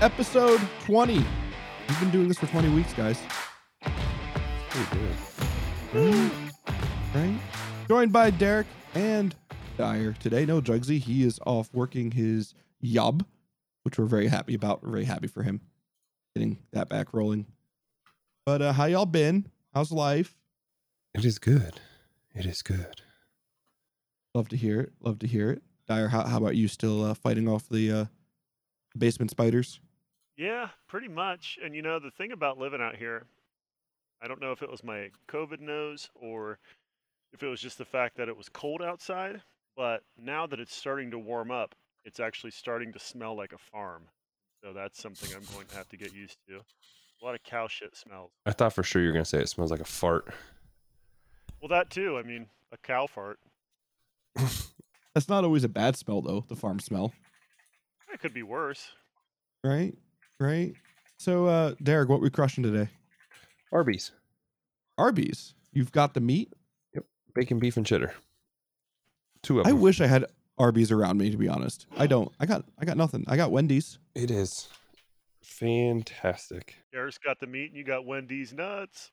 episode 20. We've been doing this for 20 weeks, guys. Pretty good. Right? right? Joined by Derek and Dyer today. No Jugsy. He is off working his job, which we're very happy about. We're very happy for him getting that back rolling. But uh, how y'all been? How's life? It is good. It is good. Love to hear it. Love to hear it. Dyer, how, how about you? Still uh, fighting off the uh, basement spiders? Yeah, pretty much. And you know, the thing about living out here, I don't know if it was my COVID nose or if it was just the fact that it was cold outside, but now that it's starting to warm up, it's actually starting to smell like a farm. So that's something I'm going to have to get used to. A lot of cow shit smells. I thought for sure you were gonna say it smells like a fart. Well, that too. I mean, a cow fart. That's not always a bad smell, though, the farm smell. It could be worse. Right? Right? So, uh, Derek, what we crushing today? Arby's, Arby's. You've got the meat? Yep. bacon, beef, and cheddar. Two of I them. wish I had Arby's around me, to be honest. I don't. I got I got nothing. I got Wendy's. It is fantastic. Derek's got the meat and you got Wendy's nuts.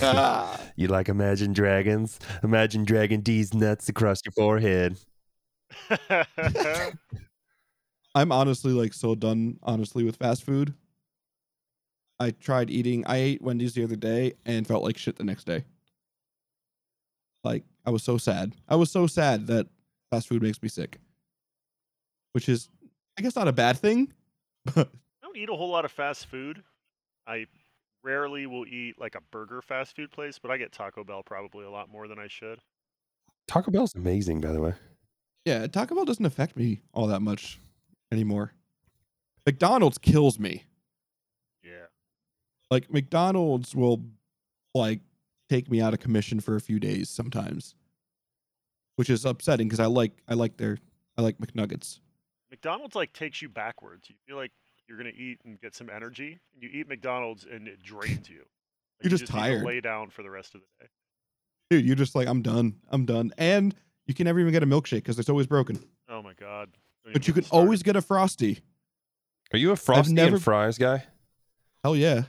You like Imagine Dragons? Imagine Dragon D's nuts across your forehead. I'm honestly like so done, honestly, with fast food. I tried eating. I ate Wendy's the other day and felt like shit the next day. Like I was so sad. I was so sad that fast food makes me sick, which is, I guess, not a bad thing. But I don't eat a whole lot of fast food. I rarely will eat like a burger fast food place, but I get Taco Bell probably a lot more than I should. Taco Bell's amazing, by the way. yeah, Taco Bell doesn't affect me all that much anymore. McDonald's kills me. Yeah. Like McDonald's will like take me out of commission for a few days sometimes. Which is upsetting because I like I like their I like McNuggets. McDonald's like takes you backwards. You feel like you're gonna eat and get some energy. And You eat McDonald's and it drains you. Like, You're you just need to tired. lay down for the rest of the day. Dude, you're just like I'm done. I'm done. And you can never even get a milkshake because it's always broken. Oh my god. But you can started. always get a frosty. Are you a frosty never- and fries guy? Hell yeah.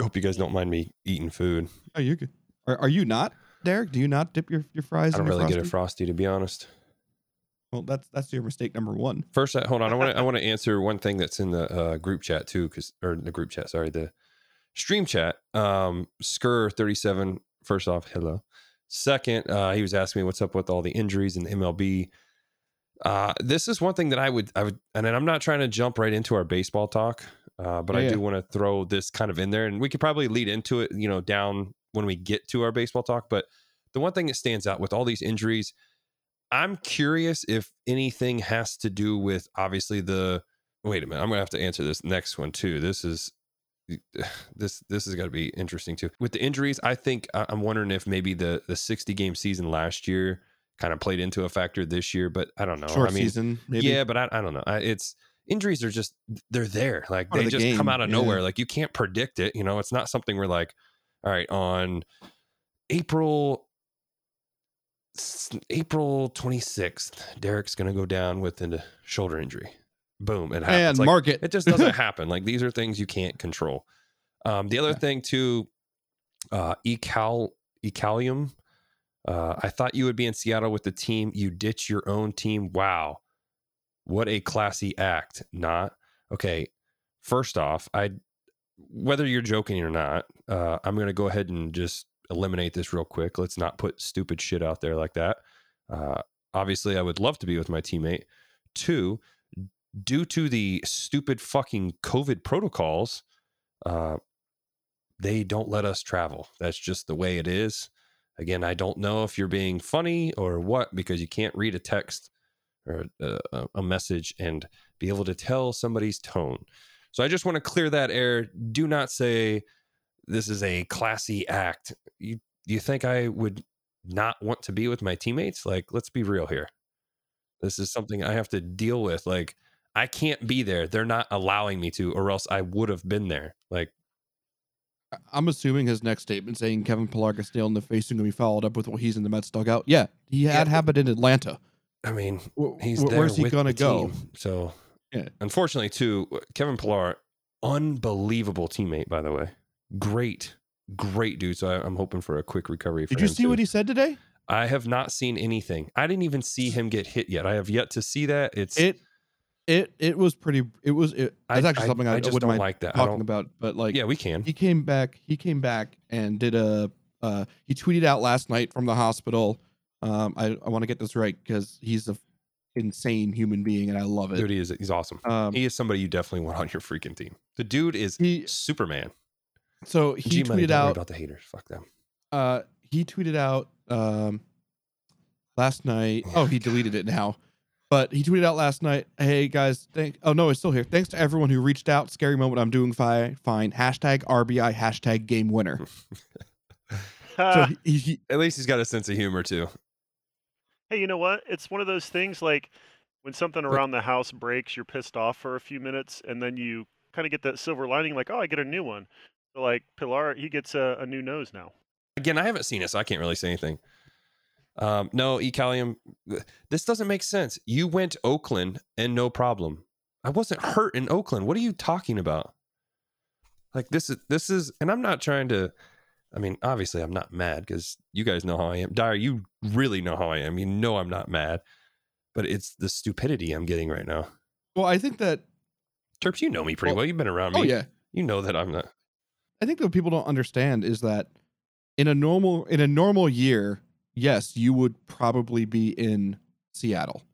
Hope you guys don't mind me eating food. Oh, you could. Are, are you not, Derek? Do you not dip your, your fries? I don't really get a frosty? frosty to be honest. Well, that's that's your mistake number one. First, hold on. I want to I want to answer one thing that's in the uh, group chat too, because or the group chat. Sorry, the stream chat. Um, Skur thirty seven. First off, hello. Second, uh, he was asking me what's up with all the injuries in the MLB. Uh, this is one thing that I would I would, and I'm not trying to jump right into our baseball talk, uh, but Yeah, I yeah. do want to throw this kind of in there, and we could probably lead into it, you know, down when we get to our baseball talk. But the one thing that stands out with all these injuries, I'm curious if anything has to do with obviously the. Wait a minute, I'm gonna have to answer this next one too. This is this this is going to be interesting too. With the injuries, I think I'm wondering if maybe the the 60 game season last year kind of played into a factor this year, but I don't know. Short I mean, season, maybe. yeah, but I, I don't know. I, it's injuries are just they're there. Like Part they the just come out of yeah. nowhere. Like you can't predict it. You know, it's not something we're like, all right, on April April 26th, Derek's gonna go down with a shoulder injury. Boom, it happens. and Like, mark it. it just doesn't happen. Like these are things you can't control. Um, the other Yeah. thing too, uh, ecal ecalium. Uh, I thought you would be in Seattle with the team. You ditch your own team. Wow, what a classy act. Not okay. First off, I whether you're joking or not, uh, I'm going to go ahead and just eliminate this real quick. Let's not put stupid shit out there like that. Uh, obviously, I would love to be with my teammate. Two, due to the stupid fucking COVID protocols, uh, they don't let us travel. That's just the way it is. Again, I don't know if you're being funny or what because you can't read a text or a, a, a message and be able to tell somebody's tone. So I just want to clear that air. Do not say this is a classy act. You you think I would not want to be with my teammates? Like, let's be real here. This is something I have to deal with. Like, I can't be there. They're not allowing me to, or else I would have been there. Like, I'm assuming his next statement saying Kevin Pillar is still in the face and going to be followed up with well, he's in the Mets dugout. Yeah, he had Yeah. happened in Atlanta. I mean, he's wh- there Where's he going to go? team. So Yeah. Unfortunately, too, Kevin Pillar, unbelievable teammate, by the way. Great, great dude. So I, I'm hoping for a quick recovery. For Did you see too. what he said today? I have not seen anything. I didn't even see him get hit yet. I have yet to see that. It's It it it was pretty. It was. It, I, that's actually something I, I just wouldn't don't like that. Talking about. But like, yeah, we can. he came back. He came back and did a. Uh, he tweeted out last night from the hospital. Um, I I want to get this right because he's a insane human being and I love it. Dude, he is. He's awesome. Um, he is somebody you definitely want on your freaking team. The dude is he Superman. so he G-Money, tweeted out. about the haters. Fuck them. Uh, he tweeted out um last night. Oh, he deleted it now. But he tweeted out last night, "Hey guys, thank. Oh no, it's still here. Thanks to everyone who reached out. Scary moment. I'm doing fine. Fine. Hashtag RBI. Hashtag game winner. So he, he, At least he's got a sense of humor too. hey, you know what? It's one of those things like when something around the house breaks, you're pissed off for a few minutes, and then you kind of get that silver lining, like, oh, I get a new one. So, like Pillar, he gets a, a new nose now. Again, I haven't seen it, so I can't really say anything. Um, no, Ecalium, this doesn't make sense. You went Oakland and no problem. I wasn't hurt in Oakland. What are you talking about? Like this is this is, and I'm not trying to. I mean, obviously, I'm not mad because you guys know how I am. Dyer, you really know how I am. You know I'm not mad, but it's the stupidity I'm getting right now. well, I think that. Terps, you know me pretty Well- well. You've been around me. Oh yeah, You know that I'm not. I think what people don't understand is that in a normal in a normal year, yes, you would probably be in Seattle. Eh,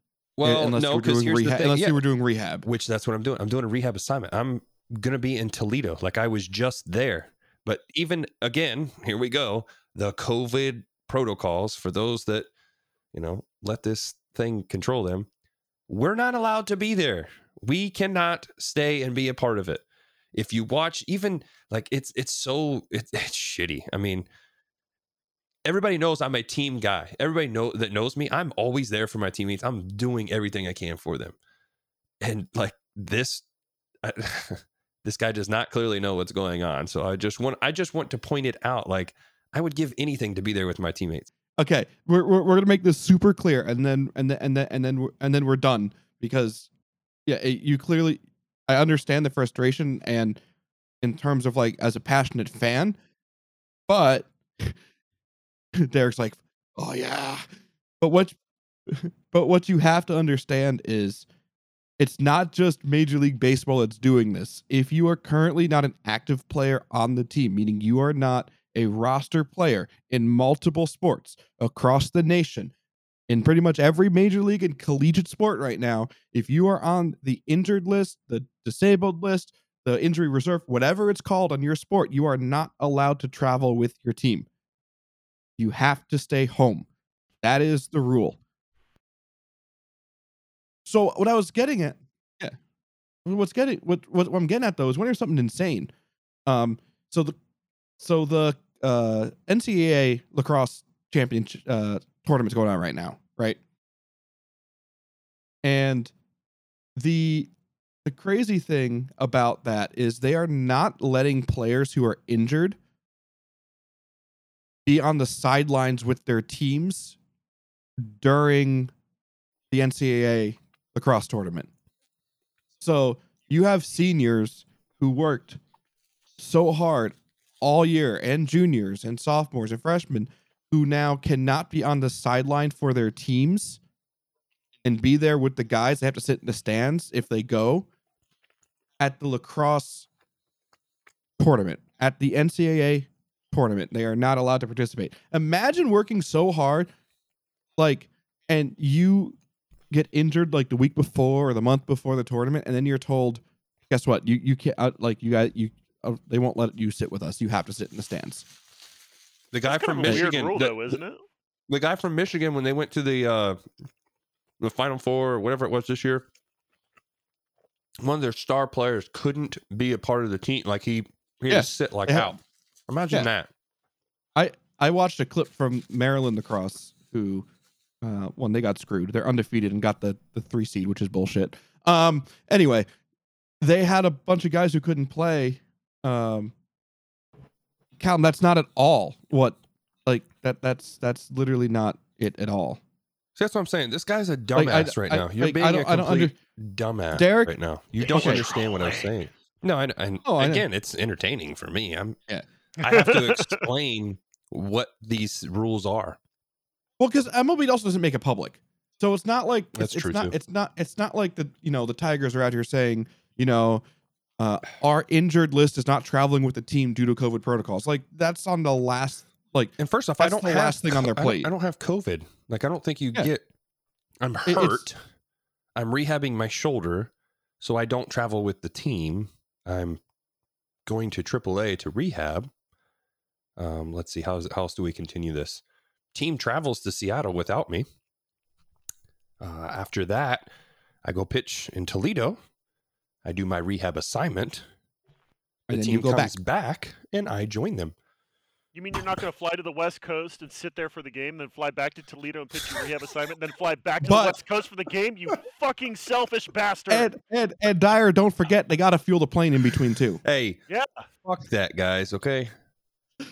well, unless you no, were because doing here's the rehab. thing. Unless Yeah, you were doing rehab. which that's what I'm doing. I'm doing a rehab assignment. I'm gonna be in Toledo. Like I was just there. But even again, here we go. The COVID protocols for those that, you know, let this thing control them. We're not allowed to be there. We cannot stay and be a part of it. If you watch, even like it's it's so it's, it's shitty. I mean, everybody knows I'm a team guy. Everybody know that knows me. I'm always there for my teammates. I'm doing everything I can for them and like this I, this guy does not clearly know what's going on so i just want i just want to point it out like i would give anything to be there with my teammates Okay, we're, we're we're gonna make this super clear, and then and then and then and then we're, and then we're done because, yeah, it, you clearly, I understand the frustration and in terms of like as a passionate fan, but Derek's like, oh yeah, but what, but what you have to understand is. It's not just Major League Baseball that's doing this. If you are currently not an active player on the team, meaning you are not a roster player in multiple sports across the nation in pretty much every major league and collegiate sport right now if you are on the injured list the disabled list the injury reserve whatever it's called on your sport you are not allowed to travel with your team you have to stay home. That is the rule. So what i was getting at yeah. what's getting what what, what i'm getting at though is when there's something insane um so the so the uh, NCAA lacrosse championship uh, tournament's going on right now, right? And the the crazy thing about that is they are not letting players who are injured be on the sidelines with their teams during the NCAA lacrosse tournament. So you have seniors who worked so hard all year and juniors and sophomores and freshmen who now cannot be on the sideline for their teams and be there with the guys. They have to sit in the stands if they go at the lacrosse tournament, at the NCAA tournament. They are not allowed to participate. Imagine working so hard, like, and you get injured like the week before or the month before the tournament, and then you're told, guess what? You you can't uh, like you got you. Uh, they won't let you sit with us. You have to sit in the stands. the guy That's from kind of a weird michigan rule, the, though, isn't it? the guy from michigan when they went to the uh the final four or whatever it was this year one of their star players couldn't be a part of the team like he he had Yeah, to sit like they had- out imagine Yeah. that I I watched a clip from Maryland lacrosse who uh when they got screwed. They're undefeated and got the the 3 seed, which is bullshit. Um anyway, they had a bunch of guys who couldn't play um Calum, that's not at all what like that that's that's literally not it at all. So that's what I'm saying. This guy's a dumbass right I- now. You're like, I being a don't- I don't complete dumbass Derek- right now. You don't understand what I'm saying. No, I, I, Oh, I know. again, it's entertaining for me. I'm. Yeah. I have to explain what these rules are. Well, because MLB also doesn't make it public, so it's not like it's, That's it's true, not too. it's not it's not like the you know the Tigers are out here saying you know uh, our injured list is not traveling with the team due to COVID protocols. Like that's on the last like And first off, I don't the have last thing on their co- I don't- plate. I don't, have COVID. Like I don't think you Yeah. get. I'm It- it's- hurt. I'm rehabbing my shoulder, so I don't travel with the team. I'm going to AAA to rehab. Um, let's see how, is, how else do we continue this? Team travels to Seattle without me. Uh, after that, I go pitch in Toledo. I do my rehab assignment. The and then team you go back. comes back, and I join them. You mean you're not going to fly to the West Coast and sit there for the game, then fly back to Toledo and pitch your rehab assignment, then fly back to But- the West Coast for the game? You fucking selfish bastard! Ed Ed Ed Dyer, don't forget they got to fuel the plane in between too. Hey, yeah, fuck that, guys. Okay.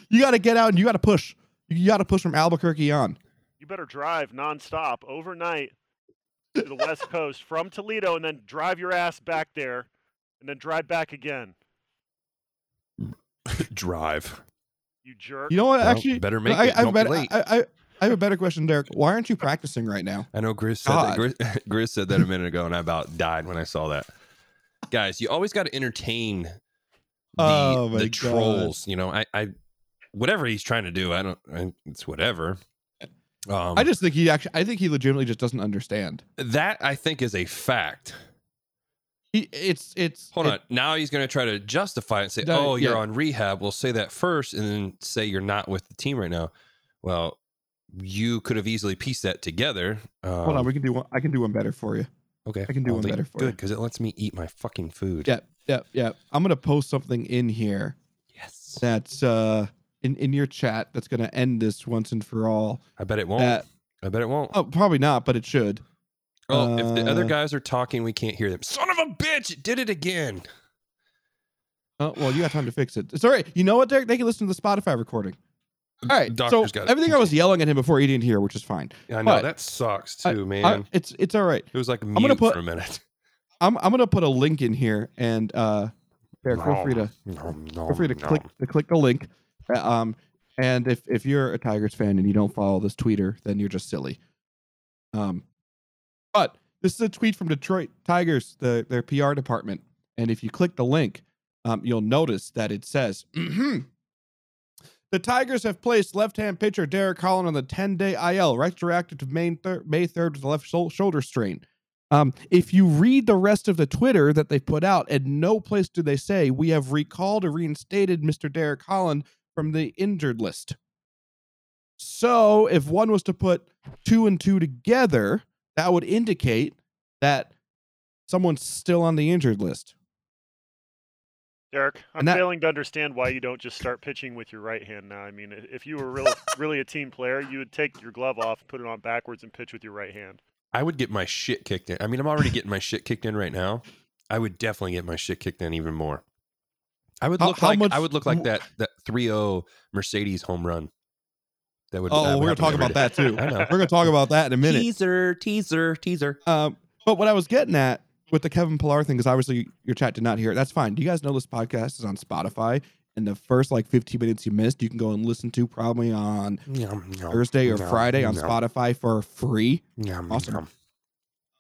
You got to get out and you got to push. You got to push from Albuquerque on. you better drive nonstop overnight to the West Coast from Toledo, and then drive your ass back there, and then drive back again. Drive. You jerk! You know what? Well, Actually, better make I, it. I, have Don't a be better, late. I, I, I have a better question, Derek. Why aren't you practicing right now? I know Grizz said that. God. Grizz, Grizz said that a minute ago, and I about died when I saw that. Guys, you always got to entertain the, Oh, the trolls. You know, I, I, whatever he's trying to do, I don't. I, it's whatever. Um, I just think he actually. I think he legitimately just doesn't understand. that I think is a fact. He, it's it's. Hold it- on. Now he's going to try to justify it and say, No, "Oh, you're yeah. on rehab." We'll say that first, and then say you're not with the team right now. Well, you could have easily pieced that together. Um, Hold on, we can do one. I can do one better for you. okay, I can do I'll one better for Good, you. Good, because it lets me eat my fucking food. Yeah, yeah, yeah. I'm gonna post something in here Yes. that's uh in in your chat that's gonna end this once and for all. I bet it won't. I bet it won't. oh, probably not, but it should. Oh, if the other Uh, guys are talking, we can't hear them. Son of a bitch! It did it again. Oh well, you got time to fix it. It's all right. You know what, Derek? They can listen to the Spotify recording. All right. Doctor's so everything I was yelling at him before he didn't hear, which is fine. I know But- that sucks I- too, man. I, it's it's all right. it was like mute gonna put- for a minute. I'm I'm gonna put a link in here, and uh, Derek, feel free to feel free to click to click the link. Uh, Um, and if if you're a Tigers fan and you don't follow this tweeter, then you're just silly. Um, but this is a tweet from Detroit Tigers, the their PR department, and if you click the link, um, you'll notice that it says. The Tigers have placed left-hand pitcher Derek Holland on the 10-day IL, retroactive to May 3rd, May 3rd with a left shou- shoulder strain. Um, if you read the rest of the Twitter that they've put out, at no place do they say we have recalled or reinstated Mr. Derek Holland from the injured list. So if one was to put two and two together, that would indicate that someone's still on the injured list. Derek, I'm that- failing to understand why you don't just start pitching with your right hand now. I mean, if you were really, really a team player, you would take your glove off, put it on backwards, and pitch with your right hand. I would get my shit kicked in. I mean, I'm already getting my shit kicked in right now. I would definitely get my shit kicked in even more. I would look how like much- I would look like that that 3-0 Mercedes home run. That would. that Oh, would we're gonna talk about that too. I know. We're gonna talk about that in a minute. Teaser, teaser, teaser. Um, but what I was getting at with the Kevin Pillar thing, because obviously your chat did not hear it. That's fine. Do you guys know this podcast is on Spotify? And the first like 15 minutes you missed, you can go and listen to probably on Yum, yum, Thursday or yum, Friday on Spotify for free. Awesome.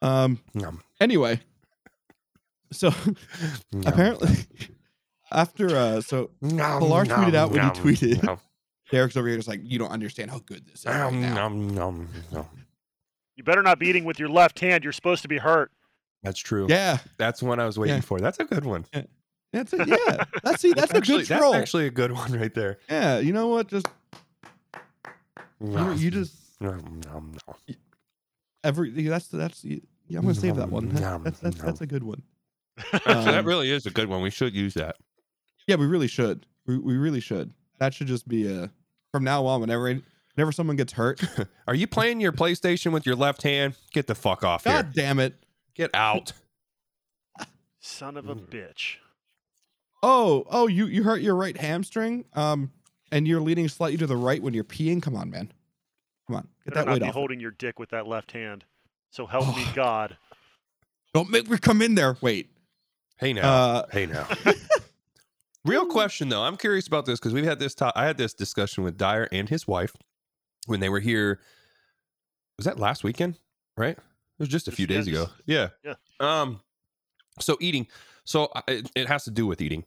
Um, anyway, so apparently after uh, so yum, Pillar tweeted yum, out when he tweeted. yum, Derek's over here just like you don't understand how good this is. Right now. You better not be eating with your left hand. You're supposed to be hurt. That's true. Yeah, That's one I was waiting Yeah. for. That's a good one. that's a, yeah. That's see, that's a actually, good troll. That's actually a good one right there. yeah, you know what? Just you, you just Yum, yum, yum. every that's that's. Yeah, I'm gonna save that one. Yum, That's that's yum. that's a good one. Actually, that Um, really is a good one. We should use that. Yeah, we really should. We, we really should. That should just be a from now on. Whenever whenever someone gets hurt, Are you playing your PlayStation with your left hand? Get the fuck off here. God damn it! Get out. Son of a Mm. bitch. Oh oh, you you hurt your right hamstring. Um, and you're leaning slightly to the right when you're peeing. Come on, man. Come on, get Better that not weight be off. holding your dick with that left hand. So help me. God. Don't make me come in there. Wait. Hey now. Uh, hey now. Real question though, I'm curious about this because we've had this. To- I had this discussion with Dyer and his wife when they were here. Was that last weekend? Right? It was just a few days ago. Yeah. yeah. Um. So eating. So it, it has to do with eating.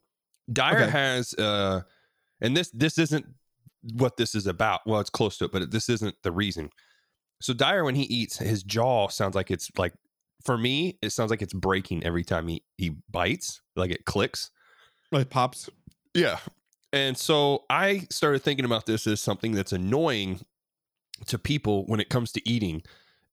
Dyer Okay. has. Uh, and this this isn't what this is about. Well, it's close to it, but this isn't the reason. So Dyer, when he eats, his jaw sounds like it's like. For me, it sounds like it's breaking every time he he bites. Like it clicks. Like pops. Yeah. And so I started thinking about this as something that's annoying to people when it comes to eating.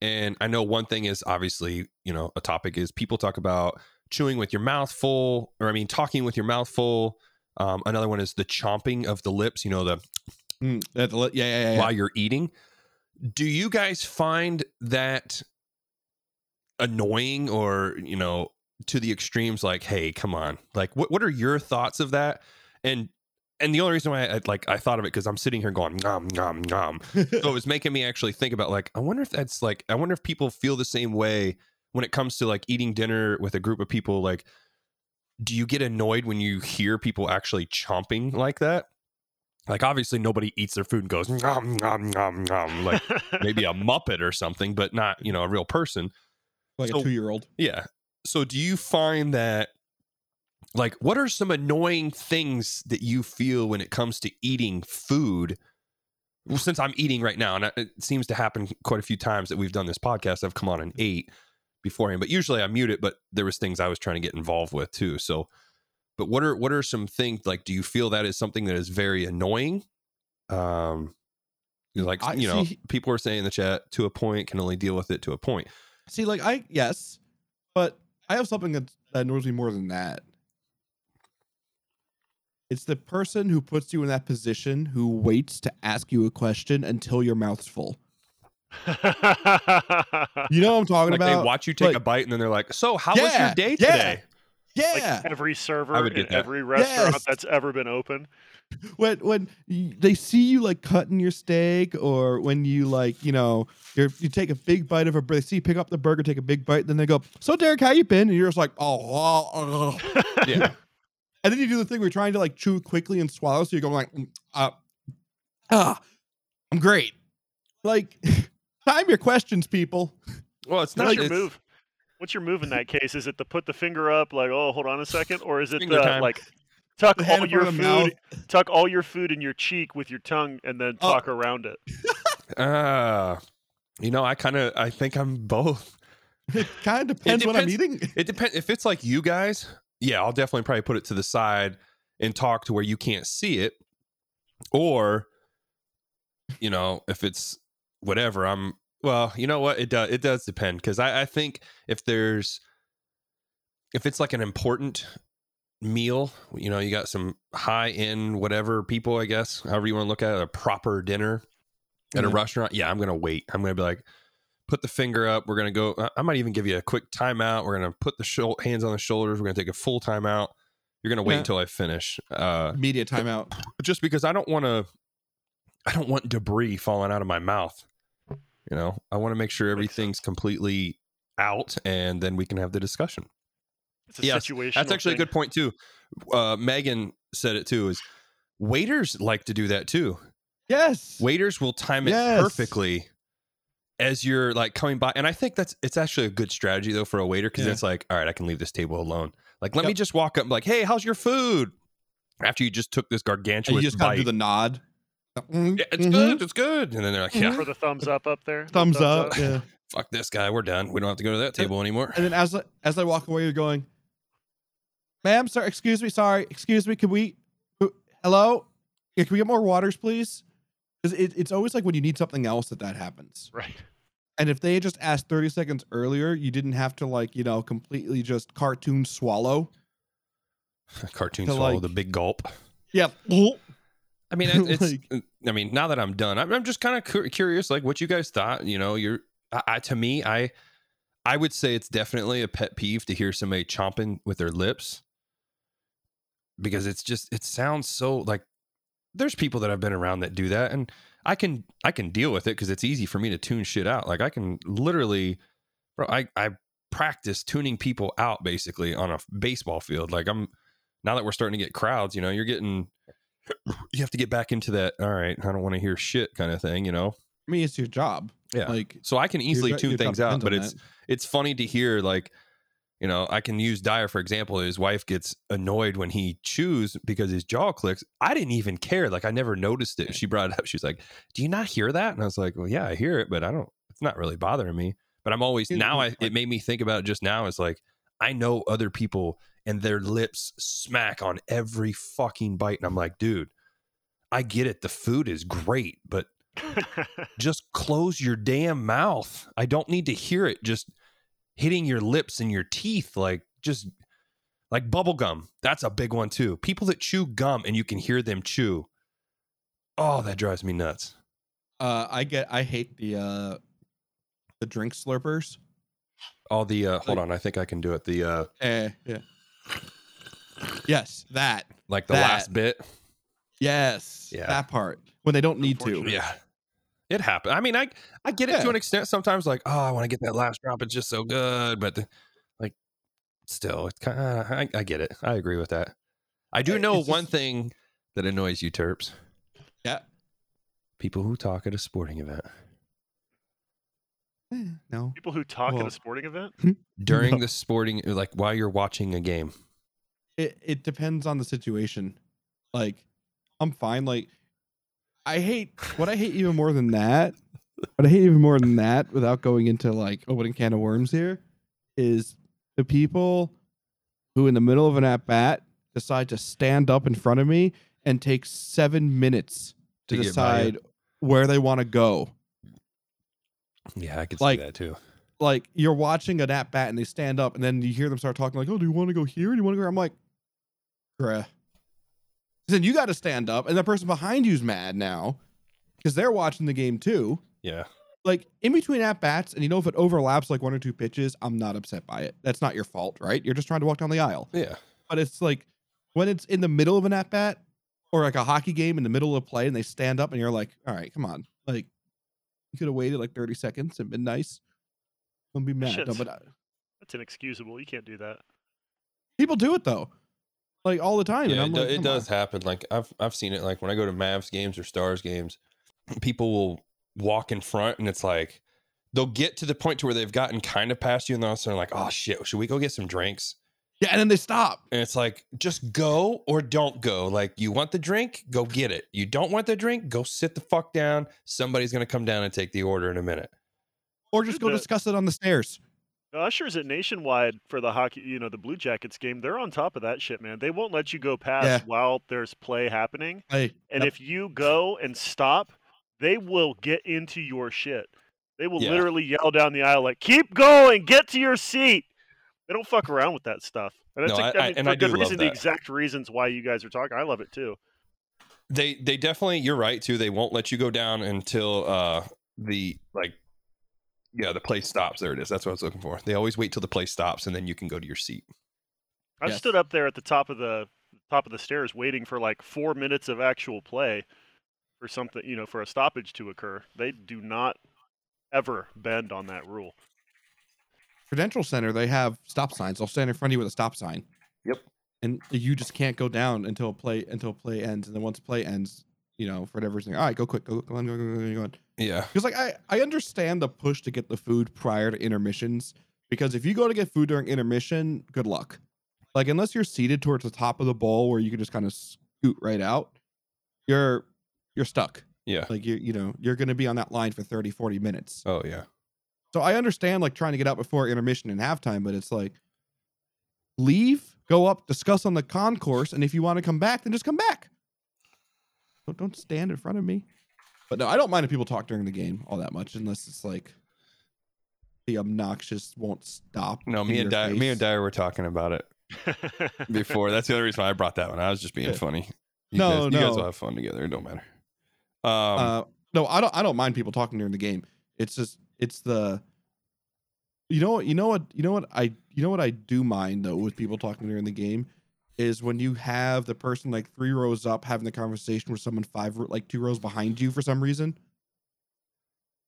And I know one thing is obviously, you know, a topic is people talk about chewing with your mouth full, or I mean, talking with your mouth full. Um, another one is the chomping of the lips, you know, the Mm, yeah, yeah. yeah. while you're eating. Do you guys find that annoying or, you know, to the extremes like, hey, come on. Like what what are your thoughts of that? And and the only reason why I like I thought of it because I'm sitting here going nom nom nom. So it was making me actually think about like I wonder if that's like I wonder if people feel the same way when it comes to like eating dinner with a group of people like do you get annoyed when you hear people actually chomping like that? Like obviously nobody eats their food and goes nom nom nom nom like maybe a muppet or something, but not, you know, a real person. like So- a two year old. Yeah. So do you find that like what are some annoying things that you feel when it comes to eating food? Well, since I'm eating right now, and it seems to happen quite a few times that we've done this podcast, I've come on and ate beforehand. But usually I mute it, but there was things I was trying to get involved with too. So but what are what are some things like do you feel that is something that is very annoying? Um like I- you know, see- people are saying in the chat to a point can only deal with it to a point. See, like I yes, but I have something that, that annoys me more than that. It's the person who puts you in that position who waits to ask you a question until your mouth's full. You know what I'm talking like about? they watch you take like- a bite and then they're like, "So, how was your day yeah. today?" yeah. like every server in that. every restaurant Yes. that's ever been open. when when they see you like cutting your steak or when you like you know you're, you take a big bite of a bur- they see you pick up the burger take a big bite then they go so derek how you been and you're just like oh, oh, oh." Yeah, and then you do the thing where you're trying to like chew quickly and swallow so you're going like "Mm, uh, ah i'm great like time your questions people well, it's What's not your it's- move? What's your move in that case? Is it to put the finger up, like, oh, hold on a second, or is it the, time. like tuck The all your food, mouth. tuck all your food in your cheek with your tongue, and then Oh. talk around it? Uh, you know, I kind of I think I'm both. it kind of depends, what i'm eating It depends if it's like you guys. Yeah, I'll definitely probably put it to the side and talk to where you can't see it, or you know, if it's whatever, I'm. Well, you know what? It does. It does depend because I, I think if there's if it's like an important meal, you know, you got some high end whatever people, I guess, however you want to look at it, a proper dinner at a restaurant. Yeah, I'm gonna wait. I'm gonna be like, put the finger up. We're gonna go. I- might even give you a quick timeout. We're gonna put the shou- hands on the shoulders. We're gonna take a full timeout. You're gonna wait Yeah. until I finish. Uh, media timeout just because I don't want to. I don't want debris falling out of my mouth. You know, I want to make sure everything's completely out, and then we can have the discussion. It's a Yes, situation. That's actually a good point too. Uh, Megan said it too. Is waiters like to do that too? yes Waiters will time it Yes. perfectly as you're like coming by, and I think that's it's actually a good strategy though for a waiter because Yeah. it's like, all right, I can leave this table alone. Like, let me just walk up, and be like, hey, how's your food? After you just took this and gargantuous you just gotta bite. do the nod Mm, yeah, it's mhm. good, it's good, and then they're like, yeah, for the thumbs up up there. the thumbs up yeah fuck this guy, we're done. We don't have to go to that table anymore. And then as I, as I walk away, you're going, "Ma'am, sir, excuse me, sorry, excuse me, can we, hello, yeah, can we get more waters, please?" Because it, it's always like when you need something else that that happens. Right. And if they had just asked 30 seconds earlier, you didn't have to like you know completely just cartoon swallow. Cartoon swallow like- the big gulp. Yeah. I mean, it's. Like- I mean, now that I'm done, I'm, I'm just kind of cu- curious, like what you guys thought. You know, you're. I, I, to me, I, I would say it's definitely a pet peeve to hear somebody chomping with their lips, because it's just it sounds so like. There's people that I've been around that do that, and I can I can deal with it because it's easy for me to tune shit out. Like I can literally, bro. I I practice tuning people out basically on a baseball field. Like I'm now that we're starting to get crowds. You know, you're getting you have to get back into that. All right, I don't want to hear shit kind of thing. You know. I mean, it's your job. Yeah. Like So I can easily jo- tune your things out, but it's that. it's funny to hear like you know i can use dyer for example his wife gets annoyed when he chews because his jaw clicks. I didn't even care like i never noticed it. She brought it up she's like do you not hear that? And i was like well yeah i hear it but i don't it's not really bothering me. But i'm always now I, it made me think about it just now it's like i know other people and their lips smack on every fucking bite and i'm like dude i get it the food is great but just close your damn mouth. I don't need to hear it just hitting your lips and your teeth like just like bubble gum. That's a big one too. People that chew gum and you can hear them chew. Oh, that drives me nuts. uh, I get. I hate the uh, the drink slurpers. All the uh hold Like- on, I think I can do it. The uh Eh, yeah. Yes, that. like the That. last bit. Yes, Yeah. that part when they don't need to. Yeah. It happened. I mean, I I get it to an extent sometimes like, oh, I want to get that last drop. It's just so good, but the, like still it's kind of I, I get it. I agree with that. I do know it's one just- thing that annoys you terps. Yeah. People who talk at a sporting event. Eh, no. People who talk at a sporting event. During No. the sporting like while you're watching a game. It it depends on the situation. Like, I'm fine. Like, I hate what I hate even more than that. What I hate even more than that, without going into like opening can of worms here, is the people who, in the middle of an at bat, decide to stand up in front of me and take seven minutes to, To get by you. decide where they want to go. Yeah, I can Like- see that too. like you're watching an at bat and they stand up and then you hear them start talking like, "Oh, do you want to go here? Do you want to go?" Here? I'm like, "Bruh." Then you got to stand up, and the person behind you's mad now because they're watching the game too. Yeah. Like in between at bats, and you know if it overlaps like one or two pitches, I'm not upset by it. That's not your fault, right? You're just trying to walk down the aisle. Yeah. But it's like when it's in the middle of an at bat or like a hockey game in the middle of play, and they stand up, and you're like, "All right, come on!" Like you could have waited like 30 seconds and been nice. Don't be mad. No, Shit's- but I, That's inexcusable. You can't do that. People do it though, like all the time. and Yeah, I'm it, do- it does on." happen. Like I've I've seen it. Like when I go to Mavs games or Stars games, people will walk in front, and it's like they'll get to the point to where they've gotten kind of past you, and then all of a sudden like, oh shit, should we go get some drinks? Yeah, and then they stop. And it's like, just go or don't go. Like you want the drink, go get it. You don't want the drink, go sit the fuck down. Somebody's gonna come down and take the order in a minute. Or just go discuss it on the stairs. Ushers at Nationwide for the hockey, you know, the Blue Jackets game, they're on top of that shit, man. They won't let you go past Yeah. while there's play happening. Hey, And yep. if you go and stop, they will get into your shit. They will Yeah. literally yell down the aisle like, "Keep going, get to your seat." They don't fuck around with that stuff, and that's No, a- I- I I- mean, and for I good reason. The exact reasons why you guys are talking, I love it too. They they definitely you're right too. They won't let you go down until uh the like yeah, the play stops. There it is. That's what I was looking for. They always wait till the play stops and then you can go to your seat. I Yes. stood up there at the top of the top of the stairs waiting for like four minutes of actual play for something, you know, for a stoppage to occur. They do not ever bend on that rule. Prudential Center, they have stop signs. They'll stand in front of you with a stop sign. Yep. And you just can't go down until play until play ends. And then once play ends, you know, for whatever reason, all right, go quick, go, go on, go, go, go, go on. Yeah. Because like I, I understand the push to get the food prior to intermissions. Because if you go to get food during intermission, good luck. Like unless you're seated towards the top of the bowl where you can just kind of scoot right out, you're you're stuck. Yeah. Like you you know, you're gonna be on that line for 30, 40 minutes. Oh yeah. So I understand like trying to get out before intermission and halftime, but it's like leave, go up, discuss on the concourse, and if you want to come back, then just come back. Don't, don't stand in front of me. But no, I don't mind if people talk during the game all that much, unless it's like the obnoxious won't stop. No, me and your Dyer, me and Dyer were talking about it before. That's the only reason why I brought that one. I was just being Yeah. funny. You No, guys, you guys will have fun together. It don't matter. Um, uh, no, I don't. I don't mind people talking during the game. It's just it's the. You know what? You know what? You know what? I you know what I do mind though with people talking during the game is when you have the person like three rows up having the conversation with someone five like two rows behind you for some reason.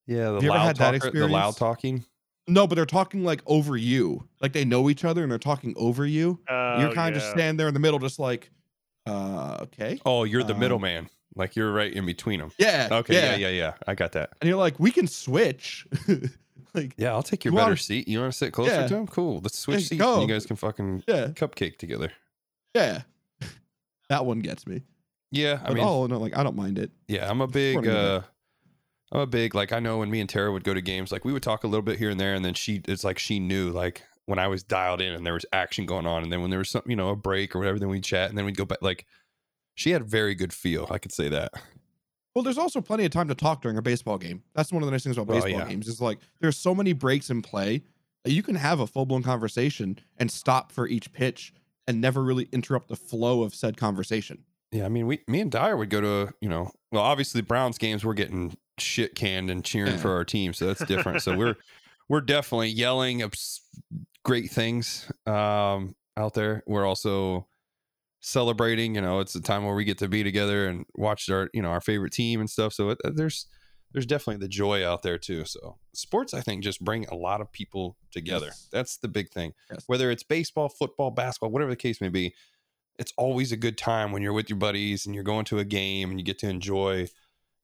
Yeah, the Have you ever loud had that talker, the loud experience? talking. No, but they're talking like over you. Like they know each other and they're talking over you. You're Oh, kind of just yeah. standing there in the middle, just like, uh, okay. Oh, you're the Um, middleman. Like you're right in between them. Yeah. Okay, yeah. yeah, yeah, I got that. And you're like, we can switch. like, Yeah, I'll take your You better wanna- seat. You want to sit closer Yeah. to him? Cool. Let's switch seats. go. And you guys can fucking yeah, cupcake together. Yeah. that one gets me. Yeah, I But mean, oh no, like I don't mind it. yeah, I'm a big, Supporting of it. uh, I'm a big like I know when me and Tara would go to games, like we would talk a little bit here and there, and then she, it's like she knew like when I was dialed in and there was action going on, and then when there was something, you know, a break or whatever, then we'd chat, and then we'd go back. Like she had very good feel. I could say that. Well, there's also plenty of time to talk during a baseball game. That's one of the nice things about Well, baseball yeah. games is like there's so many breaks in play that you can have a full blown conversation and stop for each pitch and never really interrupt the flow of said conversation. Yeah, I mean, we, me and Dyer would go to, you know, well, obviously Browns games, we're getting shit canned and cheering Yeah. for our team, so that's different. so we're we're definitely yelling great things um, out there. We're also celebrating. You know, it's a time where we get to be together and watch our, you know, our favorite team and stuff. So it, there's there's definitely the joy out there too. So sports, I think, just bring a lot of people together. Yes. That's the big thing. Yes. Whether it's baseball, football, basketball, whatever the case may be, it's always a good time when you're with your buddies and you're going to a game and you get to enjoy,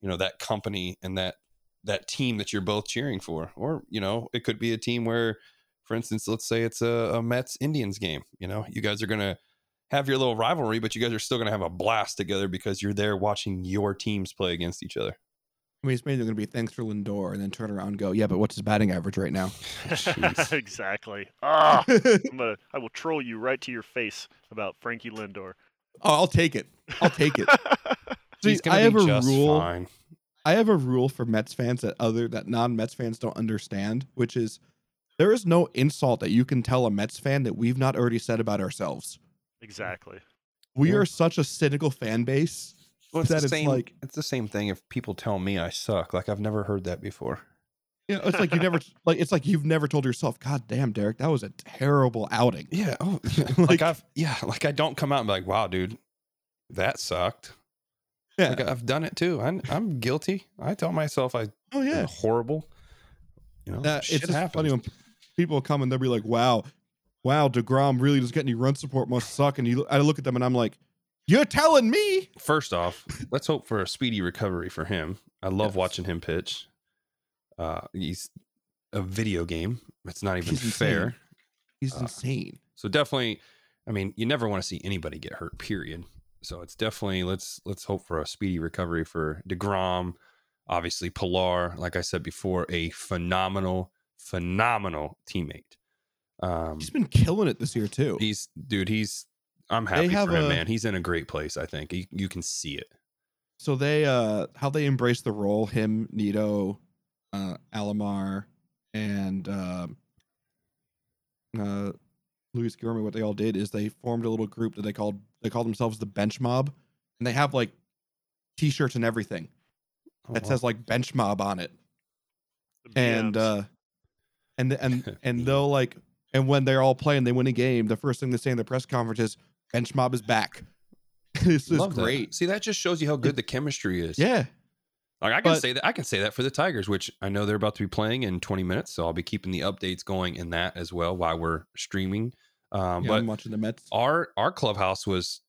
you know, that company and that that team that you're both cheering for. Or, you know, it could be a team where, for instance, let's say it's a, a Mets Indians game. You know, you guys are gonna have your little rivalry, but you guys are still gonna have a blast together because you're there watching your teams play against each other. I mean, it's mainly going to be thanks for Lindor, and then turn around and go, yeah, but what's his batting average right now? Exactly. Ah, I'm gonna. I will troll you right to your face about Frankie Lindor. Oh, I'll take it. I'll take it. See, He's gonna I have be a just rule. fine. I have a rule for Mets fans that other that non-Mets fans don't understand, which is there is no insult that you can tell a Mets fan that we've not already said about ourselves. exactly. We Yeah. are such a cynical fan base Well, it's that the it's same. like it's the same thing. If people tell me I suck, like I've never heard that before. you know, it's like you never like it's like you've never told yourself, God damn, Derek, that was a terrible outing. Yeah. Oh, like, Like- I've yeah, like I don't come out and be like, wow, dude, that sucked. Yeah. Like I've done it too. I'm I'm guilty. I tell myself I oh yeah. horrible. You know, shit it's happens. funny when people come and they'll be like, Wow, wow, deGrom really doesn't get any run support, must suck. And you I look at them and I'm like, You're telling me First off, let's hope for a speedy recovery for him. I love Yes. watching him pitch. Uh, he's a video game. It's not even He's insane. fair. he's Uh, insane. So definitely, I mean, you never want to see anybody get hurt. Period. So it's definitely let's let's hope for a speedy recovery for deGrom. Obviously, Pillar, like I said before, a phenomenal, phenomenal teammate. Um, He's been killing it this year too. he's dude. He's I'm They happy have for him, a- man. He's in a great place. I think you, you can see it. So they uh how they embrace the role, him, Nido, uh Almora, and um uh Luis Guillorme, what they all did is they formed a little group that they called they called themselves the bench mob. And they have like t-shirts and everything Oh, that wow. says like bench mob on it. And uh and and and they'll like and when they're all playing, they win a game, the first thing they say in the press conference is bench mob is back. this is Love that. great. See, that just shows you how good the chemistry is. Yeah. Like I can But- say that I can say that for the Tigers, which I know they're about to be playing in 20 minutes, so I'll be keeping the updates going in that as well while we're streaming. Um, yeah but I'm watching the Mets. our our clubhouse was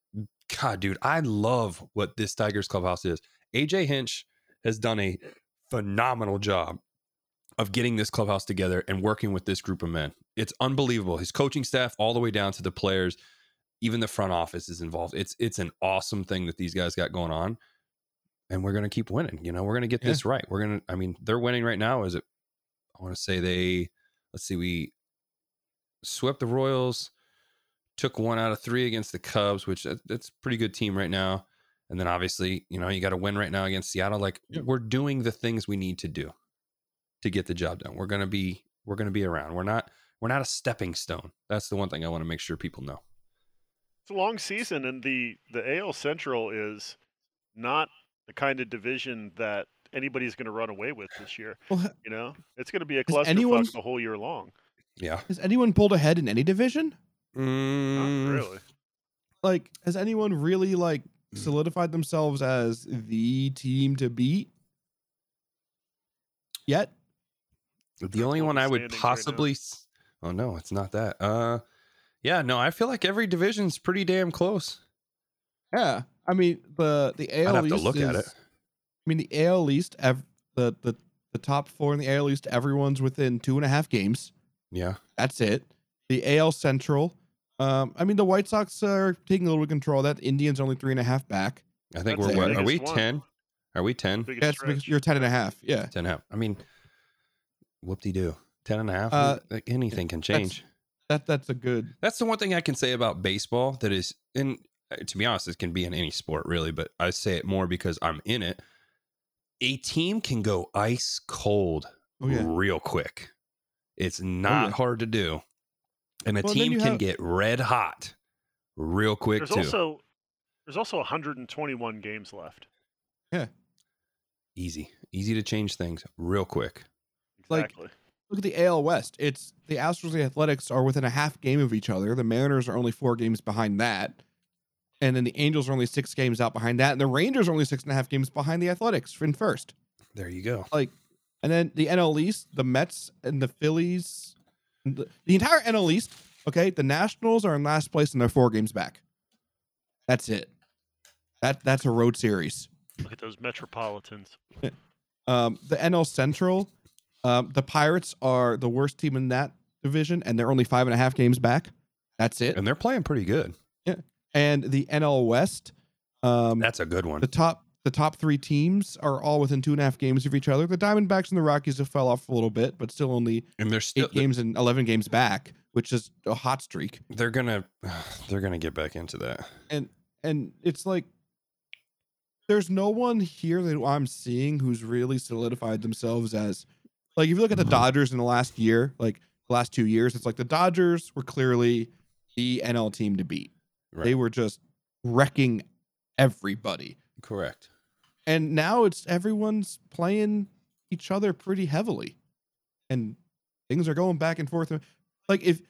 God, dude, I love what this Tigers clubhouse is. AJ Hinch has done a phenomenal job of getting this clubhouse together and working with this group of men. It's unbelievable. His coaching staff, all the way down to the players, even the front office is involved. It's it's an awesome thing that these guys got going on, and we're gonna keep winning. You know, we're gonna get Yeah. this right. We're gonna. I mean, they're winning right now. Is it? I want to say they. Let's see. We swept the Royals, took one out of three against the Cubs, which that- that's pretty good team right now. And then obviously, you know, you got to win right now against Seattle. Like Yep. we're doing the things we need to do to get the job done. We're gonna be we're gonna be around. We're not we're not a stepping stone. That's the one thing I want to make sure people know. It's a long season, and the the AL Central is not the kind of division that anybody's going to run away with this year. Well, You know, it's going to be a Has clusterfuck anyone- the whole year long. Yeah. Has anyone pulled ahead in any division? Not Mm, really. like has anyone really like solidified themselves as the team to beat yet? The only one I would standings right possibly. oh no, it's not that. Uh, yeah, no, I feel like every division's pretty damn close. Yeah, I mean the the AL I'd have to East look at it. I mean the AL East, ev- the the the top four in the AL East, everyone's within two and a half games. Yeah, That's it. The AL Central. Um, I mean the White Sox are taking a little bit of control. of That the Indians are only three and a half back. I think That's we're what? Are we one. ten? Are we ten? Biggest That's because stretch. you're ten and a half. Yeah. 10 and a half. I mean, whoop de doo. 10 and a half. Uh, like anything can that's- change. That that's a good. That's the one thing I can say about baseball that is, and uh, to be honest, it can be in any sport really, but I say it more because I'm in it. A team can go ice cold Oh yeah. real quick. It's not yeah. hard to do. And a Well, team you can have- get red hot real quick There's too. also there's also 121 games left. Yeah, easy. Easy to change things real quick. Like- Exactly. Look at the AL West. It's the Astros and the Athletics are within a half game of each other. The Mariners are only four games behind that. And then the Angels are only six games out behind that. And the Rangers are only six and a half games behind the Athletics in first. There you go. Like, and then the NL East, the Mets and the Phillies, the, the entire NL East, okay, the Nationals are in last place and they're four games back. That's it. That that's a road series. Look at those Metropolitans. Um, the NL Central, um, the Pirates are the worst team in that division, and they're only five and a half games back. That's it. And they're playing pretty good. Yeah. And the NL West, um, That's a good one. the top the top three teams are all within two and a half games of each other. The Diamondbacks and the Rockies have fell off a little bit, but still only And they're still eight games and eleven games back, which is a hot streak. they're gonna they're gonna get back into that. And and it's like there's no one here that I'm seeing who's really solidified themselves as like if you look at the mm-hmm. Dodgers in the last year, like the last two years, it's like the Dodgers were clearly the NL team to beat. They were just wrecking everybody. Correct. And now it's everyone's playing each other pretty heavily. And things are going back and forth. Like if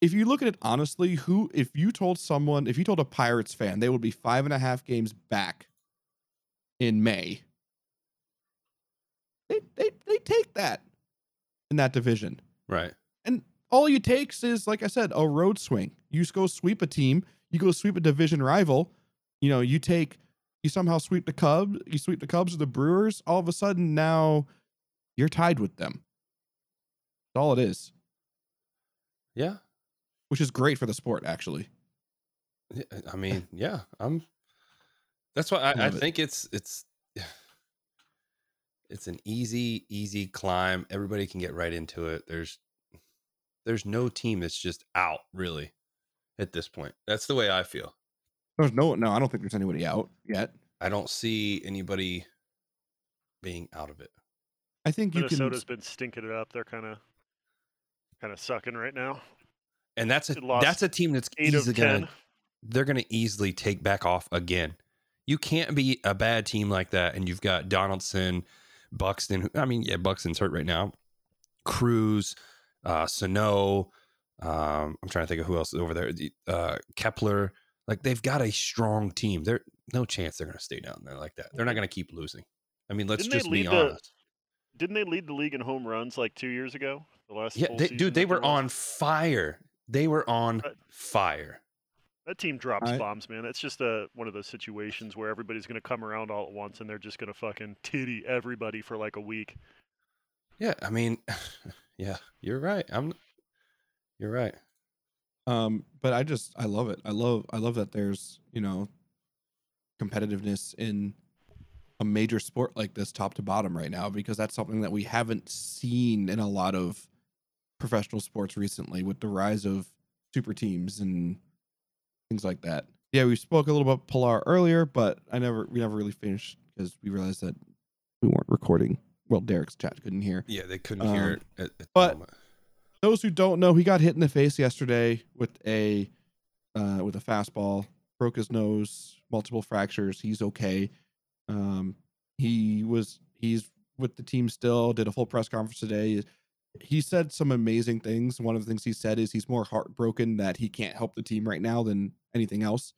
if you look at it honestly, who if you told someone, if you told a Pirates fan they would be five and a half games back in May, they they they take that in that division. Right. And all you takes is, like I said, a road swing. You just go sweep a team, you go sweep a division rival. You know, you take, you somehow sweep the Cubs, you sweep the Cubs or the Brewers. All of a sudden, now you're tied with them. That's all it is, Yeah. which is great for the sport, actually. I mean, yeah, I'm. That's why I, I it. think it's it's it's an easy easy climb. Everybody can get right into it. There's there's no team that's just out really at this point. That's the way I feel. There's no, no, I don't think there's anybody out yet. I don't see anybody being out of it. I think you Minnesota's can. been stinking it up. They're kind of kind of sucking right now. And that's a They that's a team that's easily gonna they're gonna easily take back off again. You can't be a bad team like that, and you've got Donaldson, Buxton. I mean, yeah, Buxton's hurt right now. Cruz, uh, Sano. Um, I'm trying to think of who else is over there. Uh, Kepler. Like they've got a strong team. They're no chance they're gonna stay down there like that. They're not gonna keep losing. I mean, let's Didn't just be lead the- honest. Didn't they lead the league in home runs like two years ago? The last Yeah, they, dude, they were on fire. They were on fire. That team drops I- bombs, man. That's just a one of those situations where everybody's gonna come around all at once and they're just gonna fucking titty everybody for like a week. Yeah, I mean, yeah, you're right. I'm, you're right. Um, but I just I love it. I love I love that there's you know competitiveness in a major sport like this top to bottom right now because that's something that we haven't seen in a lot of professional sports recently with the rise of super teams and things like that. Yeah, we spoke a little about Pillar earlier, but I never we never really finished because we realized that we weren't recording. Well, Derek's chat couldn't hear. Yeah, they couldn't Um, hear it. At, at but- moment. those who don't know, he got hit in the face yesterday with a uh, with a fastball, broke his nose, multiple fractures. He's okay. Um, he was he's with the team still. Did a full press conference today. He said some amazing things. One of the things he said is he's more heartbroken that he can't help the team right now than anything else.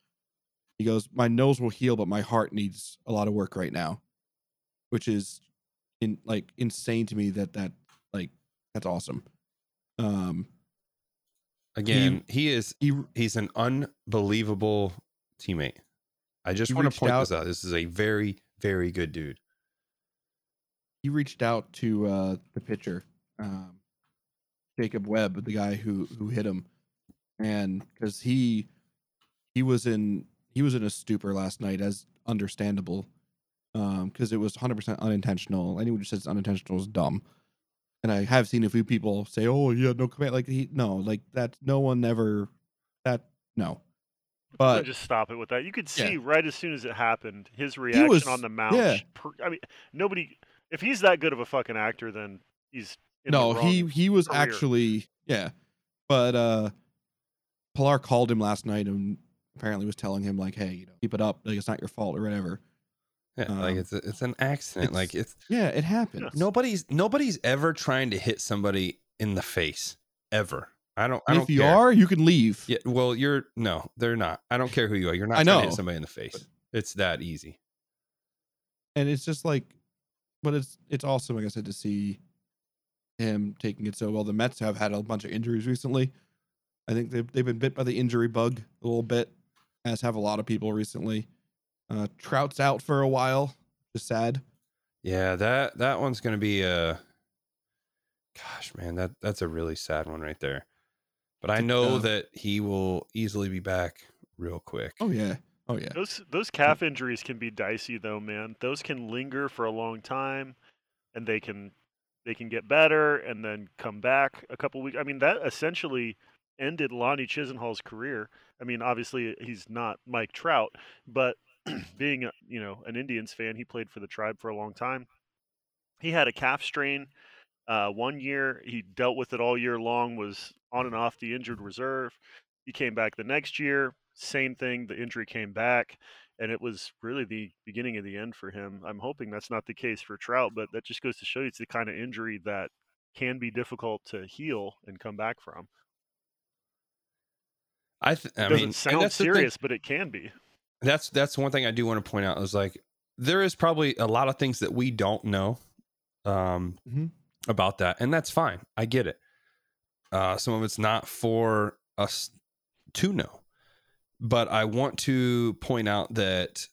He goes, "My nose will heal, but my heart needs a lot of work right now," which is in like insane to me. That that like that's awesome. Um, Again, he, is he he's an unbelievable teammate. I just want to point out- this out. This is a very, very good dude. he reached out to uh the pitcher, um, Jacob Webb, the guy who who hit him, and because he he was in he was in a stupor last night, as understandable, um, because it was 100 percent unintentional. Anyone who says unintentional is dumb. And I have seen a few people say, "Oh, yeah, no command." Like he, no, like that. No one ever. That no. But just stop it with that. You could Yeah. see right as soon as it happened, his reaction was- on the mound. yeah. I mean, nobody. If he's that good of a fucking actor, then he's no, he he was career. actually yeah, but uh, Pillar called him last night and apparently was telling him like, hey, you know, keep it up, like it's not your fault or whatever. Yeah, like Um, it's a, it's an accident. it's- like it's Yeah, it happens. nobody's nobody's ever trying to hit somebody in the face ever. I don't. I And don't if you care. are, you can leave. Yeah, well, you're no, they're not. I don't care who you are. You're not I trying to know, hit somebody in the face. It's that easy. and it's just like, but it's it's awesome, like I said, to see him taking it so well. The Mets have had a bunch of injuries recently. I think they've they've been bit by the injury bug a little bit, as have a lot of people recently. Uh, Trout's out for a while. Just sad. Yeah, that that one's gonna be a. Gosh, man, that that's a really sad one right there. But I know Yeah. that he will easily be back real quick. Oh yeah. Oh yeah. Those those calf injuries can be dicey though, man. Those can linger for a long time, and they can they can get better and then come back a couple weeks. I mean, that essentially ended Lonnie Chisenhall's career. I mean, obviously he's not Mike Trout, but being a, you know an Indians fan, he played for the tribe for a long time. He had a calf strain uh, one year. He dealt with it all year long. Was on and off the injured reserve. He came back the next year. Same thing. The injury came back, and it was really the beginning of the end for him. I'm hoping that's not the case for Trout, but that just goes to show you it's the kind of injury that can be difficult to heal and come back from. I, th- I It doesn't mean, sound serious, but it can be. that's that's one thing I do want to point out is like there is probably a lot of things that we don't know um, Mhm. about that, and that's fine. I get it. Uh, some of it's not for us to know, but I want to point out that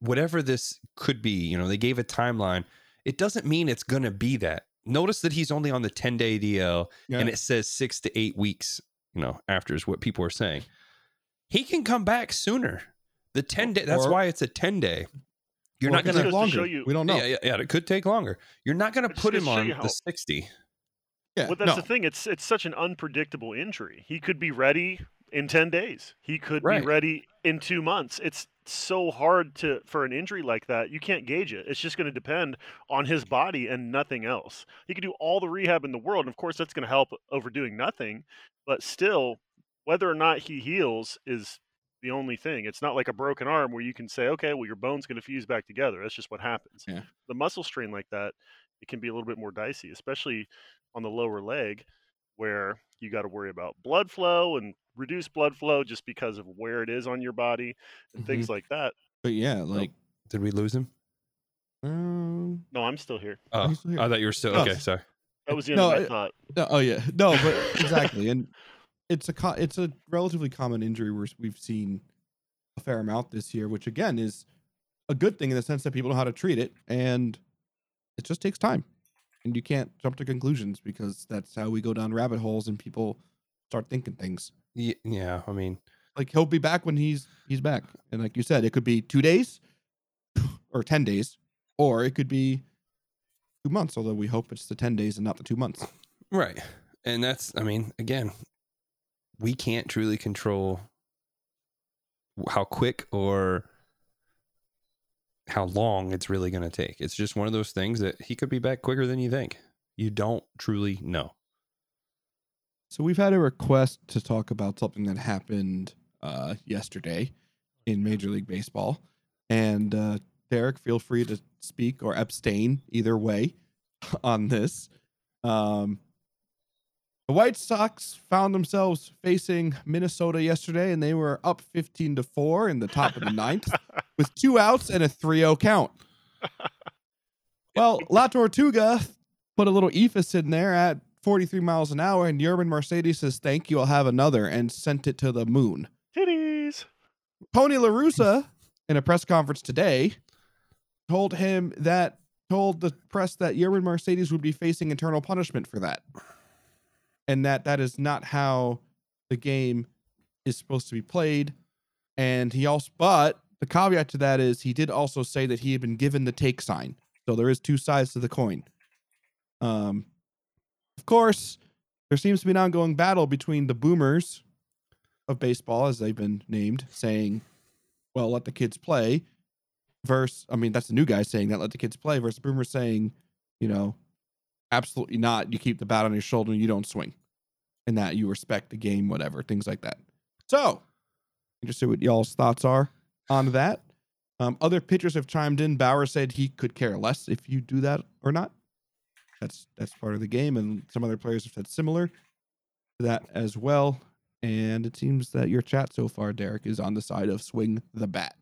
whatever this could be, you know, they gave a timeline. It doesn't mean it's going to be that. Notice that he's only on the 10 day DL Yeah. and it says six to eight weeks, you know, after is what people are saying. He can come back sooner. The 10 day, that's Or- why it's a 10 day. You're not going Just take goes to show longer. you- we don't know. Yeah, yeah, yeah, it could take longer. You're not going to put him on the 60. Yeah, Well, that's no. the thing. It's it's such an unpredictable injury. He could be ready in ten days. He could Right. be ready in two months. It's so hard to for an injury like that. You can't gauge it. It's just going to depend on his body and nothing else. He could do all the rehab in the world, and of course, that's going to help over doing nothing. But still, whether or not he heals is the only thing. It's not like a broken arm where you can say, okay, well, your bone's going to fuse back together. That's just what happens. Yeah. The muscle strain like that, it can be a little bit more dicey, especially on the lower leg where you got to worry about blood flow and reduced blood flow just because of where it is on your body and things like that. But yeah, like Did we lose him? um, No, I'm still here. Oh, he's still here. I thought you were still No. okay. Sorry. That was the end No, of my it- thought. no, oh yeah, no, but exactly, and it's a co- it's a relatively common injury we're, we've seen a fair amount this year, which again is a good thing in the sense that people know how to treat it, and it just takes time, and you can't jump to conclusions because that's how we go down rabbit holes and people start thinking things. Ye- Yeah, I mean, Like he'll be back when he's he's back, and like you said, it could be two days or ten days, or it could be two months. Although we hope it's the ten days and not the two months. right. And that's, I mean, again, we can't truly control how quick or how long it's really going to take. It's just one of those things that he could be back quicker than you think. You don't truly know. So we've had a request to talk about something that happened uh, yesterday in Major League Baseball, and uh, Derek, feel free to speak or abstain either way on this. Um, The White Sox found themselves facing Minnesota yesterday, and they were up 15 to 4 in the top of the ninth with two outs and a 3 0 count. Well, La Tortuga put a little eephus in there at 43 miles an hour, and Yermín Mercedes says, Thank you, I'll have another, and sent it to the moon. Titties. Tony La Russa, in a press conference today, told him that told the press that Yermín Mercedes would be facing internal punishment for that, and that that is not how the game is supposed to be played. And he also, but the caveat to that is he did also say that he had been given the take sign, so there is two sides to the coin. Um, of course, there seems to be an ongoing battle between the boomers of baseball, as they've been named, saying, well, let the kids play, versus, I mean, that's the new guy saying that, let the kids play, versus boomers saying, you know, absolutely not. You keep the bat on your shoulder and you don't swing, and that you respect the game, whatever, things like that. So, interested what y'all's thoughts are on that. Um, other pitchers have chimed in. Bauer said he could care less if you do that or not. That's that's part of the game, and some other players have said similar to that as well. And it seems that your chat so far, Derek, is on the side of swing the bat.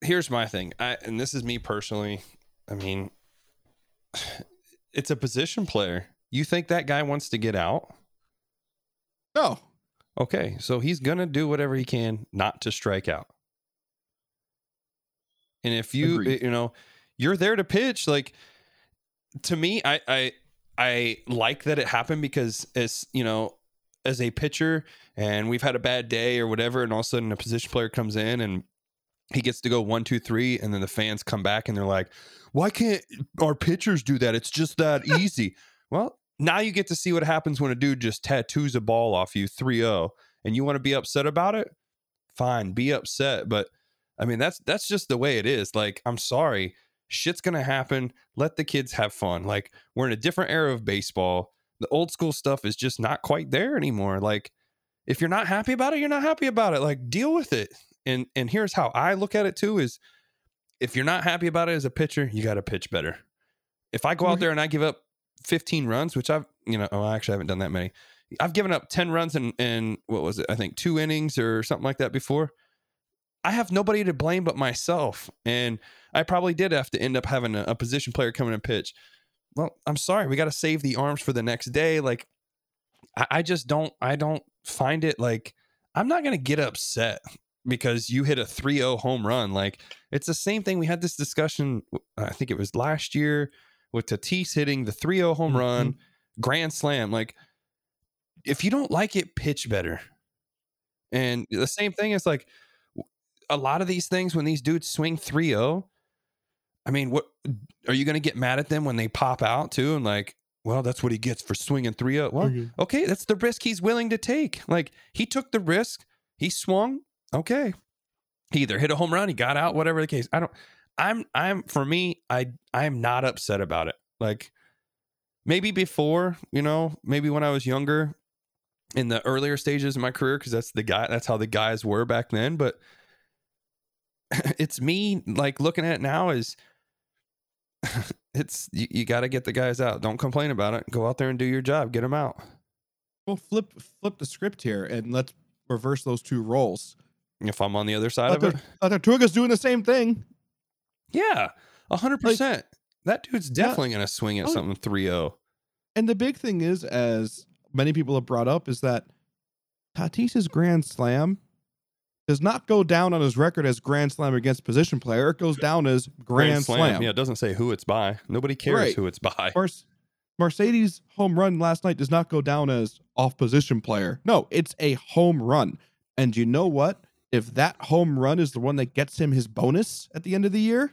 Here's my thing. I and this is me personally. I mean, it's a position player. You think that guy wants to get out? No, Okay, so he's gonna do whatever he can not to strike out. And if you Agreed. you know you're there to pitch, like to me, I I I like that it happened because as you know, as a pitcher, and we've had a bad day or whatever, and all of a sudden a position player comes in and he gets to go one, two, three, and then the fans come back and they're like, "Why can't our pitchers do that? It's just that easy." well, now you get to see what happens when a dude just tattoos a ball off you 3-0 and you want to be upset about it fine be upset but i mean that's that's just the way it is like i'm sorry shit's gonna happen let the kids have fun like we're in a different era of baseball the old school stuff is just not quite there anymore like if you're not happy about it you're not happy about it like deal with it and and here's how i look at it too is if you're not happy about it as a pitcher you got to pitch better if i go out mm-hmm. there and i give up 15 runs, which I've, you know, oh, I actually haven't done that many. I've given up 10 runs in, in what was it? I think two innings or something like that before. I have nobody to blame but myself. And I probably did have to end up having a, a position player come in and pitch. Well, I'm sorry. We got to save the arms for the next day. Like, I, I just don't, I don't find it like, I'm not going to get upset because you hit a 3 0 home run. Like, it's the same thing. We had this discussion, I think it was last year with Tatis hitting the 3 0 home mm-hmm. run, grand slam. Like, if you don't like it, pitch better. And the same thing is like a lot of these things when these dudes swing 3 0, I mean, what are you going to get mad at them when they pop out too? And like, well, that's what he gets for swinging 3 0. Well, Okay. okay, that's the risk he's willing to take. Like, he took the risk, he swung. Okay. He either hit a home run, he got out, whatever the case. I don't, I'm, I'm, for me, I, I'm not upset about it. Like, maybe before, you know, maybe when I was younger in the earlier stages of my career, because that's the guy, that's how the guys were back then. But it's me, like, looking at it now is, it's you, you got to get the guys out. Don't complain about it. Go out there and do your job. Get them out. Well, flip flip the script here and let's reverse those two roles. If I'm on the other side La, of it, Tortuga's doing the same thing. yeah, a hundred percent. That dude's Yeah. definitely gonna swing at Oh, something 3-0. And the big thing is, as many people have brought up, is that Tatis's Grand Slam does not go down on his record as Grand Slam against position player. It goes down as Grand, Slam. Yeah, it doesn't say who it's by. Nobody cares Right. who it's by. Mer- Mercedes home run last night does not go down as off position player. No, it's a home run. And you know what? If that home run is the one that gets him his bonus at the end of the year,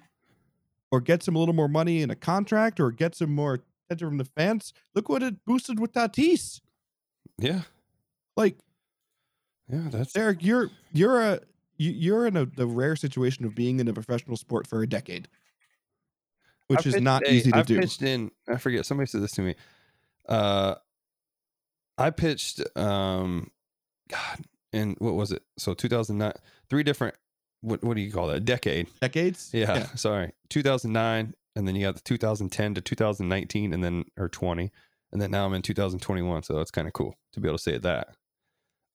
or gets him a little more money in a contract, or gets him more attention from the fans, look what it boosted with Tatis. Yeah, Like yeah, that's Eric, you're you're a you- you're in a the rare situation of being in a professional sport for a decade, which is not a- easy to I've do. pitched in. I forget. Somebody said this to me. Uh, I pitched. Um, God, in what was it? So 2009. Three different. What what do you call that? Decade. Decades. Yeah, sorry. 2009, and then you got the 2010 to 2019, and then or 20, and then now I'm in 2021, so that's kind of cool to be able to say that.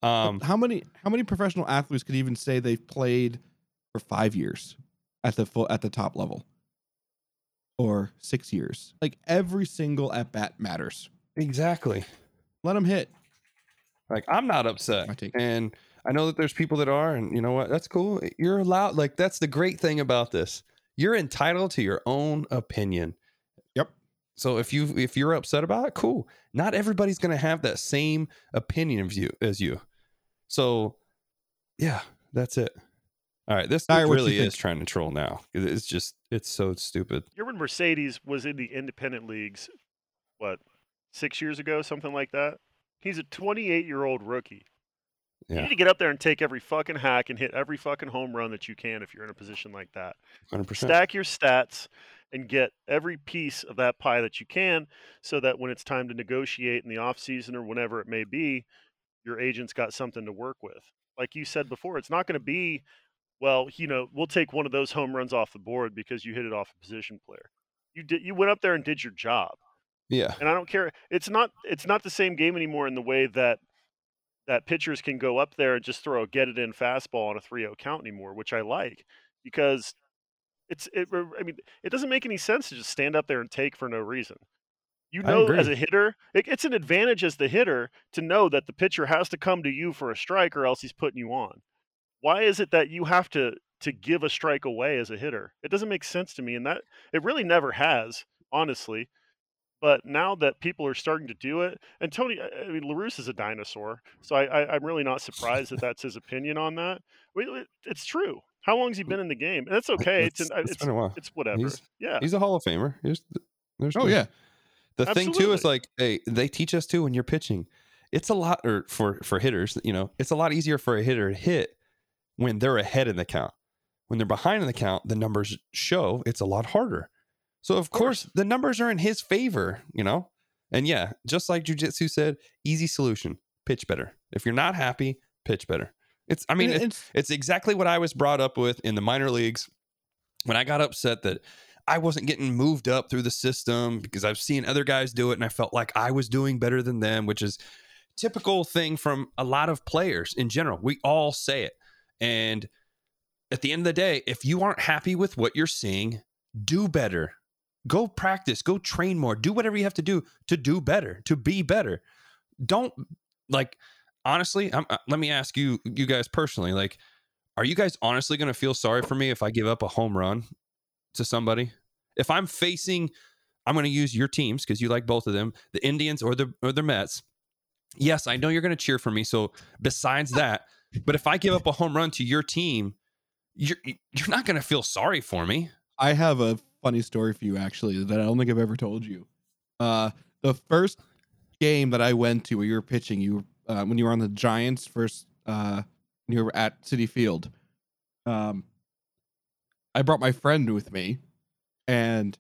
Um, how many how many professional athletes could even say they've played for five years at the full at the top level, or six years? Like every single at bat matters. exactly. Let them hit. Like I'm not upset, My take. and I know that there's people that are, and you know what? That's cool. You're allowed. Like that's the great thing about this. You're entitled to your own opinion. Yep. So if you if you're upset about it, cool. Not everybody's gonna have that same opinion of you as you. So, yeah, that's it. All right, this, this Tyler, what really think? is trying to troll now. It's just it's so stupid. Yermín Mercedes was in the independent leagues, what, six years ago, something like that. He's a 28 year old rookie. You need to get up there and take every fucking hack and hit every fucking home run that you can if you're in a position like that. hundred percent. Stack your stats and get every piece of that pie that you can so that when it's time to negotiate in the off season or whenever it may be, your agent's got something to work with. Like you said before, it's not going to be, well, you know, we'll take one of those home runs off the board because you hit it off a position player. You did you went up there and did your job Yeah, and I don't care. It's not it's not the same game anymore in the way that that pitchers can go up there and just throw a get it in fastball on a 3-0 count anymore, which I like because it's it I mean it doesn't make any sense to just stand up there and take for no reason. You know, as a hitter, it, it's an advantage as the hitter to know that the pitcher has to come to you for a strike or else he's putting you on. Why is it that you have to to give a strike away as a hitter? It doesn't make sense to me, and that it really never has, honestly. But now that people are starting to do it, and Tony, I mean, La Russa is a dinosaur, so I, I, I'm really not surprised that that's his opinion on that. It's true. How long has he been in the game? And that's okay. It's It's- it's it's been a while. it's whatever. He's- yeah, He's a Hall of Famer. Here's there's Oh the- yeah, The thing too is like, hey, they teach us too when you're pitching. It's a lot, or for for hitters, you know, it's a lot easier for a hitter to hit when they're ahead in the count. When they're behind in the count, the numbers show it's a lot harder. So of course, the numbers are in his favor, you know. And yeah, just like jujitsu said, easy solution: pitch better. If you're not happy, pitch better. It's, I mean, it's, it's, it's exactly what I was brought up with in the minor leagues when I got upset that I wasn't getting moved up through the system because I've seen other guys do it and I felt like I was doing better than them, which is typical thing from a lot of players in general. We all say it. And at the end of the day, if you aren't happy with what you're seeing, do better. Go practice, go train more, do whatever you have to do to do better, to be better. Don't like honestly, I'm, uh, let me ask you you guys personally, like are you guys honestly going to feel sorry for me if I give up a home run to somebody? If I'm facing I'm going to use your teams because you like both of them, the Indians or the or the Mets. Yes, I know you're going to cheer for me. So besides that, but if I give up a home run to your team, you're you're not going to feel sorry for me. I have a funny story for you actually that I don't think I've ever told you. Uh, the first game that I went to where you were pitching, you uh, when you were on the Giants first, uh, you were at Citi Field. Um, I brought my friend with me, and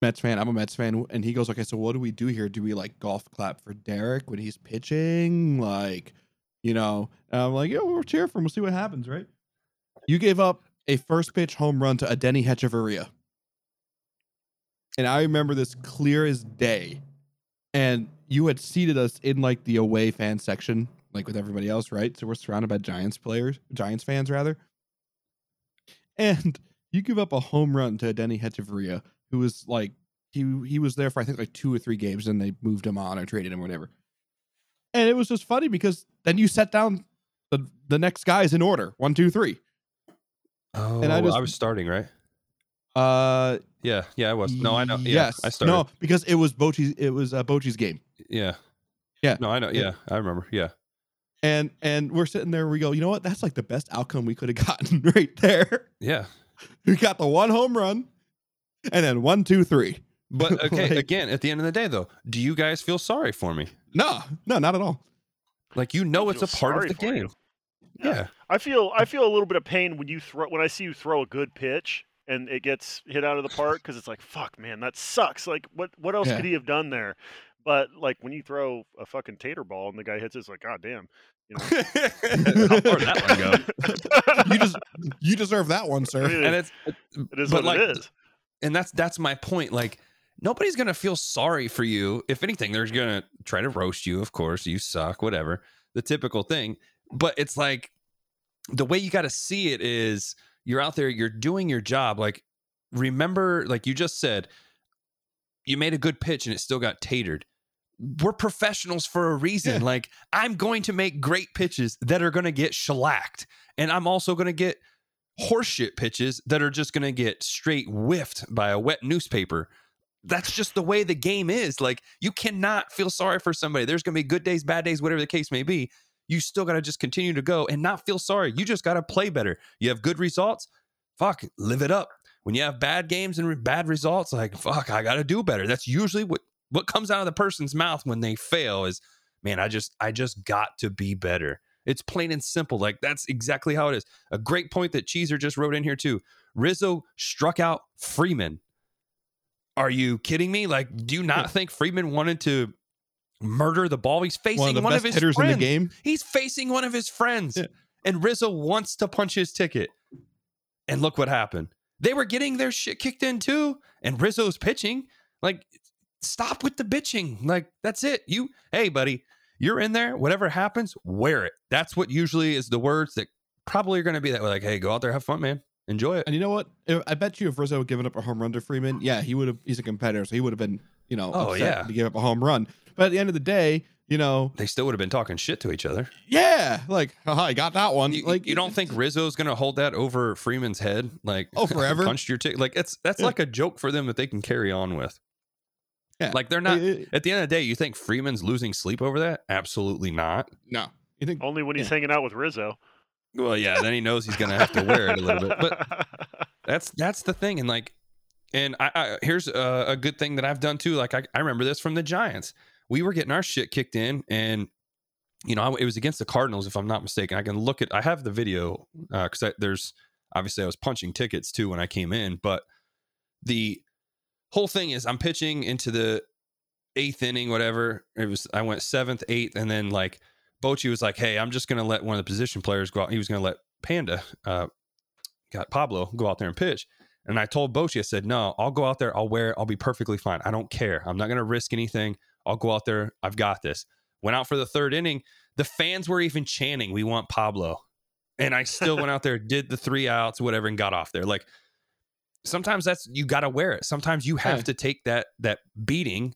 Mets fan. I'm a Mets fan, and he goes, "Okay, so what do we do here? Do we like golf clap for Derek when he's pitching? Like, you know?" And I'm like, "Yeah, we'll cheer for him. We'll see what happens, right?" You gave up a first pitch home run to Adeiny Hechavarria. And I remember this clear as day. And you had seated us in like the away fan section, like with everybody else, right? So we're surrounded by Giants players, Giants fans rather. And you give up a home run to Denny Hechavarria, who was like he he was there for I think like two or three games, and they moved him on or traded him or whatever. And it was just funny because then you set down the the next guys in order, one, two, three. Oh, And I I, was starting, right? Uh, Yeah, yeah, I was. No, I know. Yeah, Yes, I started. No, because it was Bochy's. It was uh, Bochy's game, Yeah. Yeah. No, I know. Yeah. Yeah, I remember. Yeah. and and we're sitting there. We go, you know what? That's like the best outcome we could have gotten right there. Yeah. We got the one home run, and then one, two, three. But okay, Like- again, at the end of the day, though, do you guys feel sorry for me? No, no, not at all. Like you know, it's a part of the for you. game. Yeah. I feel I feel a little bit of pain when you throw when I see you throw a good pitch and it gets hit out of the park because it's like fuck man that sucks like what what else Yeah. could he have done there but like when you throw a fucking tater ball and the guy hits it, it's like god damn you know How far did that one go? You just you deserve that one, sir. And it's it is but what like, it is and that's that's my point. Like nobody's gonna feel sorry for you. If anything, they're gonna try to roast you. Of course, you suck, whatever, the typical thing. But it's like the way you got to see it is you're out there, you're doing your job. Like remember, like you just said, you made a good pitch and it still got tatered. We're professionals for a reason. Yeah. Like I'm going to make great pitches that are going to get shellacked, and I'm also going to get horseshit pitches that are just going to get straight whiffed by a wet newspaper. That's just the way the game is. Like you cannot feel sorry for somebody. There's going to be good days, bad days, whatever the case may be. You still got to just continue to go and not feel sorry. You just got to play better. You have good results. Fuck, live it up. When you have bad games and bad results, like fuck, I got to do better. That's usually what what comes out of the person's mouth when they fail is, man, I just I just got to be better. It's plain and simple. Like that's exactly how it is. A great point that Cheeser just wrote in here too. Rizzo struck out Freeman. Are you kidding me? Like, do you not think Freeman wanted to murder the ball? He's facing One of one of his hitters friends. in the game. He's facing one of his friends. Yeah. And Rizzo wants to punch his ticket. And look what happened. They were getting their shit kicked in too. And Rizzo's pitching. Like, stop with the bitching. Like, that's it. You, hey, buddy, you're in there. Whatever happens, wear it. That's what usually is the words that probably are going to be that way. Like, hey, go out there, have fun, man. Enjoy it. And you know what? I bet you if Rizzo had given up a home run to Freeman, yeah, he would have. He's a competitor, so he would have been, you know, Oh, yeah. to give up a home run. But at the end of the day, you know, They still would have been talking shit to each other. yeah, like, haha, I got that one. You, like, you don't think Rizzo's going to hold that over Freeman's head? Like, Oh, forever? punched your ticket. Like, it's that's Yeah. like a joke for them that they can carry on with. Yeah. Like, they're not. Uh, At the end of the day, you think Freeman's losing sleep over that? Absolutely not. no, you think? Only when he's Yeah. hanging out with Rizzo. Well, yeah, then he knows he's going to have to wear it a little bit. But that's that's the thing, and like, and I, I here's a, a good thing that I've done too. Like, I, I remember this from the Giants. We were getting our shit kicked in, and you know, I, it was against the Cardinals, if I'm not mistaken. I can look at. I have the video because I there's obviously I was punching tickets too when I came in, but the whole thing is I'm pitching into the eighth inning, whatever. It was I went seventh, eighth, and then like Bochy was like, "Hey, I'm just gonna let one of the position players go out." He was gonna let Panda, uh, got Pablo, go out there and pitch. And I told Bochy, I said, "No, I'll go out there. I'll wear. it. I'll be perfectly fine. I don't care. I'm not gonna risk anything. I'll go out there. I've got this." Went out for the third inning. The fans were even chanting, "We want Pablo," and I still went out there, did the three outs, whatever, and got off there. Like sometimes that's you got to wear it. Sometimes you have Yeah. to take that that beating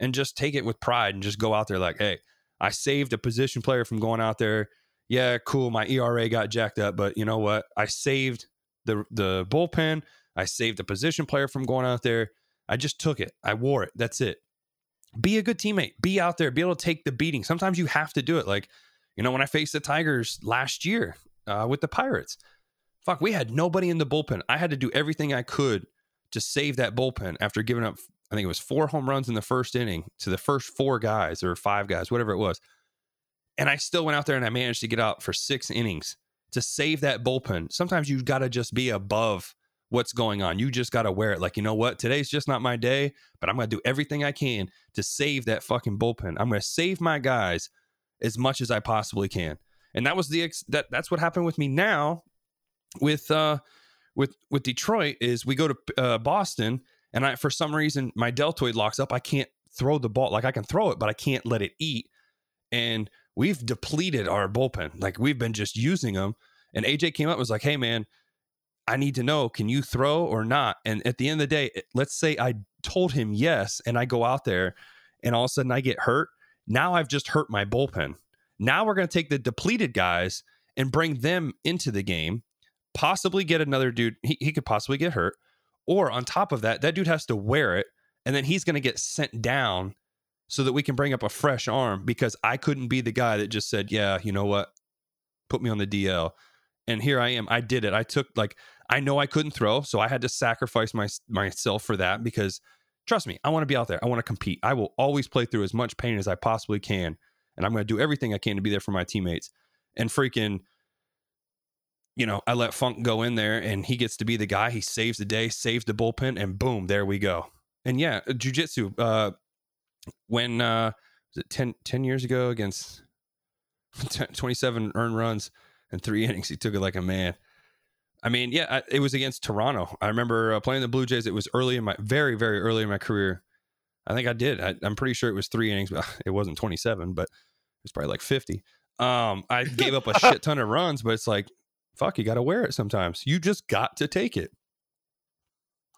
and just take it with pride and just go out there like, "Hey, I saved a position player from going out there. Yeah, cool. My ERA got jacked up, but you know what? I saved the the bullpen. I saved a position player from going out there. I just took it. I wore it. That's it. Be a good teammate. Be out there. Be able to take the beating. Sometimes you have to do it. Like, you know, when I faced the Tigers last year uh, with the Pirates, fuck, we had nobody in the bullpen. I had to do everything I could to save that bullpen after giving up, I think it was four home runs in the first inning to the first four guys or five guys, whatever it was. And I still went out there and I managed to get out for six innings to save that bullpen. Sometimes you've got to just be above what's going on. You just got to wear it. Like, you know what? Today's just not my day, but I'm going to do everything I can to save that fucking bullpen. I'm going to save my guys as much as I possibly can. And that was the ex- that that's what happened with me now with uh with with Detroit is we go to uh, Boston and I for some reason my deltoid locks up. I can't throw the ball like I can throw it, but I can't let it eat. And we've depleted our bullpen. Like we've been just using them. And AJ came up and was like, "Hey man, I need to know can you throw or not?" And at the end of the day, let's say I told him yes, and I go out there, and all of a sudden I get hurt. Now I've just hurt my bullpen. Now we're going to take the depleted guys and bring them into the game, possibly get another dude. He, he could possibly get hurt. Or on top of that, that dude has to wear it. And then he's going to get sent down so that we can bring up a fresh arm because I couldn't be the guy that just said, yeah, you know what? Put me on the DL. And here I am. I did it. I took, like, I know I couldn't throw. So I had to sacrifice my, myself for that because trust me, I want to be out there. I want to compete. I will always play through as much pain as I possibly can. And I'm going to do everything I can to be there for my teammates. And freaking, you know, I let Funk go in there and he gets to be the guy. He saves the day, saves the bullpen, and boom, there we go. And yeah, jujitsu, uh, when, uh, was it 10, 10 years ago against 10, 27 earned runs and three innings, he took it like a man. I mean, yeah, I, it was against Toronto. I remember uh, playing the Blue Jays. It was early in my very, very early in my career. I think I did. I, am pretty sure it was three innings, but it wasn't 27, but it was probably like 50. Um, I gave up a shit ton of runs, but it's like, fuck, you got to wear it sometimes. You just got to take it.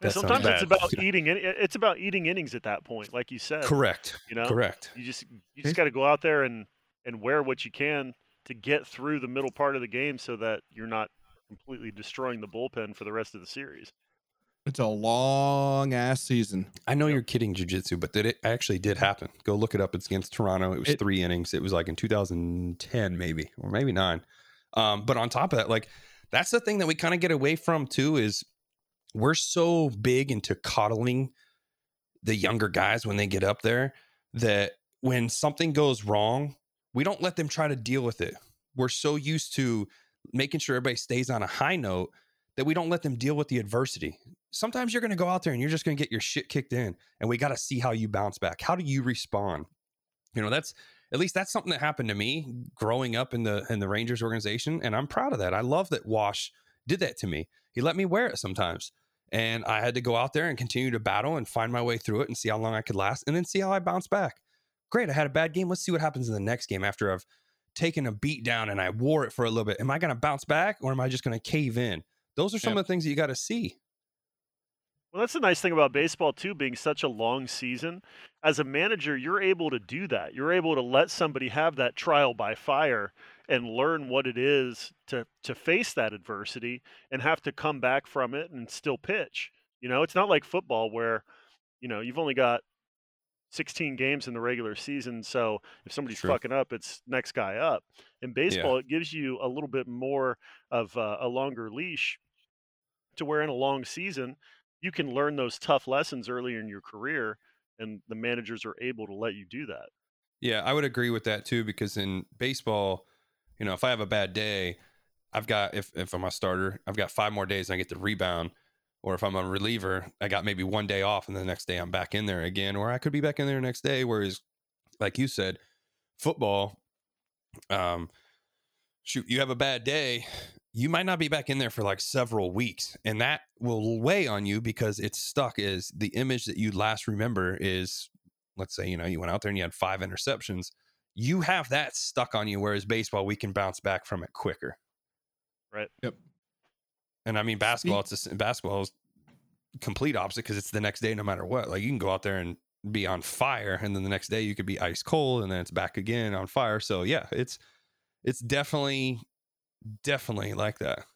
That sometimes it's about eating. It's about eating innings at that point, like you said. Correct. You know, correct. You just you just got to go out there and and wear what you can to get through the middle part of the game, so that you're not completely destroying the bullpen for the rest of the series. It's a long ass season. I know you're kidding, jujitsu, but did it actually did happen? Go look it up. It's against Toronto. It was it, three innings. It was like in 2010, maybe or maybe nine. Um, but on top of that, like that's the thing that we kind of get away from too is we're so big into coddling the younger guys when they get up there that when something goes wrong, we don't let them try to deal with it. We're so used to making sure everybody stays on a high note that we don't let them deal with the adversity. Sometimes you're going to go out there and you're just going to get your shit kicked in, and we got to see how you bounce back. How do you respond? You know, that's at least that's something that happened to me growing up in the in the Rangers organization, and I'm proud of that. I love that Wash did that to me. He let me wear it sometimes, and I had to go out there and continue to battle and find my way through it and see how long I could last, and then see how I bounce back. Great, I had a bad game. Let's see what happens in the next game after I've taken a beat down and I wore it for a little bit. Am I going to bounce back or am I just going to cave in? Those are some yep. of the things that you got to see. Well, that's the nice thing about baseball too, being such a long season. As a manager, you're able to do that. You're able to let somebody have that trial by fire and learn what it is to to face that adversity and have to come back from it and still pitch. You know, it's not like football where, you know, you've only got 16 games in the regular season. So if somebody's True. fucking up, it's next guy up. In baseball, yeah. it gives you a little bit more of uh, a longer leash to where in a long season, you can learn those tough lessons earlier in your career, and the managers are able to let you do that. Yeah, I would agree with that too, because in baseball, you know, if I have a bad day, I've got, if, if I'm a starter, I've got five more days and I get to rebound or if I'm a reliever, I got maybe one day off and the next day I'm back in there again, or I could be back in there next day. Whereas, like you said, football, um, shoot, you have a bad day, you might not be back in there for like several weeks, and that will weigh on you because it's stuck. Is the image that you last remember is, let's say, you know, you went out there and you had five interceptions, you have that stuck on you. Whereas baseball, we can bounce back from it quicker. Right. Yep. And I mean, basketball, it's a, basketball is complete opposite because it's the next day no matter what. Like you can go out there and be on fire, and then the next day you could be ice cold, and then it's back again on fire. So yeah, it's it's definitely definitely like that.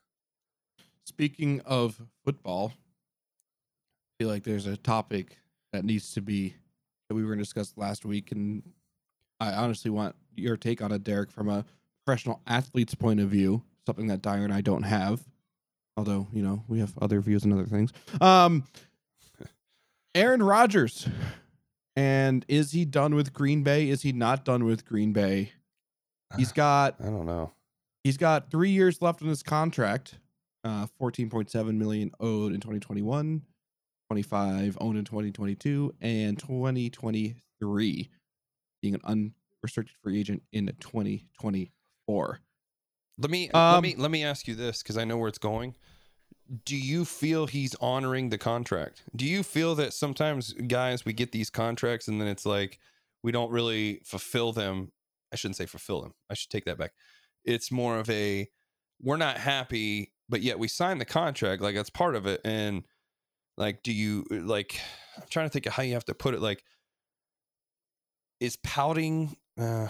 Speaking of football, I feel like there's a topic that needs to be that we were going to discuss last week, and I honestly want your take on it, Derek, from a professional athlete's point of view. Something that Dyer and I don't have although you know we have other views and other things. Um, Aaron Rodgers, and is he done with Green Bay? Is he not done with Green Bay? He's got I don't know. He's got three years left on his contract. Uh, 14.7 million owed in 2021, 25 owned in 2022, and 2023 being an unrestricted free agent in 2024. Let me um, let me let me ask you this because I know where it's going. Do you feel he's honoring the contract? Do you feel that sometimes guys we get these contracts and then it's like we don't really fulfill them? I shouldn't say fulfill them. I should take that back. It's more of a we're not happy, but yet we signed the contract. Like that's part of it. And like, do you like? I'm trying to think of how you have to put it. Like, is pouting? Uh,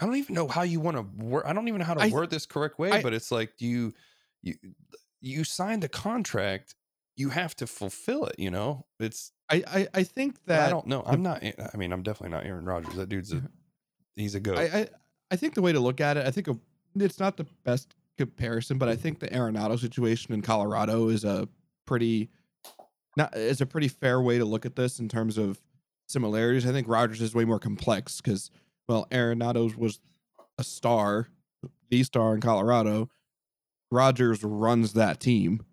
I don't even know how you want to word. I don't even know how to I, word this correct way, I, but it's like you, you, you signed a contract. You have to fulfill it. You know, it's. I I, I think that I don't know. I'm not. I mean, I'm definitely not Aaron Rodgers. That dude's a, he's a goat. I, I I think the way to look at it, I think it's not the best comparison, but I think the Arenado situation in Colorado is a pretty, not is a pretty fair way to look at this in terms of similarities. I think Rodgers is way more complex because well, Arenado was a star, the star in Colorado. Rodgers runs that team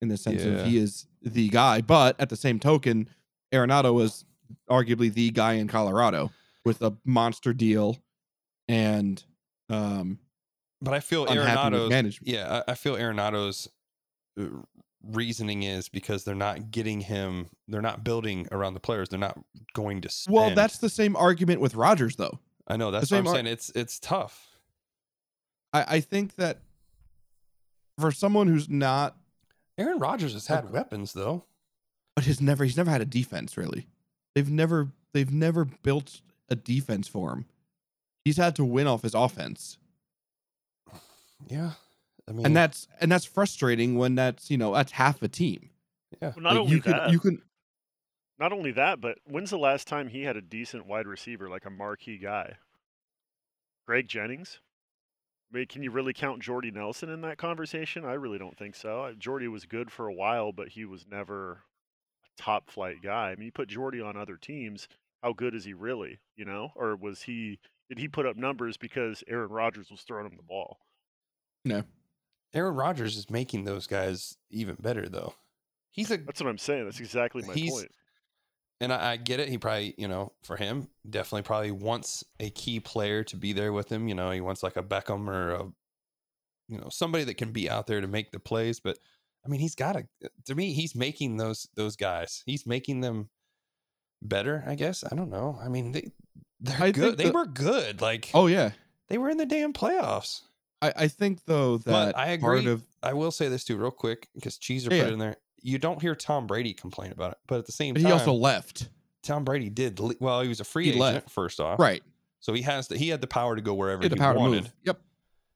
in the sense yeah. of he is the guy. But at the same token, Arenado was arguably the guy in Colorado with a monster deal and um but I feel Arenado's yeah, I, I feel Arenado's uh, reasoning is because they're not getting him. They're not building around the players. They're not going to spend. Well, that's the same argument with Rodgers, though. I know that's the what I'm ar- saying. It's it's tough. I, I think that for someone who's not, Aaron Rodgers has had weapons though. but he's never he's never had a defense really. They've never they've never built a defense for him. He's had to win off his offense, Yeah, I mean, and that's and that's frustrating when that's you know that's half a team. yeah. Well, not Like, only you could that, you can not only that, but when's the last time he had a decent wide receiver, like a marquee guy? Greg Jennings. I mean, can you really count Jordy Nelson in that conversation? I really don't think so. Jordy was good for a while, but he was never a top flight guy. I mean, you put Jordy on other teams. How good is he really? You know, or was he? Did he put up numbers because Aaron Rodgers was throwing him the ball? No. Aaron Rodgers is making those guys even better though. He's a That's what I'm saying. That's exactly my He's- point. and I, I get it. He probably, you know, for him, definitely probably wants a key player to be there with him. You know, he wants like a Beckham or a, you know, somebody that can be out there to make the plays. But I mean, he's got to. To me, he's making those those guys. He's making them better. I guess. I don't know. I mean, they they're I good. think They the- were good. Like Oh yeah, they were in the damn playoffs. I I think though that I part agree. of I will say this too, real quick, because Cheeser Yeah, put it in there. You don't hear Tom Brady complain about it, but at the same but time, he also left. Tom Brady did. le- Well, he was a free He agent left. first off, Right. So he has the, he had the power to go wherever He he, the power to wanted. move. Yep.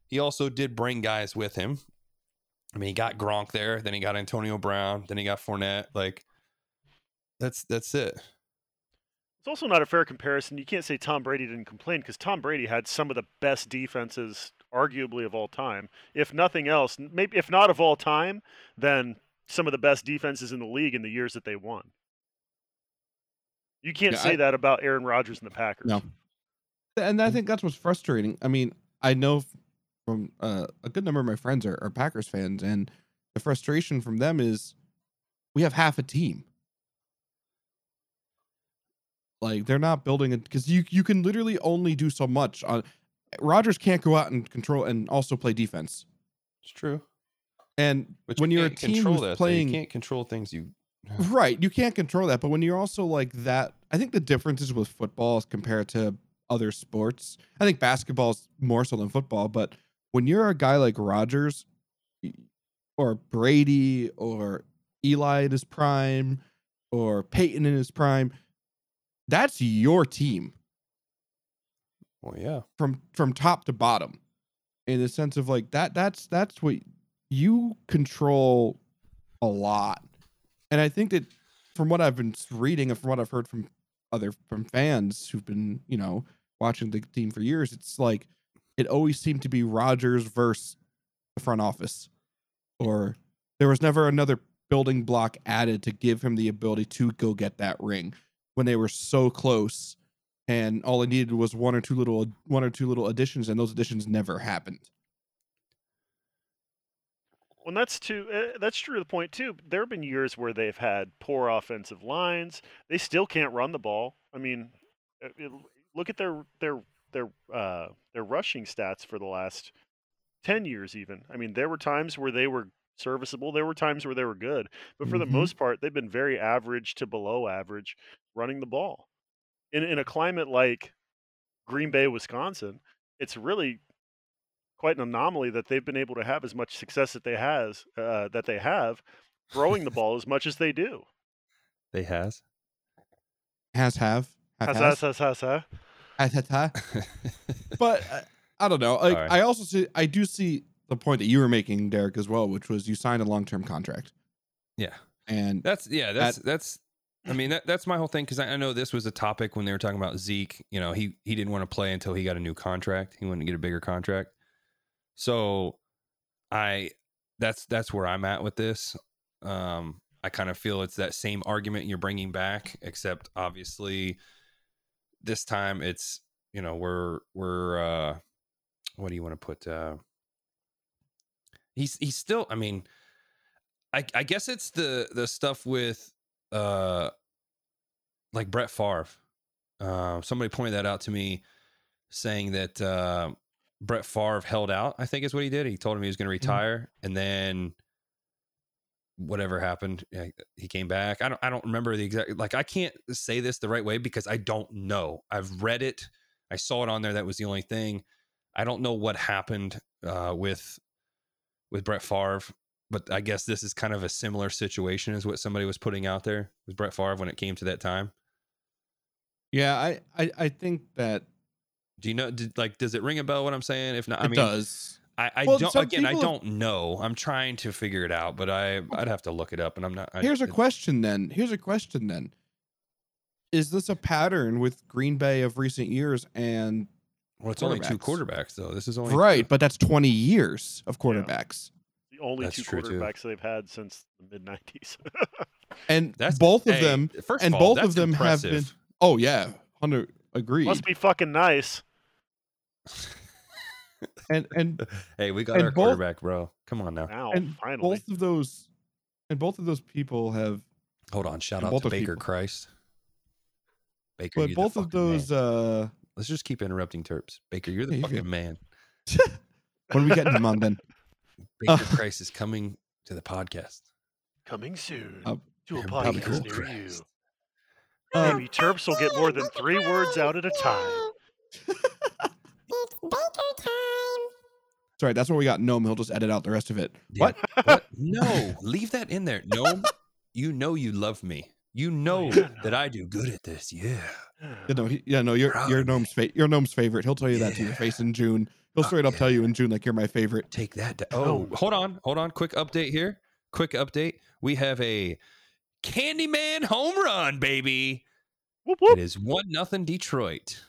He also did bring guys with him. I mean, he got Gronk there, then he got Antonio Brown, then he got Fournette. Like, that's that's it. It's also not a fair comparison. You can't say Tom Brady didn't complain because Tom Brady had some of the best defenses, arguably of all time. If nothing else, maybe if not of all time, then some of the best defenses in the league in the years that they won. You can't Yeah, say I- that about Aaron Rodgers and the Packers. No. And I think that's what's frustrating. I mean, I know from uh, a good number of my friends are, are Packers fans, and the frustration from them is we have half a team. Like they're not building it because you you can literally only do so much on. Rodgers can't go out and control and also play defense. It's true. And when you you're a team control who's playing you can't control things you. Right. You can't control that. But when you're also like that, I think the differences with football as compared to other sports, I think basketball is more so than football. But when you're a guy like Rodgers or Brady or Eli in his prime or Peyton in his prime, that's your team Well, yeah. from from top to bottom in the sense of like that that's that's what you control a lot. And i think that from what i've been reading and from what i've heard from other from fans who've been you know watching the team for years it's like it always seemed to be rodgers versus the front office. Or there was never another building block added to give him the ability to go get that ring when they were so close and all it needed was one or two little one or two little additions and those additions never happened Well, that's too. Uh, that's true to the point too. There have been years where they've had poor offensive lines. They still can't run the ball. I mean, uh, it- look at their their their uh, their rushing stats for the last ten years. Even I mean, there were times where they were serviceable. There were times where they were good, but for the Mhm. most part, they've been very average to below average running the ball. In in a climate like Green Bay, Wisconsin, it's really quite an anomaly that they've been able to have as much success that they has uh, that they have throwing the ball as much as they do. They has. has have have Has, has, has, has, has, huh? has, has, has. but uh, I don't know. Like Alright. I also see, I do see the point that you were making, Derek, as well, which was you signed a long term contract, yeah. and That's yeah. That's that's. I mean that that's my whole thing because I, I know this was a topic when they were talking about Zeke. You know, he he didn't want to play until he got a new contract. He wanted to get a bigger contract. So, I that's that's where I'm at with this. Um, I kind of feel it's that same argument you're bringing back, except obviously this time it's you know we're we're uh, what do you want to put? Uh, he's he's still. I mean, I I guess it's the the stuff with uh like Brett Favre. Uh, somebody pointed that out to me, saying that uh, Brett Favre held out. I think is what he did. He told him he was going to retire, and then whatever happened, he came back. I don't I don't remember the exact like I can't say this the right way because I don't know. I've read it. I saw it on there. That was the only thing. I don't know what happened uh, with with Brett Favre, but I guess this is kind of a similar situation as what somebody was putting out there with Brett Favre when it came to that time. Yeah, I, I, I think that Do you know? Did, like, does it ring a bell? What I'm saying? If not, I it mean, does. I, I Well, don't. Again, I don't know. I'm trying to figure it out, but I I'd have to look it up, and I'm not. I, Here's a question then. Here's a question then. Is this a pattern with Green Bay of recent years and Well, it's only two quarterbacks. though. This is only right, but that's 20 years of quarterbacks. The only That's two true, too. quarterbacks they've had since the mid '90s. And That's both of hey, them First and of all, both of that's them have been. Oh yeah, 100 agreed. Must be fucking nice. and and Hey, we got our both- quarterback, bro. Come on now. Now, and finally. both of those and both of those people have Hold on. Shout out both to Baker people. Christ. Baker, but both of fucking man. those uh Let's just keep interrupting Terps. Baker, you're the Yeah, fucking can. man. when are we getting him on then? Baker Christ is coming to the podcast. Coming soon Uh, to a Baker podcast near you. Christ. Um, Maybe Terps will get more than three words out at a time. it's Baker time. sorry, that's what we got. Gnome, he'll just edit out the rest of it. Yeah. What? What? No, leave that in there. No, you know you love me. You know yeah, that I do good at this. Yeah. Yeah, no, he, yeah, no, you're Proud you're. Gnome's fa- you're Gnome's favorite. He'll tell you that to your face in June. He'll Oh, straight up yeah. tell you in June like you're my favorite. Take that. oh, hold on. Hold on. Quick update here. Quick update. We have a Candyman home run, baby. Whoop, whoop. It is one nothing Detroit.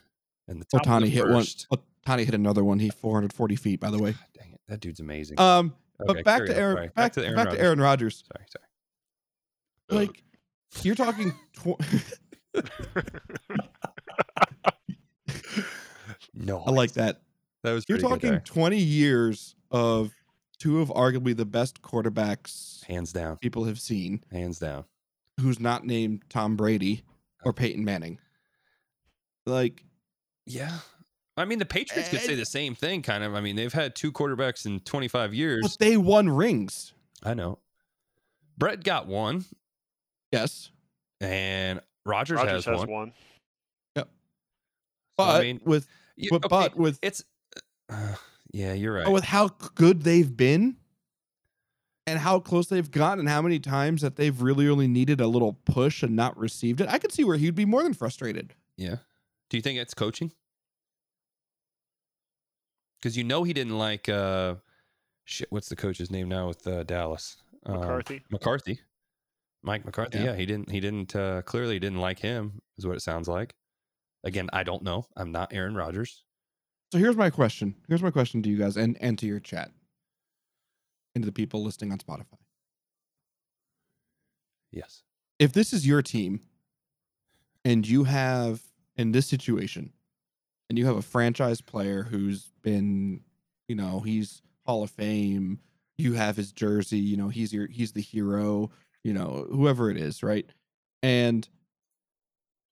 And the top of Ohtani the hit one. first. Ohtani hit another one. He 440 feet, by the way. Dang it, that dude's amazing. Um, Okay, but back to. Aaron, Sorry. back, to Aaron back to Aaron Rodgers. Sorry, sorry. Like, you're talking. Tw- No, I like that. That was You're pretty good talking there. 20 years of two of arguably the best quarterbacks hands down, people have seen, hands down. who's not named Tom Brady or Peyton Manning. Like, Yeah. I mean, the Patriots could eh, say the same thing, kind of. I mean, they've had two quarterbacks in 25 years. but they won rings. I know. Brett got one, Yes. and Rodgers, Rodgers has, has one. one. So, But I mean, with you- but, okay, but with it's uh, yeah, you're right. but with how good they've been and how close they've gotten and how many times that they've really only needed a little push and not received it, I could see where he'd be more than frustrated. yeah. Do you think it's coaching? Because you know he didn't like uh, shit. What's the coach's name now with uh, Dallas? Um, McCarthy. McCarthy. Mike McCarthy. Yeah. Yeah, he didn't. He didn't. Uh, clearly, didn't like him. Is what it sounds like. Again, I don't know. I'm not Aaron Rodgers. So here's my question. Here's my question to you guys and and to your chat. And to the people listening on Spotify. Yes. If this is your team and you have in this situation and you have a franchise player who's been, you know, he's Hall of Fame, you have his jersey, you know, he's your he's the hero, you know, whoever it is, right? And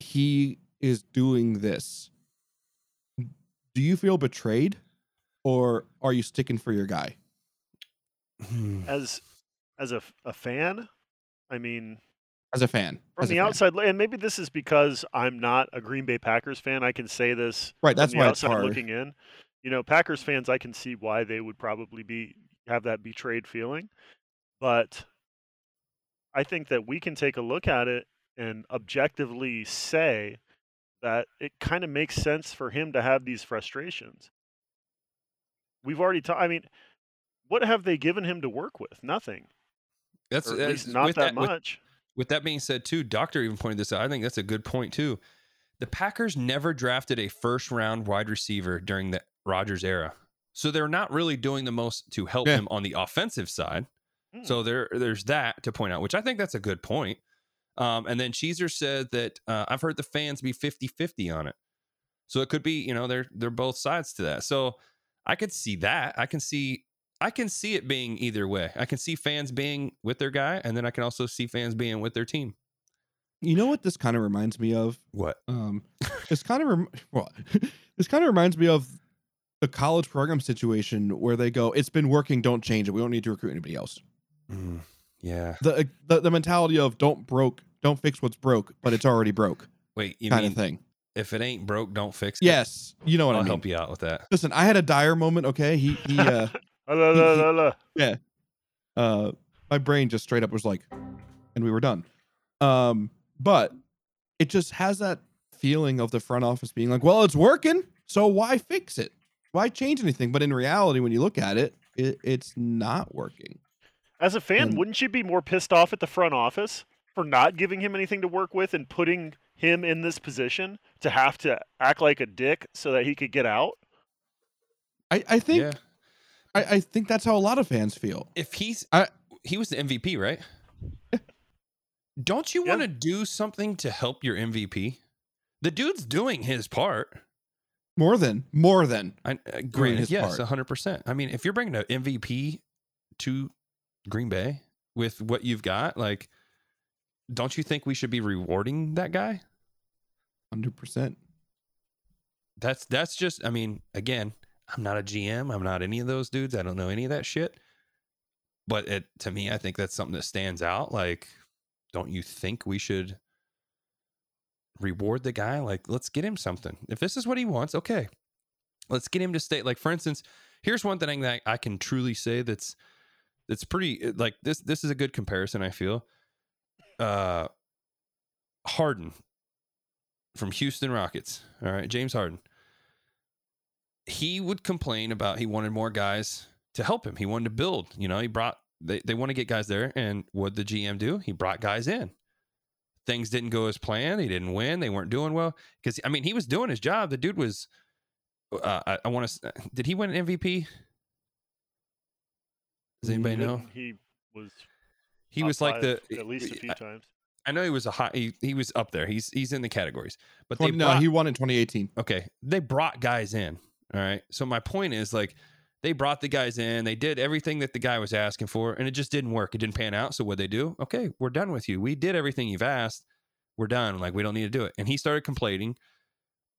he is doing this. Do you feel betrayed or are you sticking for your guy? Hmm. As as a fan, I mean, As a fan. from the fan. outside, and maybe this is because I'm not a Green Bay Packers fan. I can say this Right, that's from the why it's outside hard. looking in. You know, Packers fans, I can see why they would probably be have that betrayed feeling, but I think that we can take a look at it and objectively say that it kind of makes sense for him to have these frustrations. We've already talked. I mean, what have they given him to work with? Nothing, That's, or at least not with that, with- much. With that being said, too, Doctor even pointed this out. I think that's a good point too. The Packers never drafted a first round wide receiver during the Rodgers era, so they're not really doing the most to help Yeah. him on the offensive side. Mm. So there, there's that to point out, which I think that's a good point. Um, and then Cheeser said that uh, I've heard the fans be 50-50 on it. So it could be, you know, they're they're both sides to that. So I could see that. I can see I can see it being either way. I can see fans being with their guy, and then I can also see fans being with their team. You know what this kind of reminds me of? What? Um, this kind of rem- well, this kind of reminds me of the college program situation where they go, "It's been working, don't change it. We don't need to recruit anybody else." Mm, Yeah. the, the the mentality of don't broke, don't fix what's broke, but it's already broke Wait, you kind mean of thing. if it ain't broke, don't fix it? Yes, you know what I'll I mean. help you out with that. Listen, I had a dire moment. Okay, he he uh La, la, la, la. uh my brain just straight up was like, and we were done. Um, but it just has that feeling of the front office being like, well, it's working, so why fix it? Why change anything? But in reality, when you look at it, it it's not working. As a fan, And- wouldn't you be more pissed off at the front office for not giving him anything to work with and putting him in this position to have to act like a dick so that he could get out? I I think yeah. I, I think that's how a lot of fans feel. If he's I- he was the MVP, right? Don't you Yeah. want to do something to help your MVP? The dude's doing his part. More than more than I uh, granted, his yes, part. hundred percent. I mean, if you're bringing an MVP to Green Bay with what you've got, like, don't you think we should be rewarding that guy? hundred percent. That's that's just. I mean, again, I'm not a GM. I'm not any of those dudes. I don't know any of that shit. But it to me, I think that's something that stands out. Like, don't you think we should reward the guy? Like, let's get him something. If this is what he wants, okay, let's get him to stay. Like, for instance, here's one thing that I can truly say that's that's pretty like this. This is a good comparison. I feel. Uh, Harden from Houston Rockets. All right, James Harden. He would complain about he wanted more guys to help him. He wanted to build. You know, he brought they, they want to get guys there. And what the GM do? He brought guys in. Things didn't go as planned. He didn't win. They weren't doing well. Because I mean, he was doing his job. The dude was. Uh, I, I want to. Did he win an MVP? Does anybody know? He was. He was like the. at least a few I, times. I know he was a high. He, he was up there. He's he's in the categories. But they 20, no, he won in 2018. okay, they brought guys in. All right. So my point is like they brought the guys in, they did everything that the guy was asking for, and it just didn't work. It didn't pan out. So what they do? Okay, we're done with you. We did everything you've asked. We're done. Like we don't need to do it. And he started complaining,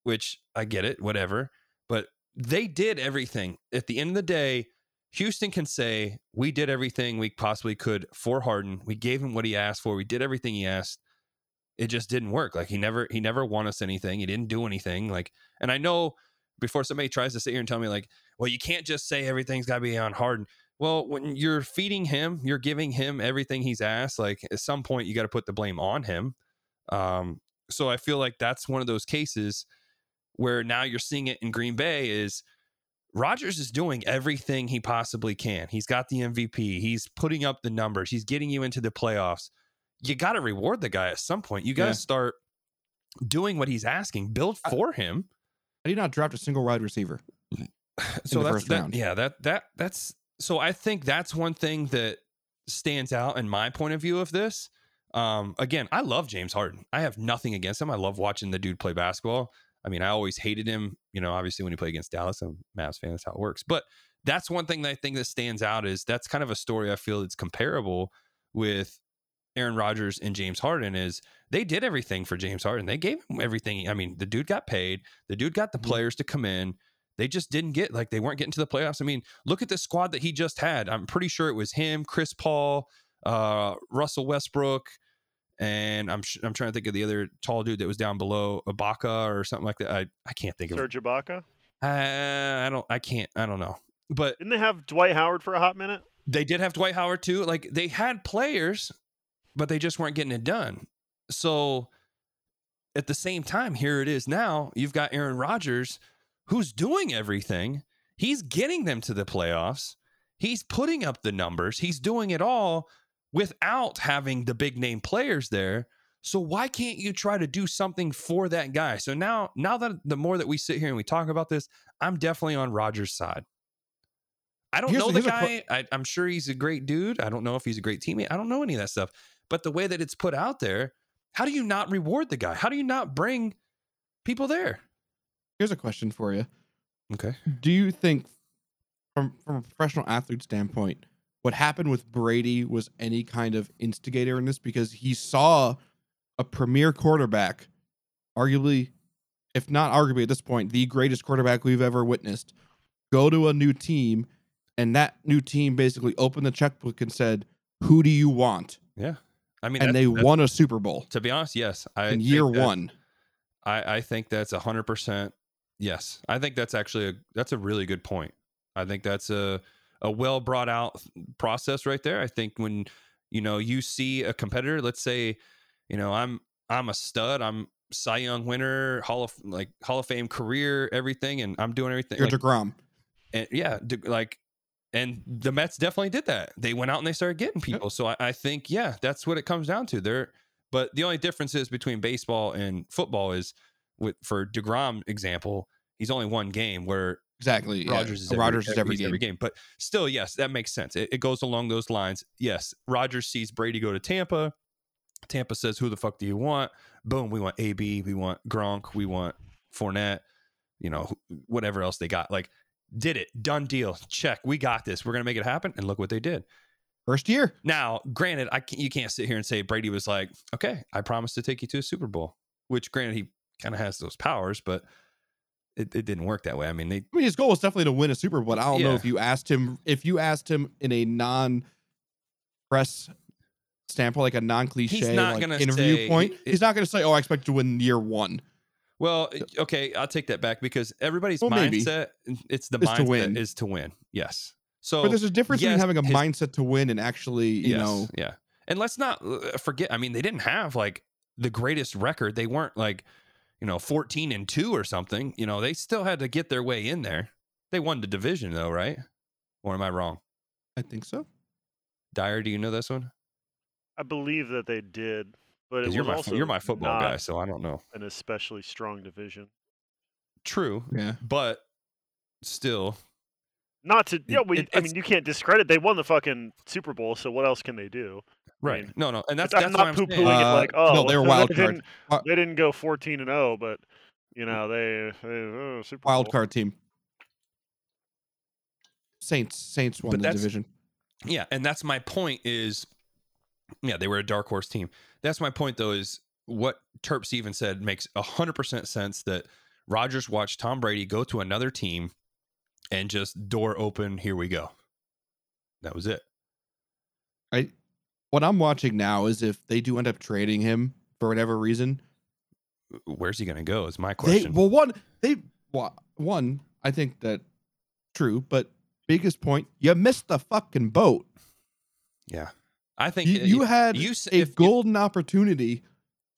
which I get it, whatever. But they did everything. At the end of the day, Houston can say, We did everything we possibly could for Harden. We gave him what he asked for. We did everything he asked. It just didn't work. Like he never he never won us anything. He didn't do anything. Like, and I know before somebody tries to sit here and tell me, like, well, you can't just say everything's gotta be on Harden. Well, when you're feeding him, you're giving him everything he's asked. Like at some point you got to put the blame on him. Um, so I feel like that's one of those cases where now you're seeing it in Green Bay is Rodgers is doing everything he possibly can. He's got the MVP. He's putting up the numbers. He's getting you into the playoffs. You got to reward the guy at some point. You got to Yeah. start doing what he's asking. Build I- for him. I did not draft a single wide receiver. so the that's first that, round. yeah that that that's so i think that's one thing that stands out in my point of view of this um again i love james harden i have nothing against him i love watching the dude play basketball i mean i always hated him you know obviously when he played against dallas i'm a Mavs fan that's how it works but that's one thing that i think that stands out is that's kind of a story i feel that's comparable with Aaron Rodgers and James Harden is they did everything for James Harden. They gave him everything. I mean, the dude got paid. The dude got the Mhm. players to come in they just didn't get like they weren't getting to the playoffs. I mean, look at the squad that he just had. I'm pretty sure it was him, Chris Paul, uh, Russell Westbrook, and I'm I'm trying to think of the other tall dude that was down below Ibaka or something like that. I, I can't think of. Serge Ibaka. I, I don't. I can't. I don't know. But Didn't they have Dwight Howard for a hot minute? they did have Dwight Howard too. Like they had players, but they just weren't getting it done. So at the same time, here it is now. You've got Aaron Rodgers who's doing everything. He's getting them to the playoffs. He's putting up the numbers. He's doing it all without having the big name players there. So why can't you try to do something for that guy? So now, now that the more that we sit here and we talk about this, I'm definitely on Rodgers' side. I don't Here's- know the a guy. I, I'm sure he's a great dude. I don't know if he's a great teammate. I don't know any of that stuff. But the way that it's put out there, how do you not reward the guy? How do you not bring people there? Here's a question for you. Okay. Do you think, from from a professional athlete standpoint, what happened with Brady was any kind of instigator in this? Because he saw a premier quarterback, arguably, if not arguably at this point, the greatest quarterback we've ever witnessed, go to a new team, and that new team basically opened the checkbook and said, who do you want? Yeah. I mean, And they won a Super Bowl To be honest, yes. I in year that- one. I, I think that's a hundred percent. Yes, I think that's actually a that's a really good point. I think that's a a well brought out process right there. I think when you know you see a competitor, let's say, you know, I'm I'm a stud, I'm Cy Young winner, Hall of like Hall of Fame career, everything, and I'm doing everything. You're like- deGrom. and yeah, d- like, and the Mets definitely did that. They went out and they started getting people. So I, I think, yeah, that's what it comes down to. There, but the only difference is between baseball and football is with for deGrom example, he's only one game where Exactly. yeah. Rodgers is every, Rodgers is every he's game. But still, yes, that makes sense. It, it goes along those lines. Yes, Rodgers sees Brady go to Tampa. Tampa says, "Who the fuck do you want?" Boom, we want AB, we want Gronk, we want Fournette. You know, whatever else they got. Like, did it? Done deal. Check. We got this. We're gonna make it happen. And look what they did. First year. Now, granted, I can, you can't sit here and say Brady was like, "Okay, I promise to take you to a Super Bowl," which, granted, he kind of has those powers, but it, it didn't work that way. I mean, they I mean, his goal was definitely to win a Super Bowl. But I don't know if you asked him if you asked him in a non-press standpoint, like a non-cliche like, interview say- point. he's not going to say, "Oh, I expect to win year one." Well, okay, I'll take that back because everybody's Well, mindset it's the Is to mindset win. is to win. Yes. So but there's a difference yes, between having a his- mindset to win and actually, you yes, know, yeah. And let's not uh, forget. I mean, they didn't have like the greatest record. They weren't like you know 14 and two or something. You know, they still had to get their way in there. They won the division though, right? Or am I wrong? I think so. Dyer, do you know this one? I believe that they did, but it 'Cause you're was my also you're my football guy, so I don't know. an especially strong division. True, Yeah. but still, Not to yeah, we, it- I mean you can't discredit. They won the fucking Super Bowl, so what else can they do? Right? mean, no, no, and that's I'm that's not what I'm poo saying. pooing it Uh, like oh no, they were well, wild they card. didn't, Uh, they didn't go 14 and 0, but you know they, they oh, Super Wild Bowl. card team. Saints. Saints won But the division. Yeah, and that's my point is yeah, they were a dark horse team. That's my point though is what Terp even said makes 100% sense that Rodgers watched Tom Brady go to another team and just door open, here we go. That was it. I what I'm watching now is if they do end up trading him for whatever reason. Where's he going to go is my They question. well one they wa- one I think that true, but biggest point you missed the fucking boat. yeah. I think You, you had you a if- golden opportunity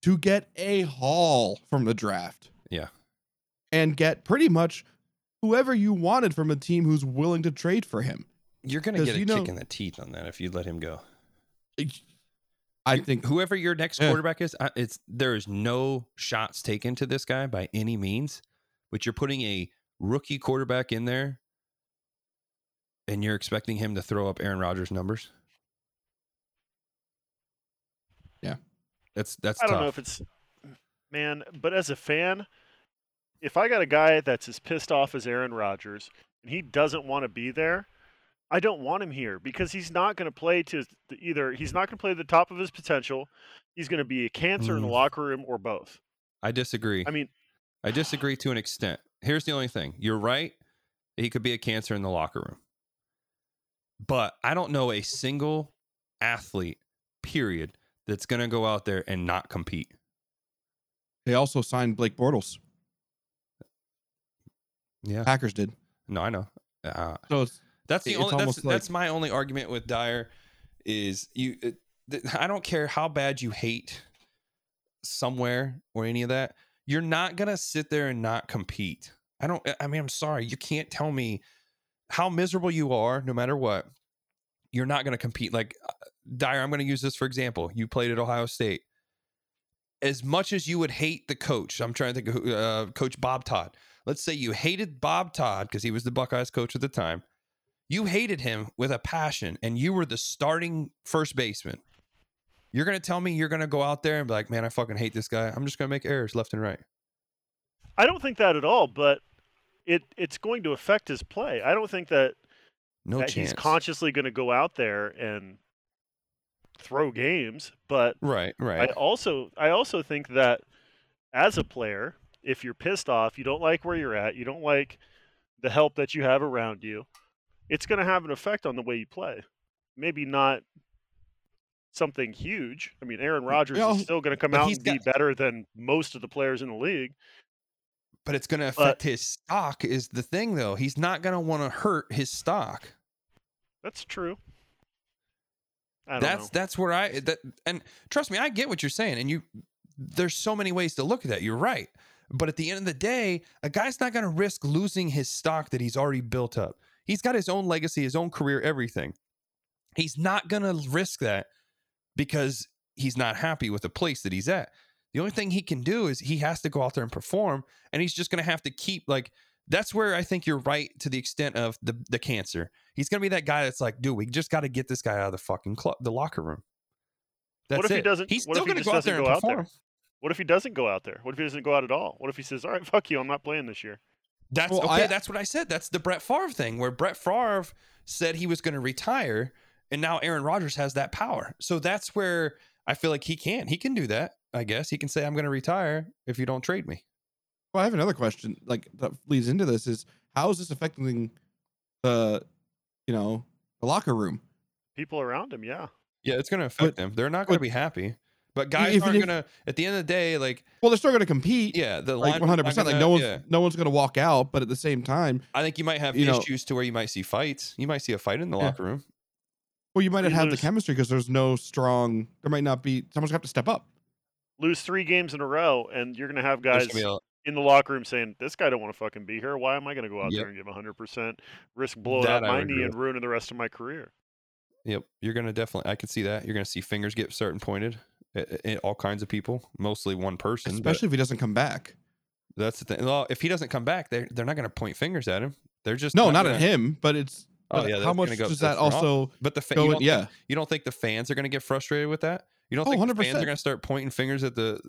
to get a haul from the draft. Yeah. And get pretty much whoever you wanted from a team who's willing to trade for him. you're going to get a you kick in the teeth on that if you let him go. I think whoever your next Yeah. quarterback is, it's there is no shots taken to this guy by any means, but you're putting a rookie quarterback in there, and you're expecting him to throw up Aaron Rodgers numbers. Yeah. that's that's I don't know if it's man, but as a fan, if I got a guy that's as pissed off as Aaron Rodgers and he doesn't want to be there, I don't want him here because he's not going to play to either he's not going to play to the top of his potential, he's going to be a cancer in the Mm. locker room or both. I disagree. I mean, I disagree to an extent. Here's the only thing. You're right. He could be a cancer in the locker room. But I don't know a single athlete, period, that's going to go out there and not compete. they also signed Blake Bortles. Yeah. Packers did. No, I know. Uh, So it's That's the It's only. That's, like- that's my only argument with Dyer is you. It, I don't care how bad you hate somewhere or any of that. You're not gonna sit there and not compete. I don't. I mean, I'm sorry. You can't tell me how miserable you are, no matter what. You're not gonna compete. Like uh, Dyer, I'm gonna use this for example. You played at Ohio State. As much as you would hate the coach, I'm trying to think of who, uh, Coach Bob Todd. Let's say you hated Bob Todd because he was the Buckeyes coach at the time you hated him with a passion and you were the starting first baseman. You're going to tell me you're going to go out there and be like, man, I fucking hate this guy. I'm just going to make errors left and right. I don't think that at all, but it it's going to affect his play. I don't think that No that chance. he's consciously going to go out there and throw games, but right, right. I also I also think that as a player, if you're pissed off, you don't like where you're at, you don't like the help that you have around you, it's going to have an effect on the way you play. Maybe not something huge. I mean, Aaron Rodgers is still going to come out and be got- better than most of the players in the league. But it's going to But- affect his stock. Is the thing though? He's not going to want to hurt his stock. That's true. I don't That's know. that's where I that and trust me, I get what you're saying, and you. There's so many ways to look at that. You're right, but at the end of the day, a guy's not going to risk losing his stock that he's already built up. He's got his own legacy, his own career, everything. He's not going to risk that because he's not happy with the place that he's at. The only thing he can do is he has to go out there and perform, and he's just going to have to keep like. That's where I think you're right to the extent of the the cancer. He's going to be that guy that's like, dude, we just got to get this guy out of the fucking club, the locker room. That's What if he doesn't- He's still going to go out there and go out there? perform. What if he doesn't go out there? What if he doesn't go out at all? What if he says, "All right, fuck you, I'm not playing this year"? That's Well, okay. I- that's what I said. That's the Brett Favre thing, where Brett Favre said he was going to retire, and now Aaron Rodgers has that power. So that's where I feel like he can. He can do that. I guess he can say, "I'm going to retire if you don't trade me." Well, I have another question. Like that leads into this: is how is this affecting the, you know, the locker room? People around him, yeah. Yeah, it's going to affect But- them. They're not going to be happy. But guys if- aren't if- going to. At the end of the day, like Well, they're still going to compete. yeah, the like one hundred percent. Like no one's yeah. no one's going to walk out, but at the same time, I think you might have you know- issues to where you might see fights. You might see a fight in the Yeah. locker room. well, you might not You have the chemistry because there's no strong. There might not be. Someone's gonna have to step up. Lose three games in a row, and you're going to have guys gonna a- in the locker room saying, "This guy don't want to fucking be here. Why am I going to go out Yep. there and give 100 percent, risk blowing That up my knee agree and ruining the rest of my career?" Yep, you're gonna definitely. I could see that. You're gonna see fingers get certain pointed at, at all kinds of people, mostly one person. Especially if he doesn't come back. that's the thing. Well, if he doesn't come back, they're they're not gonna point fingers at him. They're just No, not gonna, at him, but it's. Oh, but yeah, how much gonna go does that front. also But the fa- go? you don't yeah, think, you don't think the fans are gonna get frustrated with that? You don't Oh, think the fans are gonna start pointing fingers at the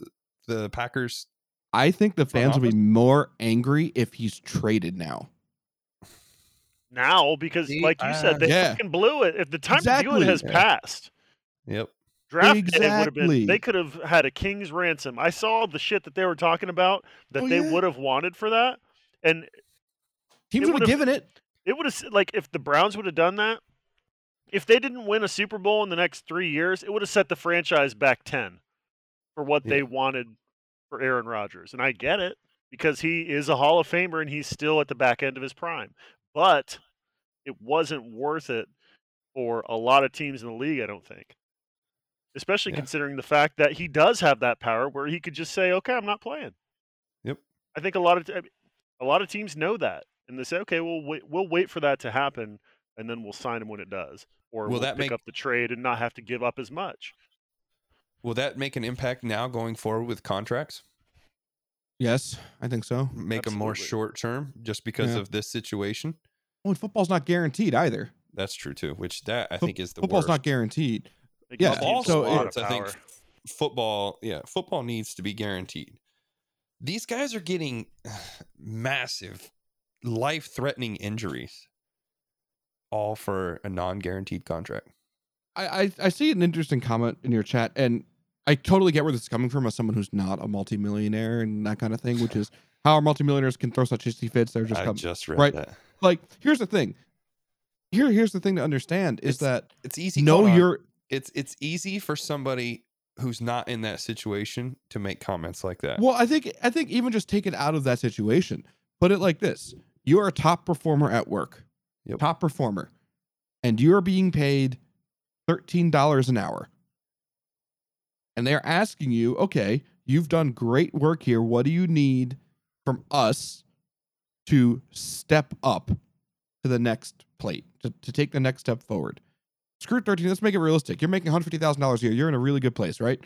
the Packers? I think the fans will be more angry if he's traded now. Now, because like you uh, said, they Yeah. fucking blew it. If the time to do it has Yeah. passed, Yep. Draft day would have been. They could have had a king's ransom. I saw the shit that they were talking about that Oh, they yeah. would have wanted for that, and Teams would have given it. it would have like if the Browns would have done that. If they didn't win a Super Bowl in the next three years, it would have set the franchise back ten for what Yeah. they wanted for Aaron Rodgers, and I get it because he is a Hall of Famer and he's still at the back end of his prime. But it wasn't worth it for a lot of teams in the league. I don't think, especially Yeah. considering the fact that he does have that power where he could just say, "Okay, I'm not playing." Yep. I think a lot of t- a lot of teams know that, and they say, "Okay, we'll wait, we'll wait for that to happen, and then we'll sign him when it does, or Will we'll that pick make- up the trade and not have to give up as much." Will that make an impact now going forward with contracts? Yes, I think so. Make them more short term just because Yeah. of this situation? Oh, and football's not guaranteed either. That's true too. Which that I Fo- think is the Football's worst. not guaranteed. It Yeah, gives Of all so sports, I think football, yeah, football needs to be guaranteed. These guys are getting massive, life-threatening injuries, all for a non-guaranteed contract. I, I I see an interesting comment in your chat, and I totally get where this is coming from as someone who's not a multimillionaire and that kind of thing, which is how our multimillionaires can throw such hissy fits. They're just I come, just read right. that. like here's the thing. Here here's the thing to understand is It's- that It's easy. To know hold on. It's it's easy for somebody who's not in that situation to make comments like that. well. I think I think even just take it out of that situation. Put it like this: you are a top performer at work, Yep. top performer, and you are being paid thirteen dollars an hour. And they're asking you, okay, you've done great work here. What do you need from us to step up to the next plate, to, to take the next step forward? Screw 13, let's make it realistic. You're making $150,000 a year. You're in a really good place, right?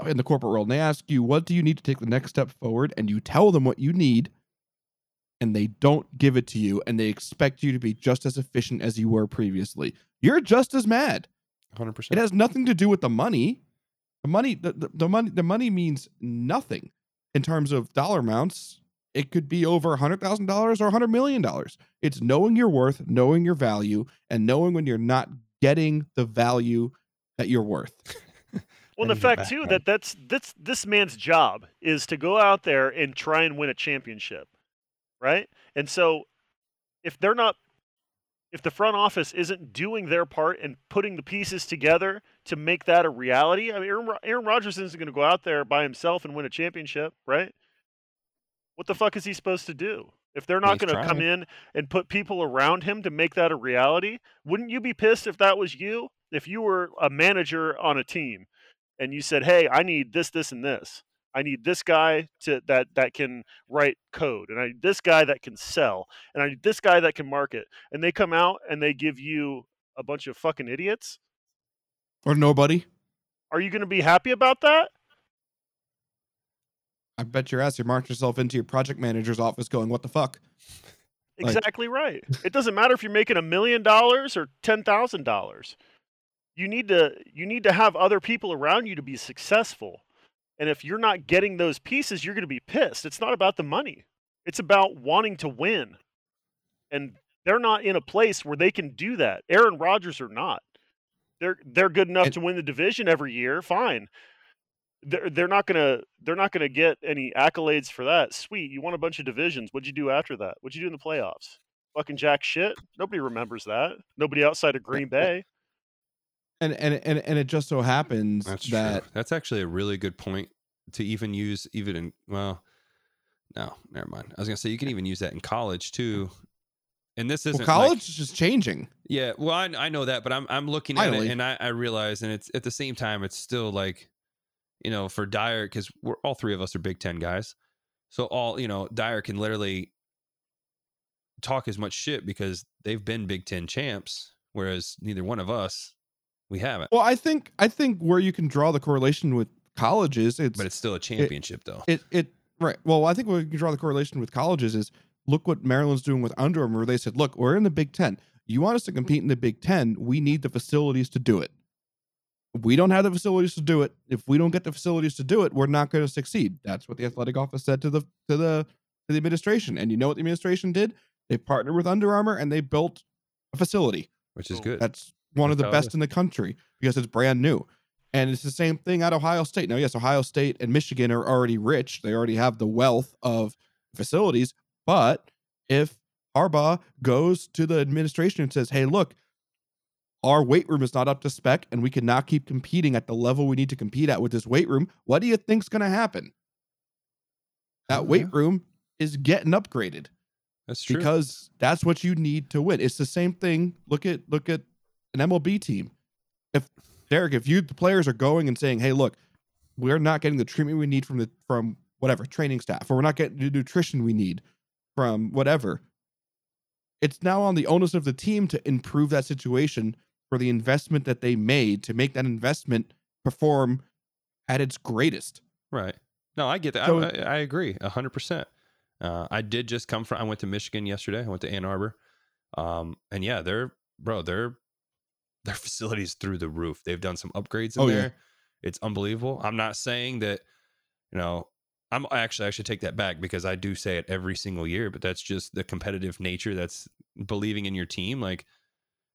Uh, in the corporate world. And they ask you, what do you need to take the next step forward? And you tell them what you need, and they don't give it to you, and they expect you to be just as efficient as you were previously. You're just as mad. 100%. It has nothing to do with the money. The money, the, the, the money, the money means nothing in terms of dollar amounts. It could be over a hundred thousand dollars or a hundred million dollars. It's knowing your worth, knowing your value, and knowing when you're not getting the value that you're worth. Well, I the need a fact too background. that that's that's this man's job is to go out there and try and win a championship, right? And so, if they're not if the front office isn't doing their part and putting the pieces together to make that a reality, I mean, Aaron, Aaron Rodgers isn't going to go out there by himself and win a championship, right? What the fuck is he supposed to do? If they're not going to come in and put people around him to make that a reality, wouldn't you be pissed if that was you? If you were a manager on a team and you said, "Hey, I need this, this, and this. I need this guy to that that can write code, and I need this guy that can sell, and I need this guy that can market," and they come out and they give you a bunch of fucking idiots or nobody. Are you going to be happy about that? I bet your ass you marked yourself into your project manager's office going, what the fuck? Exactly like, right. It doesn't matter if you're making a million dollars or ten thousand dollars. You need to you need to have other people around you to be successful. And if you're not getting those pieces, you're going to be pissed. It's not about the money. It's about wanting to win. And they're not in a place where they can do that. Aaron Rodgers are not. They're they're good enough and, to win the division every year. Fine they're they're not gonna they're not gonna get any accolades for that. Sweet, you won a bunch of divisions. What'd you do after that? What'd you do in the playoffs? Fucking jack shit. Nobody remembers that. Nobody outside of Green Bay. And and and and it just so happens That's that true. that's actually a really good point to even use even in well no never mind i was gonna say you can even use that in college too and this isn't well, college like, is just changing yeah well I, I know that but i'm i'm looking at Finally. it and I, I realize and it's at the same time it's still like you know, for Dyer, because we're all three of us are Big Ten guys. So all, you know, Dyer can literally talk as much shit because they've been Big Ten champs, whereas neither one of us we haven't. Well, I think I think where you can draw the correlation with colleges, it's but it's still a championship it, though. It it right. Well, I think where you can draw the correlation with colleges is look what Maryland's doing with Under Armour. They said, look, we're in the Big Ten. You want us to compete in the Big Ten? We need the facilities to do it we don't have the facilities to do it. If we don't get the facilities to do it, we're not going to succeed. That's what the athletic office said to the to the to the administration. And you know what the administration did? They partnered with Under Armour and they built a facility, which is good. That's one That's of the best in the country because it's brand new. And it's the same thing at Ohio State. Now, yes, Ohio State and Michigan are already rich. They already have the wealth of facilities. But if Harbaugh goes to the administration and says, hey, look, our weight room is not up to spec and we cannot keep competing at the level we need to compete at with this weight room, what do you think's going to happen? That weight uh-huh. room is getting upgraded. That's true. Because that's what you need to win. It's the same thing. Look at look at an MLB team. If Derek, if you the players are going and saying, "Hey, look, we're not getting the treatment we need from the from whatever training staff, or we're not getting the nutrition we need from whatever," it's now on the onus of the team to improve that situation for the investment that they made to make that investment perform at its greatest. Right. No, I get that. So, I, I, agree hundred percent. Uh, I did just come from. I went to Michigan yesterday. I went to Ann Arbor, um, and yeah, they're bro. they're, their facilities through the roof. They've done some upgrades in oh, there. Yeah. It's unbelievable. I'm not saying that, you know. I'm actually I should take that back because I do say it every single year, but that's just the competitive nature. That's believing in your team. Like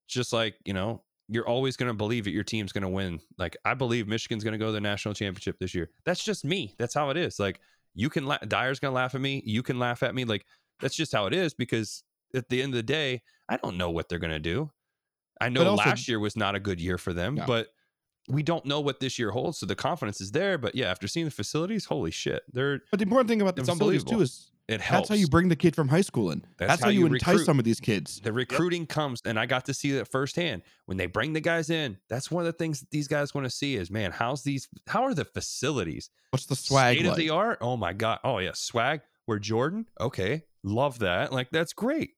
just like, you know, you're always going to believe that your team's going to win. Like I believe Michigan's going to go to the national championship this year. That's just me. That's how it is. Like you can la- Dyer's going to laugh at me, you can laugh at me. Like that's just how it is because at the end of the day, I don't know what they're going to do. I know also, last year was not a good year for them, but we don't know what this year holds. So the confidence is there, but yeah, after seeing the facilities, holy shit, they're. But the important thing about the facilities too is it helps. That's how you bring the kid from high school in. That's, That's how, how, you, entice recruit. some of these kids. The recruiting yep. comes, and I got to see that firsthand. When they bring the guys in, that's one of the things that these guys want to see is, man, how's these? How are the facilities? What's the swag? State like? of the art. Oh my god. Oh yeah, swag. We're Jordan. Okay, love that. Like that's great.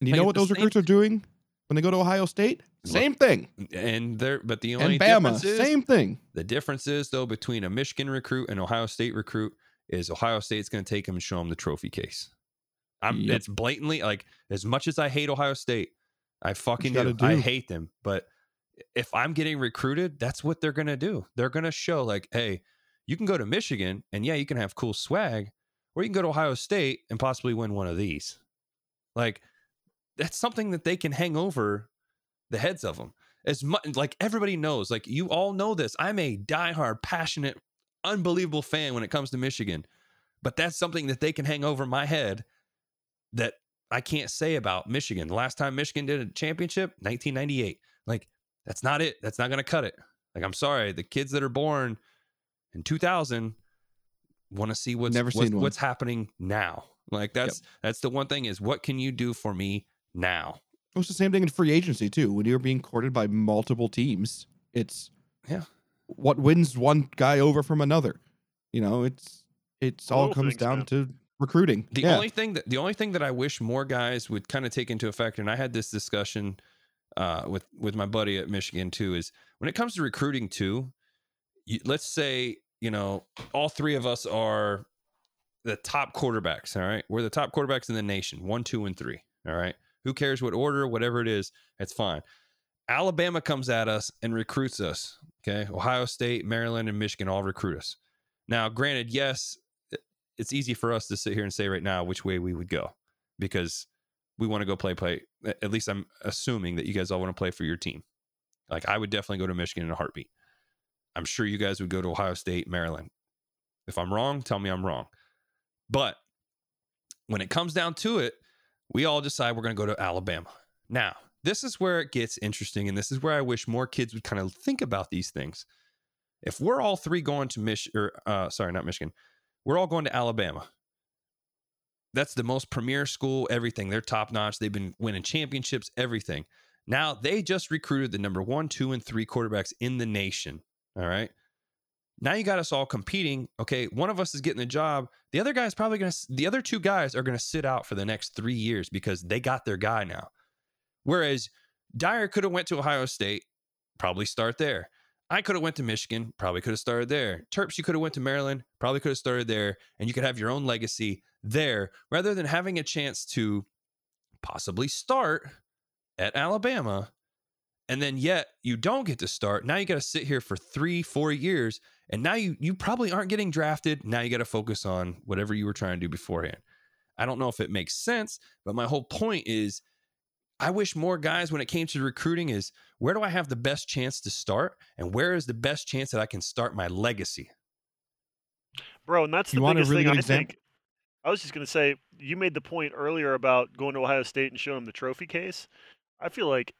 And you like, know what those recruits are doing when they go to Ohio State? Same thing. And there, but the only and Bama, difference is, same thing. The difference is though between a Michigan recruit and Ohio State recruit is Ohio State's going to take him and show him the trophy case. I'm yep. it's blatantly like as much as I hate Ohio State, I fucking do. do. I hate them, but if I'm getting recruited, that's what they're gonna do. They're gonna show like, hey, you can go to Michigan and yeah, you can have cool swag, or you can go to Ohio State and possibly win one of these. Like that's something that they can hang over the heads of them. As much like everybody knows, like you all know this. I'm a diehard, passionate, unbelievable fan when it comes to Michigan, but that's something that they can hang over my head that I can't say about Michigan. The last time Michigan did a championship, 1998. Like that's not it. That's not going to cut it. Like I'm sorry, the kids that are born in 2000 want to see what's Never what's, seen what's happening now. Like that's that's the one thing is what can you do for me now? It was the same thing in free agency too. When you're being courted by multiple teams, it's Yeah. What wins one guy over from another. You know, it's it's all Little comes things, down man. to recruiting. The yeah. only thing that the only thing that I wish more guys would kind of take into effect, and I had this discussion uh, with with my buddy at Michigan too, is when it comes to recruiting too. You, let's say you know all three of us are the top quarterbacks. All right, we're the top quarterbacks in the nation, one, two, and three. All right, who cares what order, whatever it is, it's fine. Alabama comes at us and recruits us. Okay, Ohio State, Maryland, and Michigan all recruit us. Now, granted, yes, it's easy for us to sit here and say right now which way we would go because we want to go play play at least i'm assuming that you guys all want to play for your team. Like i would definitely go to michigan in a heartbeat. I'm sure you guys would go to ohio state maryland. If i'm wrong tell me i'm wrong. But when it comes down to it we all decide we're going to go to alabama. Now this is where it gets interesting and this is where i wish more kids would kind of think about these things if we're all three going to mich or uh, sorry not michigan we're all going to Alabama. That's the most premier school, everything. They're top notch. They've been winning championships, everything. Now they just recruited the number one, two, and three quarterbacks in the nation. All right. Now you got us all competing. Okay. One of us is getting the job. The other guy's probably going to, the other two guys are going to sit out for the next three years because they got their guy now. Whereas Dyer could have went to Ohio State, probably start there. I could have went to Michigan, probably could have started there. Terps, you could have went to Maryland, probably could have started there, and you could have your own legacy there rather than having a chance to possibly start at Alabama and then yet you don't get to start. Now you got to sit here for 3 4 years and now you you probably aren't getting drafted. Now you got to focus on whatever you were trying to do beforehand. I don't know if it makes sense, but my whole point is I wish more guys, when it came to recruiting, is where do I have the best chance to start, and where is the best chance that I can start my legacy? Bro, and that's the You want a biggest really thing good I example? think. I was just going to say, you made the point earlier about going to Ohio State and showing them the trophy case. I feel like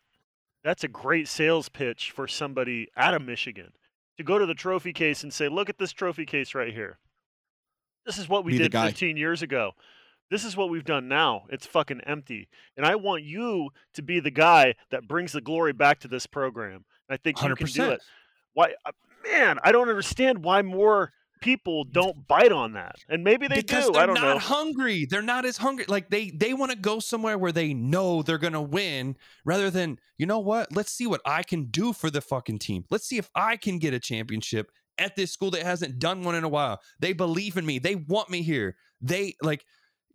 that's a great sales pitch for somebody out of Michigan to go to the trophy case and say, look at this trophy case right here. This is what we Be did 15 years ago. This is what we've done now. It's fucking empty. And I want you to be the guy that brings the glory back to this program. I think you can do 100%. it. Why, uh, man, I don't understand why more people don't bite on that. And maybe they because do. they're I don't not know. hungry. They're not as hungry. Like they they want to go somewhere where they know they're gonna win, rather than you know what? Let's see what I can do for the fucking team. Let's see if I can get a championship at this school that hasn't done one in a while. They believe in me. They want me here. They like.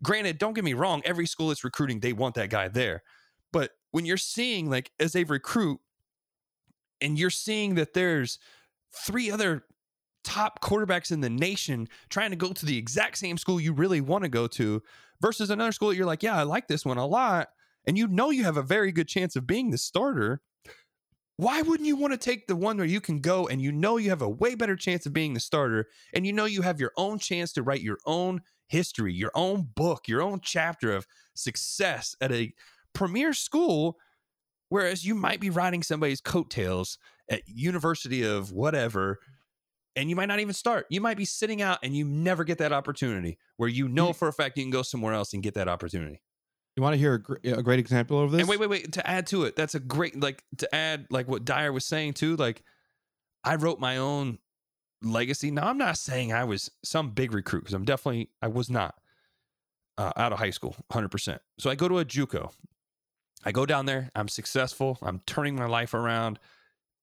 Granted, don't get me wrong. Every school that's recruiting, they want that guy there. But when you're seeing like as a recruit, and you're seeing that there's three other top quarterbacks in the nation trying to go to the exact same school you really want to go to versus another school you're like, yeah, I like this one a lot. And you know you have a very good chance of being the starter. Why wouldn't you want to take the one where you can go and you know you have a way better chance of being the starter and you know you have your own chance to write your own history, your own book, your own chapter of success at a premier school whereas you might be riding somebody's coattails at university of whatever and you might not even start. You might be sitting out and you never get that opportunity where you know for a fact you can go somewhere else and get that opportunity. You want to hear a, gr- a great example of this? And wait, wait, wait. To add to it, that's a great like to add like what Dyer was saying too. Like I wrote my own legacy. Now I'm not saying I was some big recruit because I'm definitely I was not uh, out of high school, 100. percent So I go to a JUCO. I go down there. I'm successful. I'm turning my life around.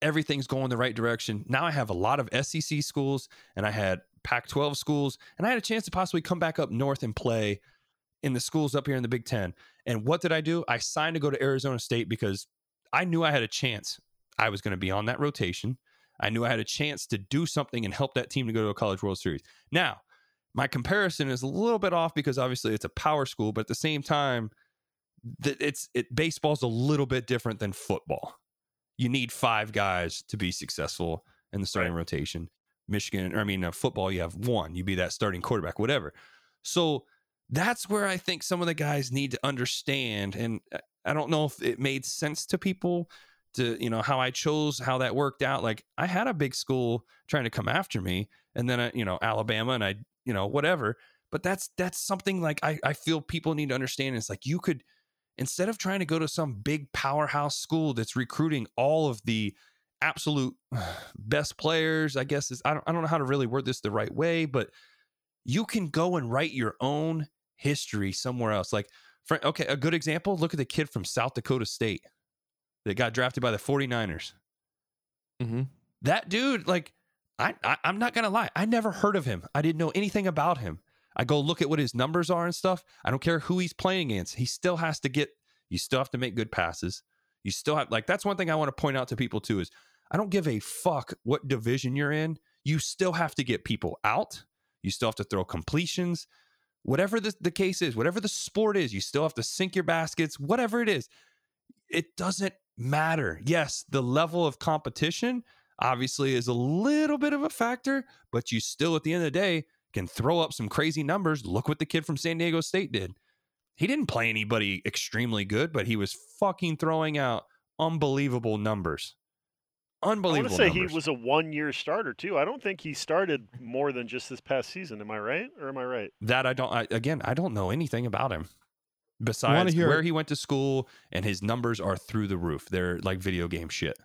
Everything's going the right direction. Now I have a lot of SEC schools and I had Pac-12 schools, and I had a chance to possibly come back up north and play in the schools up here in the Big Ten. And what did I do? I signed to go to Arizona State because I knew I had a chance. I was going to be on that rotation. I knew I had a chance to do something and help that team to go to a College World Series. Now, my comparison is a little bit off because obviously it's a power school, but at the same time, that it's it baseball's a little bit different than football. You need five guys to be successful in the starting rotation. Michigan, or I mean, uh, football, you have one. You be that starting quarterback, whatever. So That's where I think some of the guys need to understand. And uh, I don't know if it made sense to people to, you know, how I chose how that worked out. Like I had a big school trying to come after me, and then, I, you know, Alabama and I, you know, whatever. But that's that's something like I, I feel people need to understand. It's like you could instead of trying to go to some big powerhouse school that's recruiting all of the absolute best players, I guess is I don't I don't know how to really word this the right way, but you can go and write your own history somewhere else. Like okay, a good example, look at the kid from South Dakota State that got drafted by the 49ers. Mm-hmm. That dude, like, I, I I'm not gonna lie, I never heard of him. I didn't know anything about him. I go look at what his numbers are and stuff. I don't care who he's playing against. He still has to get, you still have to make good passes. You still have, like, that's one thing I want to point out to people too is I don't give a fuck what division you're in. You still have to get people out. You still have to throw completions. Whatever the, the case is, whatever the sport is, you still have to sink your baskets, whatever it is. It doesn't matter. Yes, the level of competition obviously is a little bit of a factor, but you still, at the end of the day, can throw up some crazy numbers. Look what the kid from San Diego State did. He didn't play anybody extremely good, but he was fucking throwing out unbelievable numbers. Unbelievable. I want to say numbers. he was a one-year starter too. I don't think he started more than just this past season. Am I right, or am I right? That I don't. I, again, I don't know anything about him besides hear, where he went to school, and his numbers are through the roof. They're like video game shit.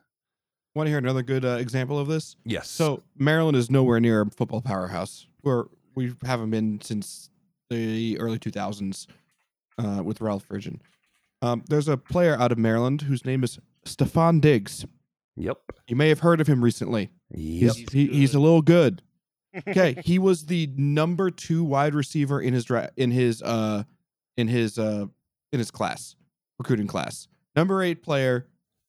Want to hear another good uh, example of this? Yes. So Maryland is nowhere near a football powerhouse. We're we haven't been since the early 2000s uh, with Ralph Friedgen. Um, there's a player out of Maryland whose name is Stefon Diggs. Yep. You may have heard of him recently. Yep. He's, he, he's a little good. Okay, he was the number two wide receiver in his dra- in his uh in his uh in his class recruiting class. Number eight player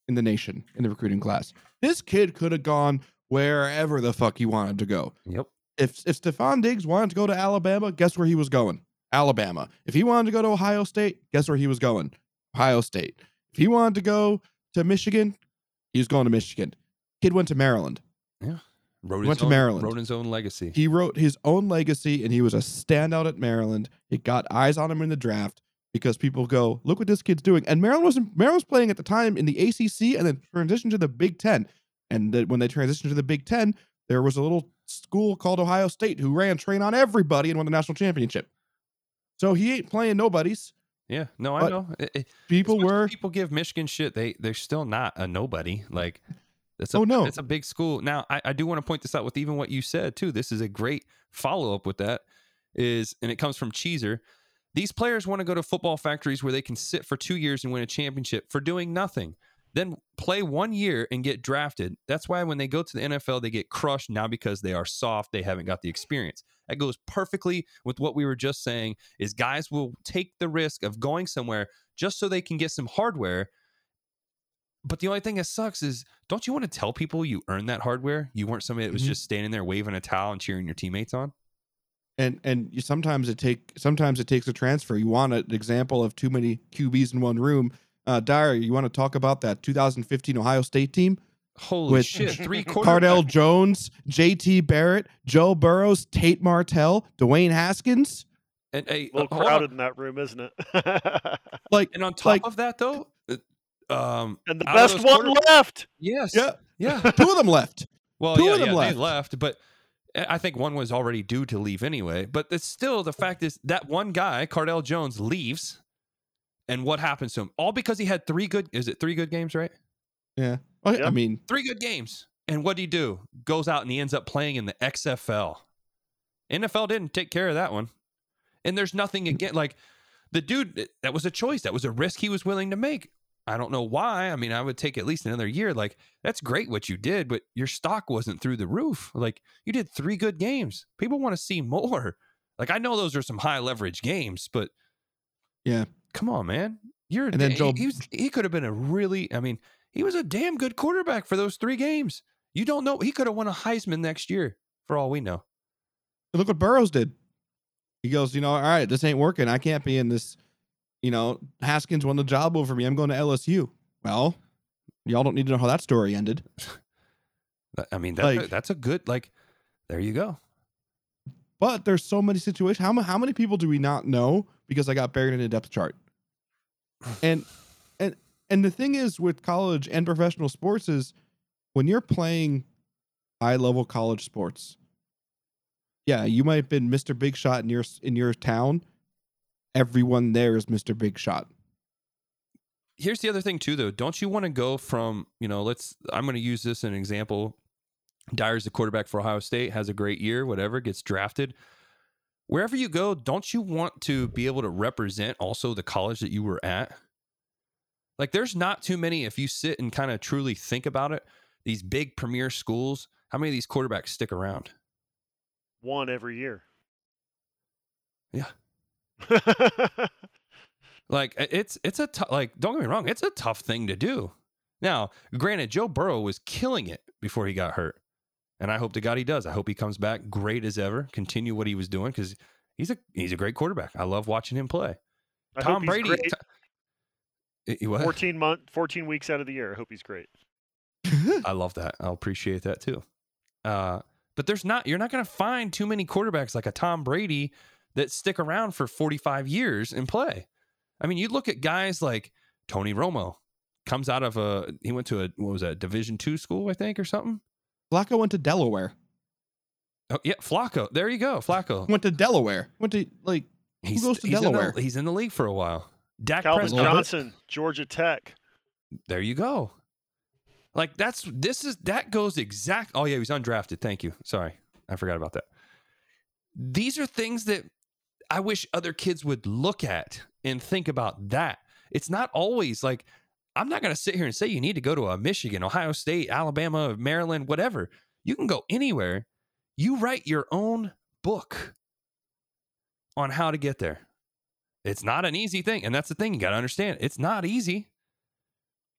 in the nation in the recruiting class. This kid could have gone wherever the fuck he wanted to go. Yep if if Stefon Diggs wanted to go to Alabama, guess where he was going? Alabama. If he wanted to go to Ohio State, guess where he was going? Ohio State. If he wanted to go to Michigan, he was going to Michigan. Kid went to Maryland. Yeah. Wrote went to own, Maryland. Wrote his own legacy. He wrote his own legacy, and he was a standout at Maryland. It got eyes on him in the draft because people go, "Look what this kid's doing." And Maryland was Maryland was playing at the time in the ACC, and then transitioned to the Big Ten. And when they transitioned to the Big Ten, there was a little school called Ohio State who ran train on everybody and won the national championship. So he ain't playing nobodies. Yeah, no, I know. It, it, people were people give Michigan shit. They they're still not a nobody. Like that's a, oh no, it's a big school. Now I, I do want to point this out with even what you said too. This is a great follow up with that. Is and it comes from Cheeser. These players want to go to football factories where they can sit for two years and win a championship for doing nothing then play one year and get drafted. That's why when they go to the NFL, they get crushed now because they are soft. They haven't got the experience. That goes perfectly with what we were just saying is guys will take the risk of going somewhere just so they can get some hardware. But the only thing that sucks is don't you want to tell people you earned that hardware? You weren't somebody that was mm-hmm. just standing there waving a towel and cheering your teammates on? and and you, sometimes it take sometimes it takes a transfer. You want an example of too many QBs in one room. Uh, Dyer, you want to talk about that 2015 Ohio State team? Holy with shit! Three Cardale Jones, J.T. Barrett, Joe Burrows, Tate Martell, Dwayne Haskins. And a, a little crowded in that room, isn't it? like, and on top like, of that, though, um, and the best one left. Yes. Yeah. Yeah. Two of them left. Well, Two yeah, of them yeah, left. They left, but I think one was already due to leave anyway. But it's still the fact is that one guy, Cardale Jones, leaves and what happens to him? All because he had three good. Is it three good games? Right? Yeah. I mean, three good games. And what do he do? Goes out and he ends up playing in the XFL. NFL didn't take care of that one. And there's nothing again. Like the dude, that was a choice. That was a risk he was willing to make. I don't know why. I mean, I would take at least another year. Like, that's great what you did, but your stock wasn't through the roof. Like, you did three good games. People want to see more. Like, I know those are some high leverage games, but yeah, come on, man. You're and then Joe, he, he could have been a really, I mean, he was a damn good quarterback for those three games. You don't know. He could have won a Heisman next year, for all we know. Look what Burrows did. He goes, you know, all right, this ain't working. I can't be in this. You know, Haskins won the job over me. I'm going to LSU. Well, y'all don't need to know how that story ended. I mean, that, like, that's a good, like, there you go. But there's so many situations. How, how many people do we not know because I got buried in a depth chart? And and and the thing is with college and professional sports is when you're playing high level college sports, yeah, you might have been Mr. Big Shot in your in your town. Everyone there is Mr. Big Shot. Here's the other thing too, though. Don't you want to go from you know? Let's. I'm going to use this as an example. Dyer's the quarterback for Ohio State, has a great year, whatever, gets drafted. Wherever you go, don't you want to be able to represent also the college that you were at? Like, there's not too many, if you sit and kind of truly think about it, these big premier schools, how many of these quarterbacks stick around? One every year. Yeah. Like it's it's a like don't get me wrong, it's a tough thing to do. Now, granted, Joe Burrow was killing it before he got hurt, and I hope to God he does. I hope he comes back great as ever, continue what he was doing because he's a he's a great quarterback. I love watching him play. I Tom Brady, t-? 14 month 14 weeks out of the year. I hope he's great. I love that. I'll appreciate that too. Uh, but there's not you're not going to find too many quarterbacks like a Tom Brady that stick around for 45 years and play. I mean, you look at guys like Tony Romo, comes out of a he went to a what was that Division two school I think or something. Flacco went to Delaware. Oh yeah, Flacco. There you go, Flacco. Went to Delaware. Went to like He's, goes to he's in the- Delaware? he's in the league for a while. Dak Calvin Prescott. Johnson, Georgia Tech. There you go. Like that's this is that goes exact. Oh yeah, he was undrafted. Thank you. Sorry, I forgot about that. These are things that I wish other kids would look at and think about. That it's not always like I'm not going to sit here and say you need to go to a Michigan, Ohio State, Alabama, Maryland, whatever. You can go anywhere. You write your own book on how to get there. It's not an easy thing, and that's the thing you got to understand. It's not easy.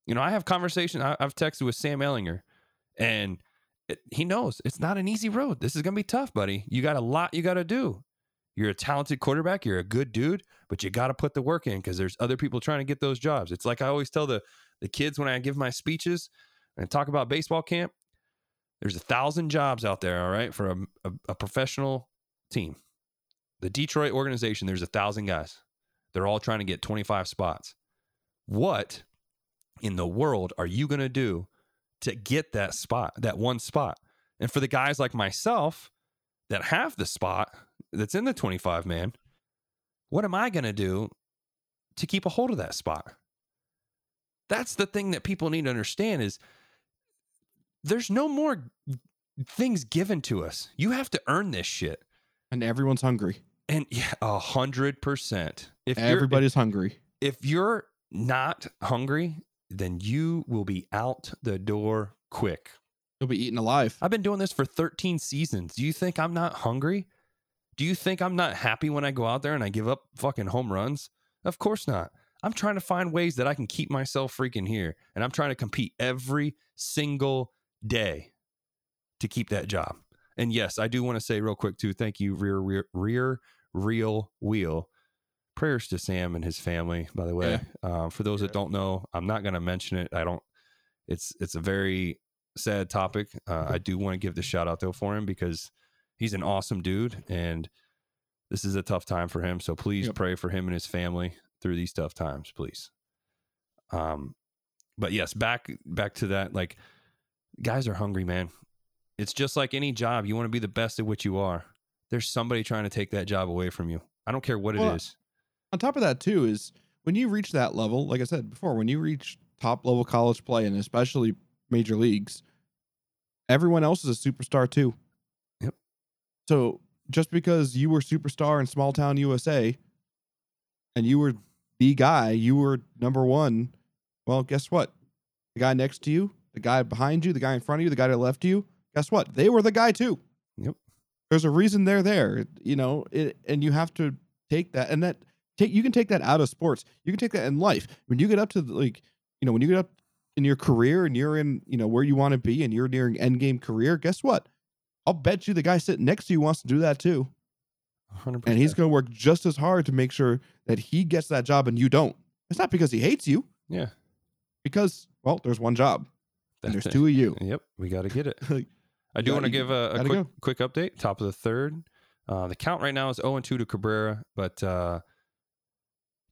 You know, I have conversation. I, I've texted with Sam Ehlinger, and it, he knows it's not an easy road. This is gonna be tough, buddy. You got a lot you got to do. You're a talented quarterback. You're a good dude, but you got to put the work in because there's other people trying to get those jobs. It's like I always tell the the kids when I give my speeches and talk about baseball camp. There's a thousand jobs out there, all right, for a, a, a professional team. The Detroit organization, there's a thousand guys. They're all trying to get 25 spots. What in the world are you going to do to get that spot, that one spot? And for the guys like myself that have the spot that's in the 25 man, what am I going to do to keep a hold of that spot? That's the thing that people need to understand is there's no more things given to us. You have to earn this shit. and everyone's hungry. And yeah, a hundred percent. If Everybody's hungry. if you're not hungry, then you will be out the door quick. You'll be eaten alive. I've been doing this for 13 seasons. Do you think I'm not hungry? Do you think I'm not happy when I go out there and I give up fucking home runs? Of course not. I'm trying to find ways that I can keep myself freaking here. And I'm trying to compete every single day to keep that job. And yes, I do want to say real quick too, thank you, Rear Rear Rear Real Wheel. Prayers to Sam and his family, by the way. Um, for those that don't know, I'm not going to mention it. I don't. It's it's a very sad topic. Uh, I do want to give the shout out though for him because he's an awesome dude, and this is a tough time for him. So please Yep. pray for him and his family through these tough times, please. Um, but yes, back back to that. Like, guys are hungry, man. It's just like any job. You want to be the best at what you are. There's somebody trying to take that job away from you. I don't care what it Well, is. On top of that, too, is when you reach that level, like I said before, when you reach top level college play and especially major leagues, everyone else is a superstar too. So just because you were superstar in small town USA and you were the guy, you were number one, well, guess what? The guy next to you, the guy behind you, the guy in front of you, the guy that left you, guess what? They were the guy too. Yep. There's a reason they're there, you know, it, and you have to take that and that take you can take that out of sports. You can take that in life. When you get up to the, like, you know, when you get up in your career and you're in, you know, where you want to be and you're nearing end game career, guess what? I'll bet you the guy sitting next to you wants to do that too. 100%. And he's going to work just as hard to make sure that he gets that job and you don't. It's not because he hates you, yeah. because, well, there's one job and there's it. two of you. Yep, we got to get it. I do want to give a, a quick quick update. Top of the third, Uh, the count right now is 0 2 to Cabrera, but uh,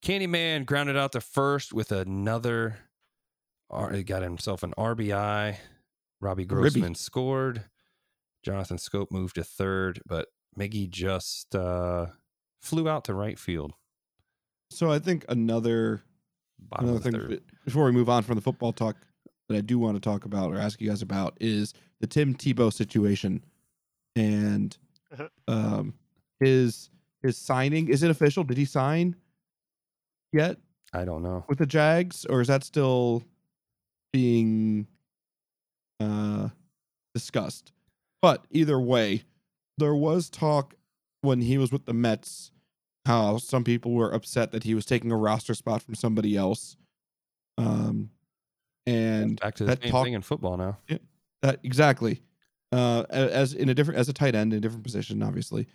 Candyman grounded out to first with another. He got himself an RBI. Robbie Grossman scored. Jonathan Schoop moved to third, but Miggy just uh, flew out to right field. So I think another Bottom another thing third. before we move on from the football talk that I do want to talk about or ask you guys about is the Tim Tebow situation and Uh-huh. um his his signing. Is it official? Did he sign yet I don't know. with the Jags, or is that still being uh discussed? But either way, there was talk when he was with the Mets how some people were upset that he was taking a roster spot from somebody else. Um and Back to the that same talk- thing in football now. that exactly. Uh, as in a different as a tight end in a different position, obviously.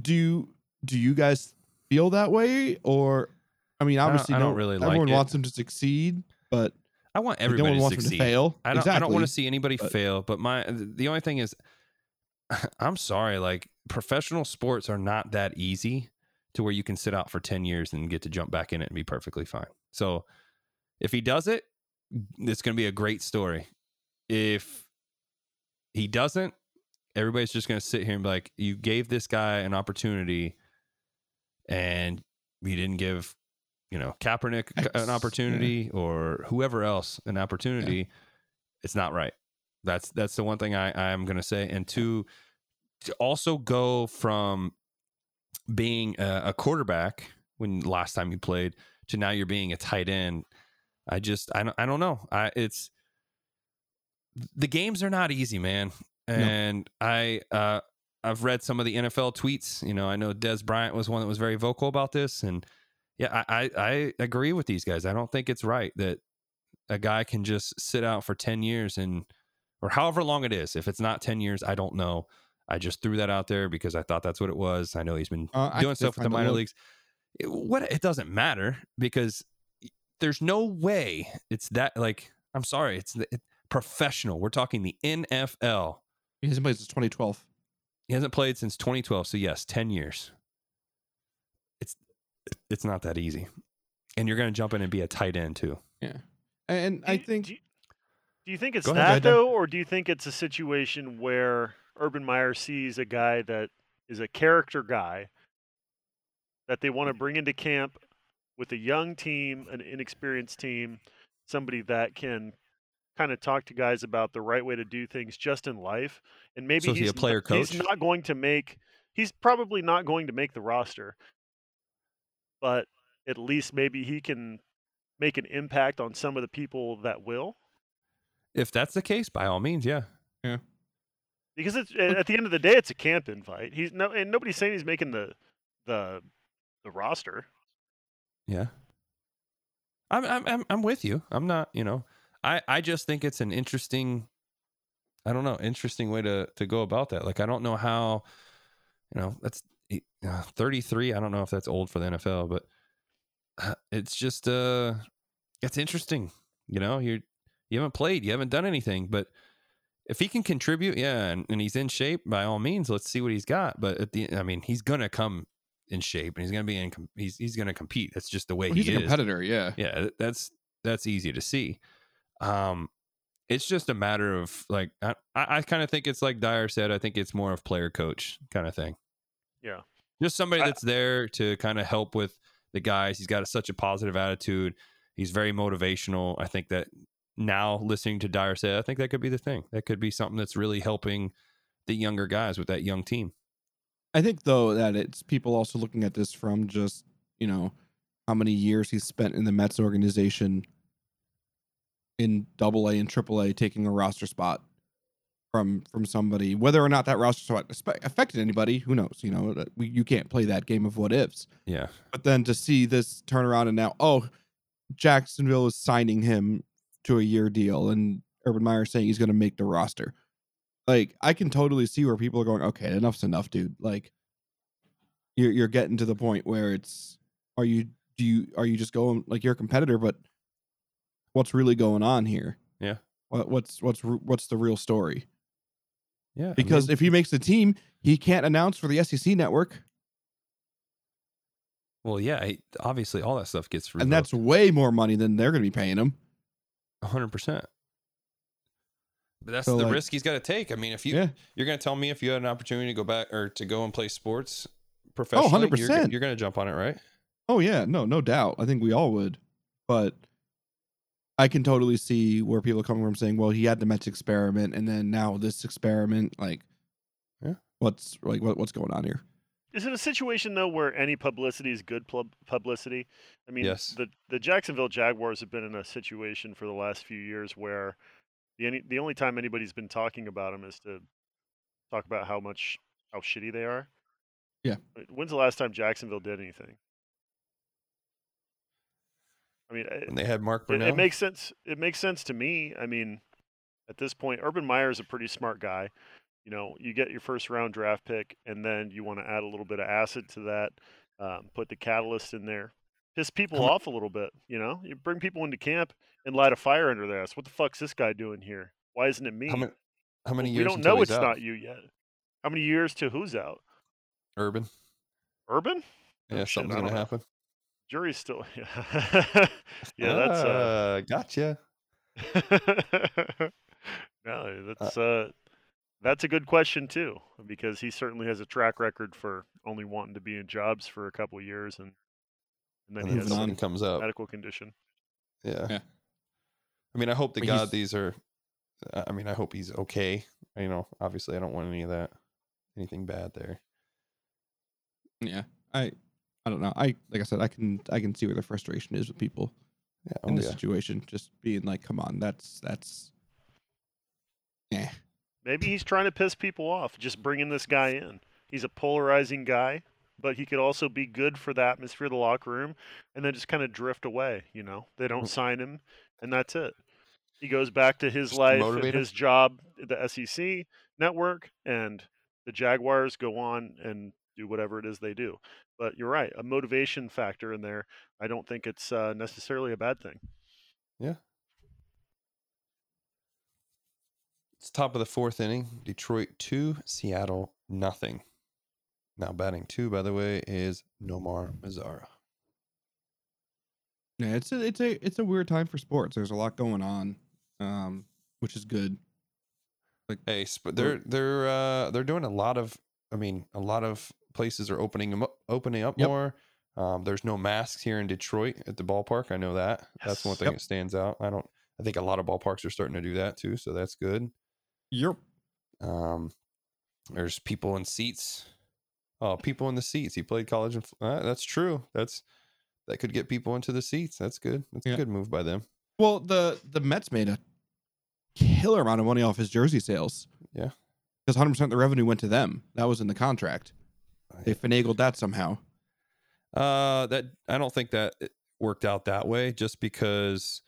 Do you do you guys feel that way, or I mean, don't- obviously, I don't no- really like everyone it. wants him to succeed, but I want like, no everybody to succeed. to fail. I don't. I don't want to see anybody But- fail. But my the only thing is, I'm sorry. Like professional sports are not that easy to where you can sit out for ten years and get to jump back in it and be perfectly fine. So if he does it, it's going to be a great story. If he doesn't, everybody's just going to sit here and be like, "You gave this guy an opportunity, and you didn't give." You know, Kaepernick an yeah. opportunity or whoever else an opportunity it's not right. That's that's the one thing I I'm gonna say. And two, to also go from being a, a quarterback when last time you played to now you're being a tight end. I just I don't I don't know. I it's the games are not easy, man. And I uh I've read some of the NFL tweets. You know, I know Dez Bryant was one that was very vocal about this, and yeah, I, I agree with these guys. I don't think it's right that a guy can just sit out for 10 years and or however long it is if it's not 10 years i don't know i just threw that out there because i thought that's what it was i know he's been Uh, doing stuff with the minor look. leagues it, what it doesn't matter because there's no way it's that like i'm sorry it's the, it, professional we're talking the nfl he hasn't played since 2012. he hasn't played since 2012 so yes 10 years it's it's not that easy. And you're going to jump in and be a tight end too. Yeah. And Do I you- think Do you, do you think it's Go that ahead, though, or do you think it's a situation where Urban Meyer sees a guy that is a character guy that they want to bring into camp with a young team, an inexperienced team, somebody that can kind of talk to guys about the right way to do things just in life, and maybe So is he he's a player not, He's not going to make. He's probably not going to make the roster, but at least maybe he can make an impact on some of the people that will. if that's the case by all means yeah yeah. Because it's at at the end of the day, it's a camp invite. He's no, and nobody's saying he's making the the the roster. Yeah. I'm I'm I'm I'm with you. I'm not, you know. I I just think it's an interesting I don't know, interesting way to to go about that. Like I don't know how you know, that's uh, 33. I don't know if that's old for the NFL, but uh, it's just uh it's interesting. You know, you you haven't played, you haven't done anything, but if he can contribute, yeah, and, and he's in shape, by all means, let's see what he's got. But at the, I mean, he's gonna come in shape, and he's gonna be in, he's he's gonna compete. That's just the way well, he he's a is. competitor. Yeah. Yeah, that's that's easy to see. Um, it's just a matter of like I I, I kind of think it's like Dyer said. I think it's more of player coach kind of thing. Yeah. Just somebody that's there to kind of help with the guys. He's got a, such a positive attitude. He's very motivational. I think that now listening to Dyer say, I think that could be the thing. That could be something that's really helping the younger guys with that young team. I think though that it's people also looking at this from just you know how many years he's spent in the Mets organization in Double A and Triple A, taking a roster spot from from somebody. Whether or not that roster spot affected anybody, who knows? You know, we, you can't play that game of what ifs. Yeah. But then to see this turn around and now, oh, Jacksonville is signing him to a year deal, and Urban Meyer saying he's going to make the roster. Like I can totally see where people are going. Okay, enough's enough, dude. Like you're you're getting to the point where it's are you do you are you just going like you're a competitor, but what's really going on here? Yeah. What what's what's what's the real story? Yeah. I Because mean, if he makes the team, he can't announce for the SEC network, Well, yeah, he- obviously all that stuff gets revoked. and that's way more money than they're going to be paying him. hundred percent. But that's So, the like- risk he's got to take. I mean, if you Yeah. you're going to tell me if you had an opportunity to go back or to go and play Oh, sports professionally, you're, 100%. you're going to jump on it, right? Oh yeah, no, no doubt. I think we all would, but I can totally see where people are coming from saying, "Well, he had the Mets experiment, and then now this experiment." Like, Yeah. what's like what, what's going on here? Is it a situation though where any publicity is good pub- publicity? I mean, Yes. the the Jacksonville Jaguars have been in a situation for the last few years where the any, the only time anybody's been talking about them is to talk about how much how shitty they are. Yeah. When's the last time Jacksonville did anything? I mean, And they had Mark it, Brunell. it makes sense. It makes sense to me. I mean, at this point, Urban Meyer is a pretty smart guy. You know, you get your first round draft pick, and then you want to add a little bit of acid to that. Um, put the catalyst in there, piss people mu- off a little bit. You know, you bring people into camp and light a fire under their ass. What the fuck's this guy doing here? Why isn't it me? how many, how many we years? don't until know it's out? not you yet. How many years to who's out? Urban. Urban? Oh, Yeah, shit, something's going to happen. Jury's still. yeah, that's. Uh, uh, gotcha. no, that's uh, that's a good question too, because he certainly has a track record for only wanting to be in jobs for a couple of years, and and then And he has moving some something comes up. medical condition. Yeah. Yeah. I mean, I hope to But God he's- these are. I I mean, I hope he's okay. You know, obviously, I don't want any of that, anything bad there. Yeah, I, I don't know. I like I said, I can I can see where the frustration is with people Yeah. in Oh, this yeah. situation, just being like, "Come on, that's that's." Yeah, Maybe he's trying to piss people off, just bringing this guy in. He's a polarizing guy, but he could also be good for the atmosphere of the locker room, and then just kind of drift away. You know, they don't Mm. sign him, and that's it. He goes back to his Just life and his job at the SEC network, and the Jaguars go on and do whatever it is they do. But you're right, a motivation factor in there. I don't think it's uh, necessarily a bad thing. Yeah. It's top of the fourth inning. Detroit two, Seattle nothing. Now batting two, by the way, is Nomar Mazara. yeah. It's a it's a it's a weird time for sports. There's a lot going on, um, which is good. Like, Hey, sp- they're they're uh, they're doing a lot of. I mean, a lot of places are opening them up, opening up Yep. more. Um, there's no masks here in Detroit at the ballpark. I know that. That's one thing Yep. that stands out. I don't. I think a lot of ballparks are starting to do that too, so that's good. Yep. Um, there's people in seats. Oh, people in the seats. He played college. In, uh, that's true. That's that could get people into the seats. That's good. That's Yeah. a good move by them. Well, the the Mets made a killer amount of money off his jersey sales. Yeah. because 100 percent of the revenue went to them. That was in the contract. They finagled that somehow. Uh, that I don't think that it worked out that way. Just because,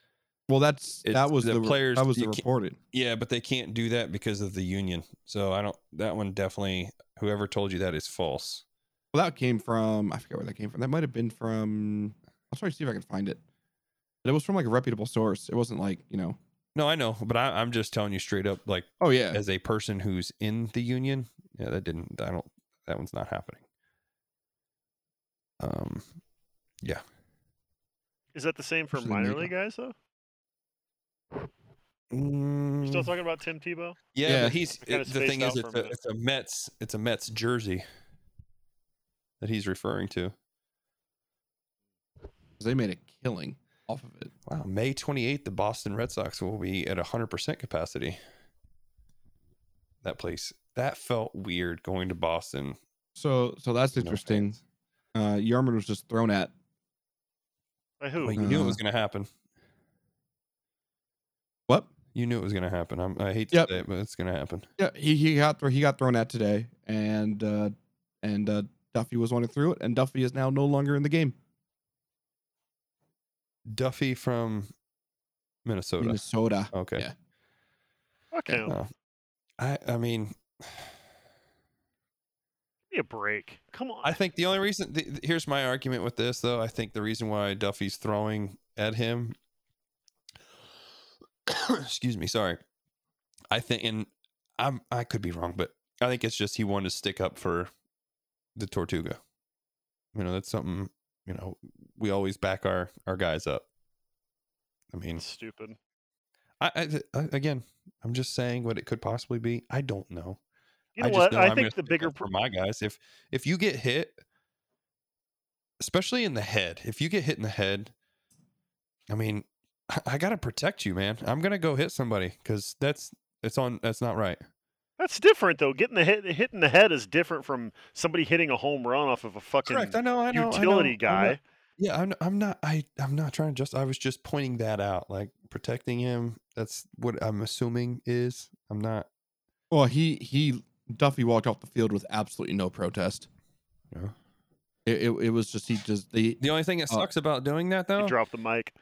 Well, that's It's that was the the, players- That was the reported. yeah, but they can't do that because of the union. So I don't. That one definitely. Whoever told you that is false. Well, that came from I forget where that came from. That might have been from. I'll try to see if I can find it. But it was from like a reputable source. It wasn't like you know. No, I know, but I, I'm just telling you straight up, like Oh yeah. as a person who's in the union, yeah, that didn't. I don't. That one's not happening. Um, yeah. Is that the same for Especially minor league guys though? You Mm, still talking about Tim Tebow? yeah, Yeah. he's it- the thing is, it's a a, it's a Mets, it's a Mets jersey that he's referring to. they made a killing off of it. Wow, May 28th, the Boston Red Sox will be at 100% capacity. That place, that felt weird going to Boston. So so that's interesting. fans. uh Yermín was just thrown at. By who? Well, you knew it Uh, was going to happen. What? You knew it was going to happen. I'm, I hate to Yep. say it, but it's going to happen. Yeah, he he got thro- he got thrown at today, and uh and uh Duffey was running through it, and Duffey is now no longer in the game. Duffey from Minnesota. Minnesota. Okay. Yeah. Fuck him. Uh, I I mean, Give me a break. Come on. I think the only reason th- th- here's my argument with this though. I think the reason why Duffey's throwing at him excuse me, sorry. I think and I'm I could be wrong, but I think it's just he wanted to stick up for the Tortuga. You know, that's something. You know, we always back our our guys up. I mean, stupid. I, I, again, I'm just saying what it could possibly be. I don't know. You know I just what? know I I'm think the bigger for my guys. If if you get hit, especially in the head, if you get hit in the head, I mean, I, gotta protect you, man. I'm gonna go hit somebody because that's it's on. That's not right. That's different though. Getting the hit hit in the head is different from somebody hitting a home run off of a fucking Correct. I know. I know. I know, utility I'm guy. not- yeah, I'm, I'm not. I I'm not trying to just. I was just pointing that out, like protecting him. That's what I'm assuming is. I'm not. Well, he he Duffey walked off the field with absolutely no protest. Yeah. It, it, it was just he just the The only thing that Oh. sucks about doing that though, Drop the mic.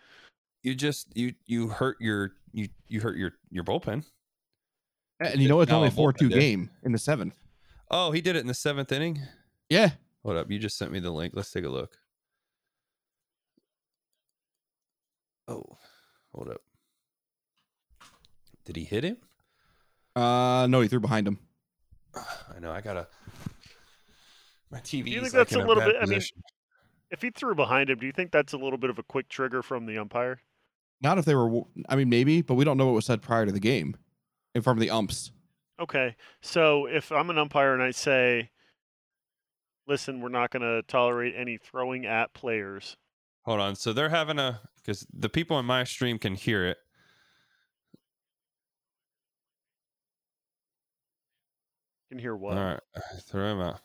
you just you you hurt your you you hurt your your bullpen. and you know it's No, only a four two game in the seventh. Oh, he did it in the seventh inning. Yeah, Hold up, you just sent me the link. Let's take a look. Oh, hold up. Did he hit him? uh, no, he threw behind him. I know. I gotta. My TV. Do you think like that's in a little bad bit- I mean. If he threw behind him, do you think that's a little bit of a quick trigger from the umpire? Not if they were. I mean, maybe, but we don't know what was said prior to the game, in front of the umps. Okay. So if I'm an umpire and I say, listen, we're not going to tolerate any throwing at players. Hold on. So they're having a because the people in my stream can hear it. Can hear what? All right, throw him out.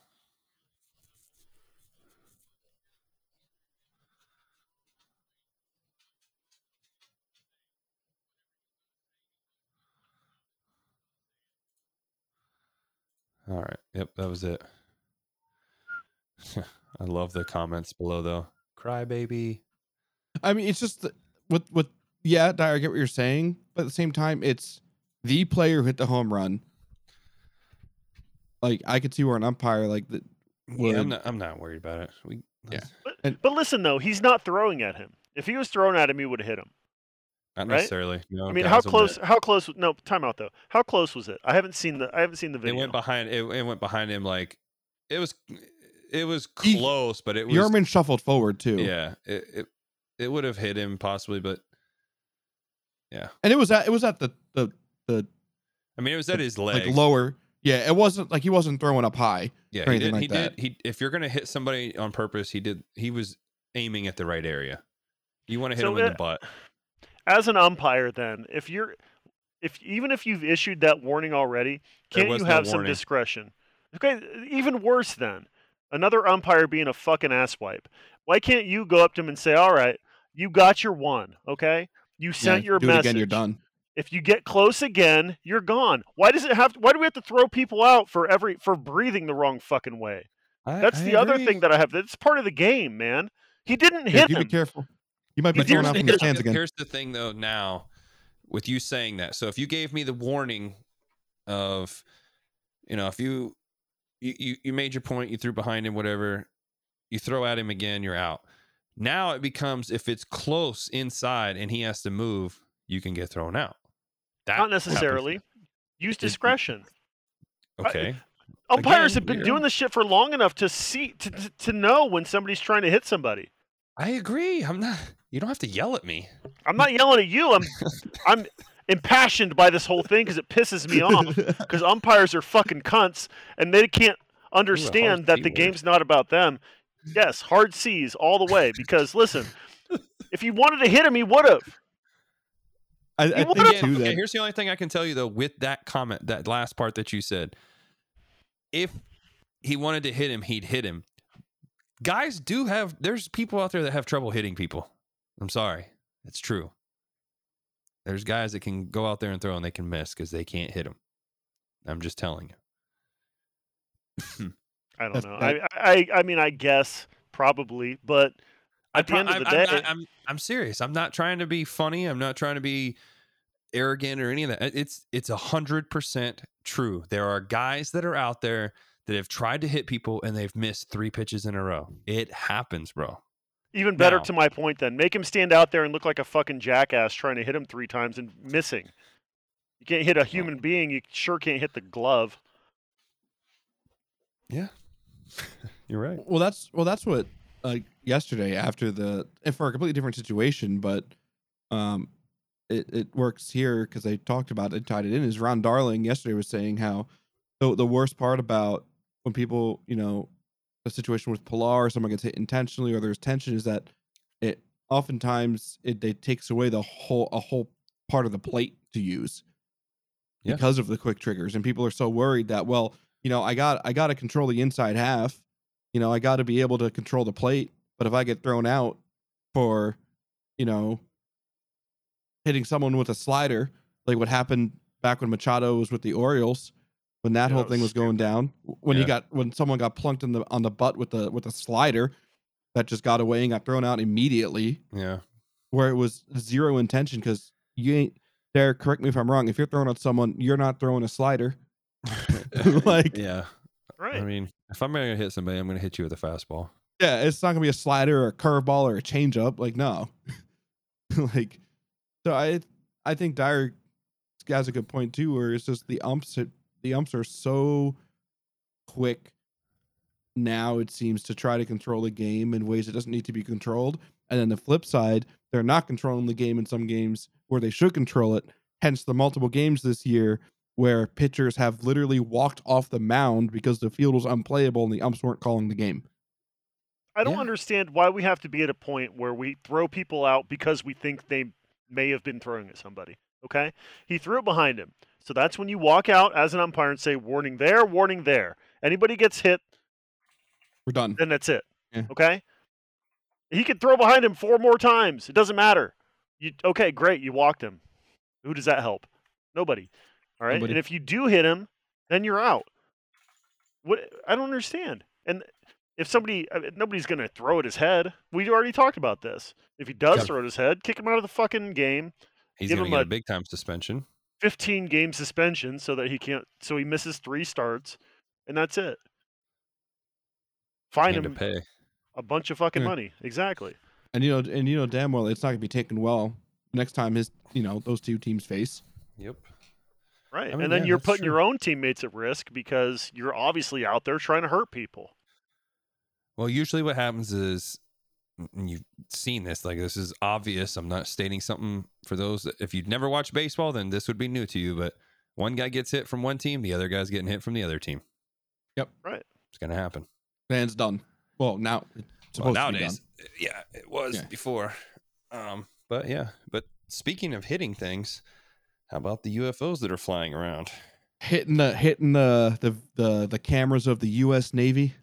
All right. Yep, that was it. I love the comments below though. Cry baby. I mean, it's just the- with with yeah, I get what you're saying, but at the same time, it's the player who hit the home run. Like I could see where an umpire like the Yeah, I'm not, I'm not worried about it. We Yeah. But, And- but listen, though, he's not throwing at him. If he was throwing at him, he would have hit him. not Right? necessarily. No, I mean, how close? miss. How close? No, timeout though. How close was it? I haven't seen the. I haven't seen the video. It went behind. It, it went behind him like it was. It was He- close, but it was. Yermín shuffled forward too. Yeah, it it, it would have hit him possibly, but yeah. and it was at it was at the the the I mean, it was at his leg. like lower. Yeah, it wasn't like he wasn't throwing up high. yeah, or he did. like he that. did. He if you're gonna hit somebody on purpose, he did. He was aiming at the right area. You want to hit So him in it- the butt. As an umpire, then, if you're, if even if you've issued that warning already, can't was you no have some discretion? Okay, even worse then, another umpire being a fucking asswipe. Why can't you go up to him and say, "All right, you got your one, okay? You sent yeah, your do message. it again, you're done. If you get close again, you're gone. Why does it have? why do we have to throw people out for every for breathing the wrong fucking way? I- That's I the other thing that I have. That's part of the game, man. He didn't Yeah, hit you be careful. You might be But thrown here's, out the, from the here's, again. here's the thing, though. Now, with you saying that, so if you gave me the warning of, you know, if you you you, you made your point, you threw behind him, whatever, you throw at him again, you're out. Now it becomes if it's close inside and he has to move, you can get thrown out. That Not happens. necessarily. Use discretion. Okay. Umpires Again, have been we're- doing this shit for long enough to see to, to, to know when somebody's trying to hit somebody. I agree. I'm not. You don't have to yell at me. I'm not yelling at you. I'm I'm impassioned by this whole thing because it pisses me off. Because umpires are fucking cunts and they can't understand that the word. game's not about them. Yes, hard C's all the way. Because listen, if you wanted to hit him, he would have. I, I think Again, too okay, that here's the only thing I can tell you though with that comment, that last part that you said. If he wanted to hit him, he'd hit him. Guys do have there's people out there that have trouble hitting people. I'm sorry. It's true. There's guys that can go out there and throw and they can miss because they can't hit them. I'm just telling you. I don't That's- know. that- I, I I mean, I guess probably, but at the end of I'm- the I'm not- I'm, I'm serious. I'm not trying to be funny. I'm not trying to be arrogant or any of that. It's it's a hundred percent true. There are guys that are out there that have tried to hit people and they've missed three pitches in a row. It happens, bro. even better now- to my point. Then make him stand out there and look like a fucking jackass trying to hit him three times and missing. You can't hit a human being. You sure can't hit the glove. Yeah, you're right. Well, that's well, that's what like yesterday after the and for a completely different situation, but um, it it works here because they talked about it, tied it in. Is Ron Darling yesterday was saying how the the worst part about when people you know a situation with Pillar, someone gets hit intentionally or there's tension is that it oftentimes it, it takes away the whole a whole part of the plate to use Yeah. because of the quick triggers and people are so worried that well you know i got i got to control the inside half you know i got to be able to control the plate but if i get thrown out for you know hitting someone with a slider like what happened back when machado was with the orioles when that Yeah, whole thing was going down when you got when someone got plunked in the on the butt with the with a slider that just got away and got thrown out immediately Yeah, where it was zero intention because you ain't there. correct me if I'm wrong. If you're throwing at someone, you're not throwing a slider. like, yeah. Right. I mean, if I'm gonna hit somebody, I'm gonna hit you with a fastball. Yeah, it's not gonna be a slider or a curveball or a changeup. Like, no. like, so I, I think Dyer has a good point too, where it's just the umps, the umps are so quick now. It seems to try to control the game in ways it doesn't need to be controlled. And then the flip side, they're not controlling the game in some games where they should control it. Hence the multiple games this year where pitchers have literally walked off the mound because the field was unplayable and the umps weren't calling the game. I don't Yeah. understand why we have to be at a point where we throw people out because we think they may have been throwing at somebody. Okay? He threw it behind him. So that's when you walk out as an umpire and say, warning there, warning there. Anybody gets hit, We're done. then that's it. Yeah. Okay? He could throw behind him four more times. It doesn't matter. You okay, great, you walked him. Who does that help? Nobody. All right. Nobody. And if you do hit him, then you're out. What I don't understand. And if somebody nobody's going to throw at his head. We already talked about this. If he does Yeah. throw at his head, kick him out of the fucking game. He's gonna get a a- big time suspension. 15 game suspension so that he can't so he misses 3 starts and that's it. Find And to him pay. a bunch of fucking Yeah. money. Exactly. And you know, and you know damn well it's not gonna be taken well next time his you know those two teams face. Yep. Right. mean, and then yeah, you're putting true. your own teammates at risk because you're obviously out there trying to hurt people. Well, usually what happens is and you've seen this, like this is obvious. I'm not stating something for those that if you've never watched baseball, then this would be new to you. But one guy gets hit from one team, the other guy's getting hit from the other team. Yep. Right. It's gonna happen. And it's done. Well, now it's Well, supposed to be nowadays, done. yeah, it was Yeah. before. Um, but yeah, but speaking of hitting things, how about the UFOs that are flying around? Hitting the hitting the the the, the cameras of the U.S. Navy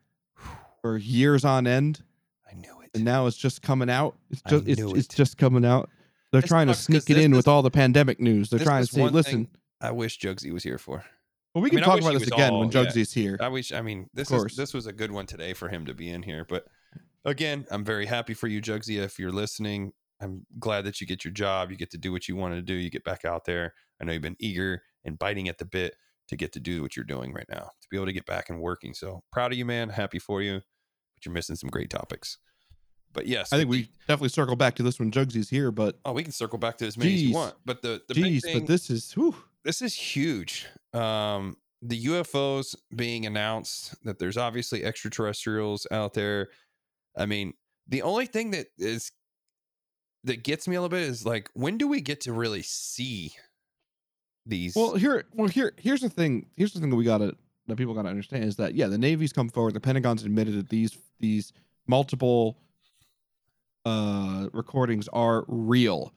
for years on end, I knew it. and now it's just coming out. It's just it's, knew it's it. just coming out. They're This trying to sneak it this in is- with all the pandemic news. They're trying to say, listen. I wish Jugsy was here for. Well, we I can mean, talk about this again all- when yeah. Jugsy's here. I wish. I mean, this is this was a good one today for him to be in here. But again, I'm very happy for you, Jugsy. If you're listening, I'm glad that you get your job. You get to do what you wanted to do. You get back out there. I know you've been eager and biting at the bit to get to do what you're doing right now, to be able to get back and working. So proud of you, man. Happy for you. But you're missing some great topics. But yes, I think we definitely circle back to this when Jugsy's here, but Oh, we can circle back to as many as you want. But the the big geez, thing, but this is whew, this is huge. Um, the UFOs being announced that there's obviously extraterrestrials out there. I mean, the only thing that is that gets me a little bit is like, when do we get to really see these? Well, here, well, here, here's the thing. Here's the thing that we gotta that people gotta understand is that yeah, the Navy's come forward. The Pentagon's admitted that these these multiple uh recordings are real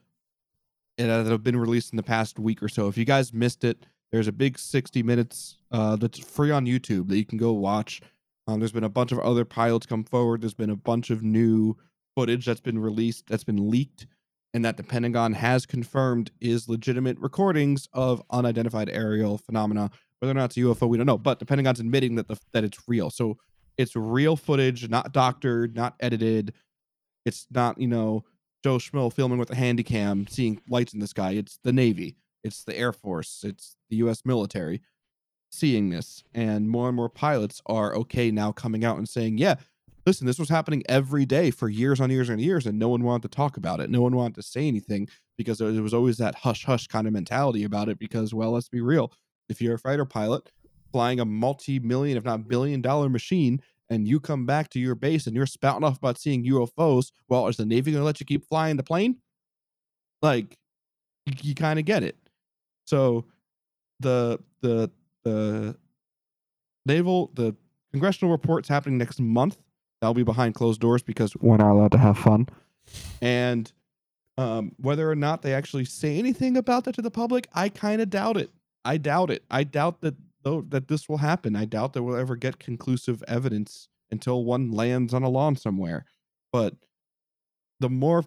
and that have been released in the past week or so. If you guys missed it, there's a big 60 minutes uh that's free on YouTube that you can go watch. Um, there's been a bunch of other pilots come forward. There's been a bunch of new footage that's been released, that's been leaked, and that the Pentagon has confirmed is legitimate recordings of unidentified aerial phenomena. Whether or not it's a UFO, we don't know. But the Pentagon's admitting that the that it's real. So it's real footage, not doctored, not edited. It's not, you know, Joe Schmo filming with a handy cam, seeing lights in the sky. It's the Navy, it's the Air Force, it's the US military seeing this. And more and more pilots are okay now coming out and saying, yeah, listen, this was happening every day for years on years and years, and no one wanted to talk about it. No one wanted to say anything because there was always that hush hush kind of mentality about it. Because, well, let's be real. If you're a fighter pilot, flying a multi-million, if not billion-dollar machine, and you come back to your base and you're spouting off about seeing UFOs. Well, is the Navy going to let you keep flying the plane? Like, you kind of get it. So, the the the naval the congressional report's happening next month. That'll be behind closed doors because we're not allowed to have fun. And um, whether or not they actually say anything about that to the public, I kind of doubt it. I doubt it. I doubt that though that this will happen. I doubt that we'll ever get conclusive evidence until one lands on a lawn somewhere. But the more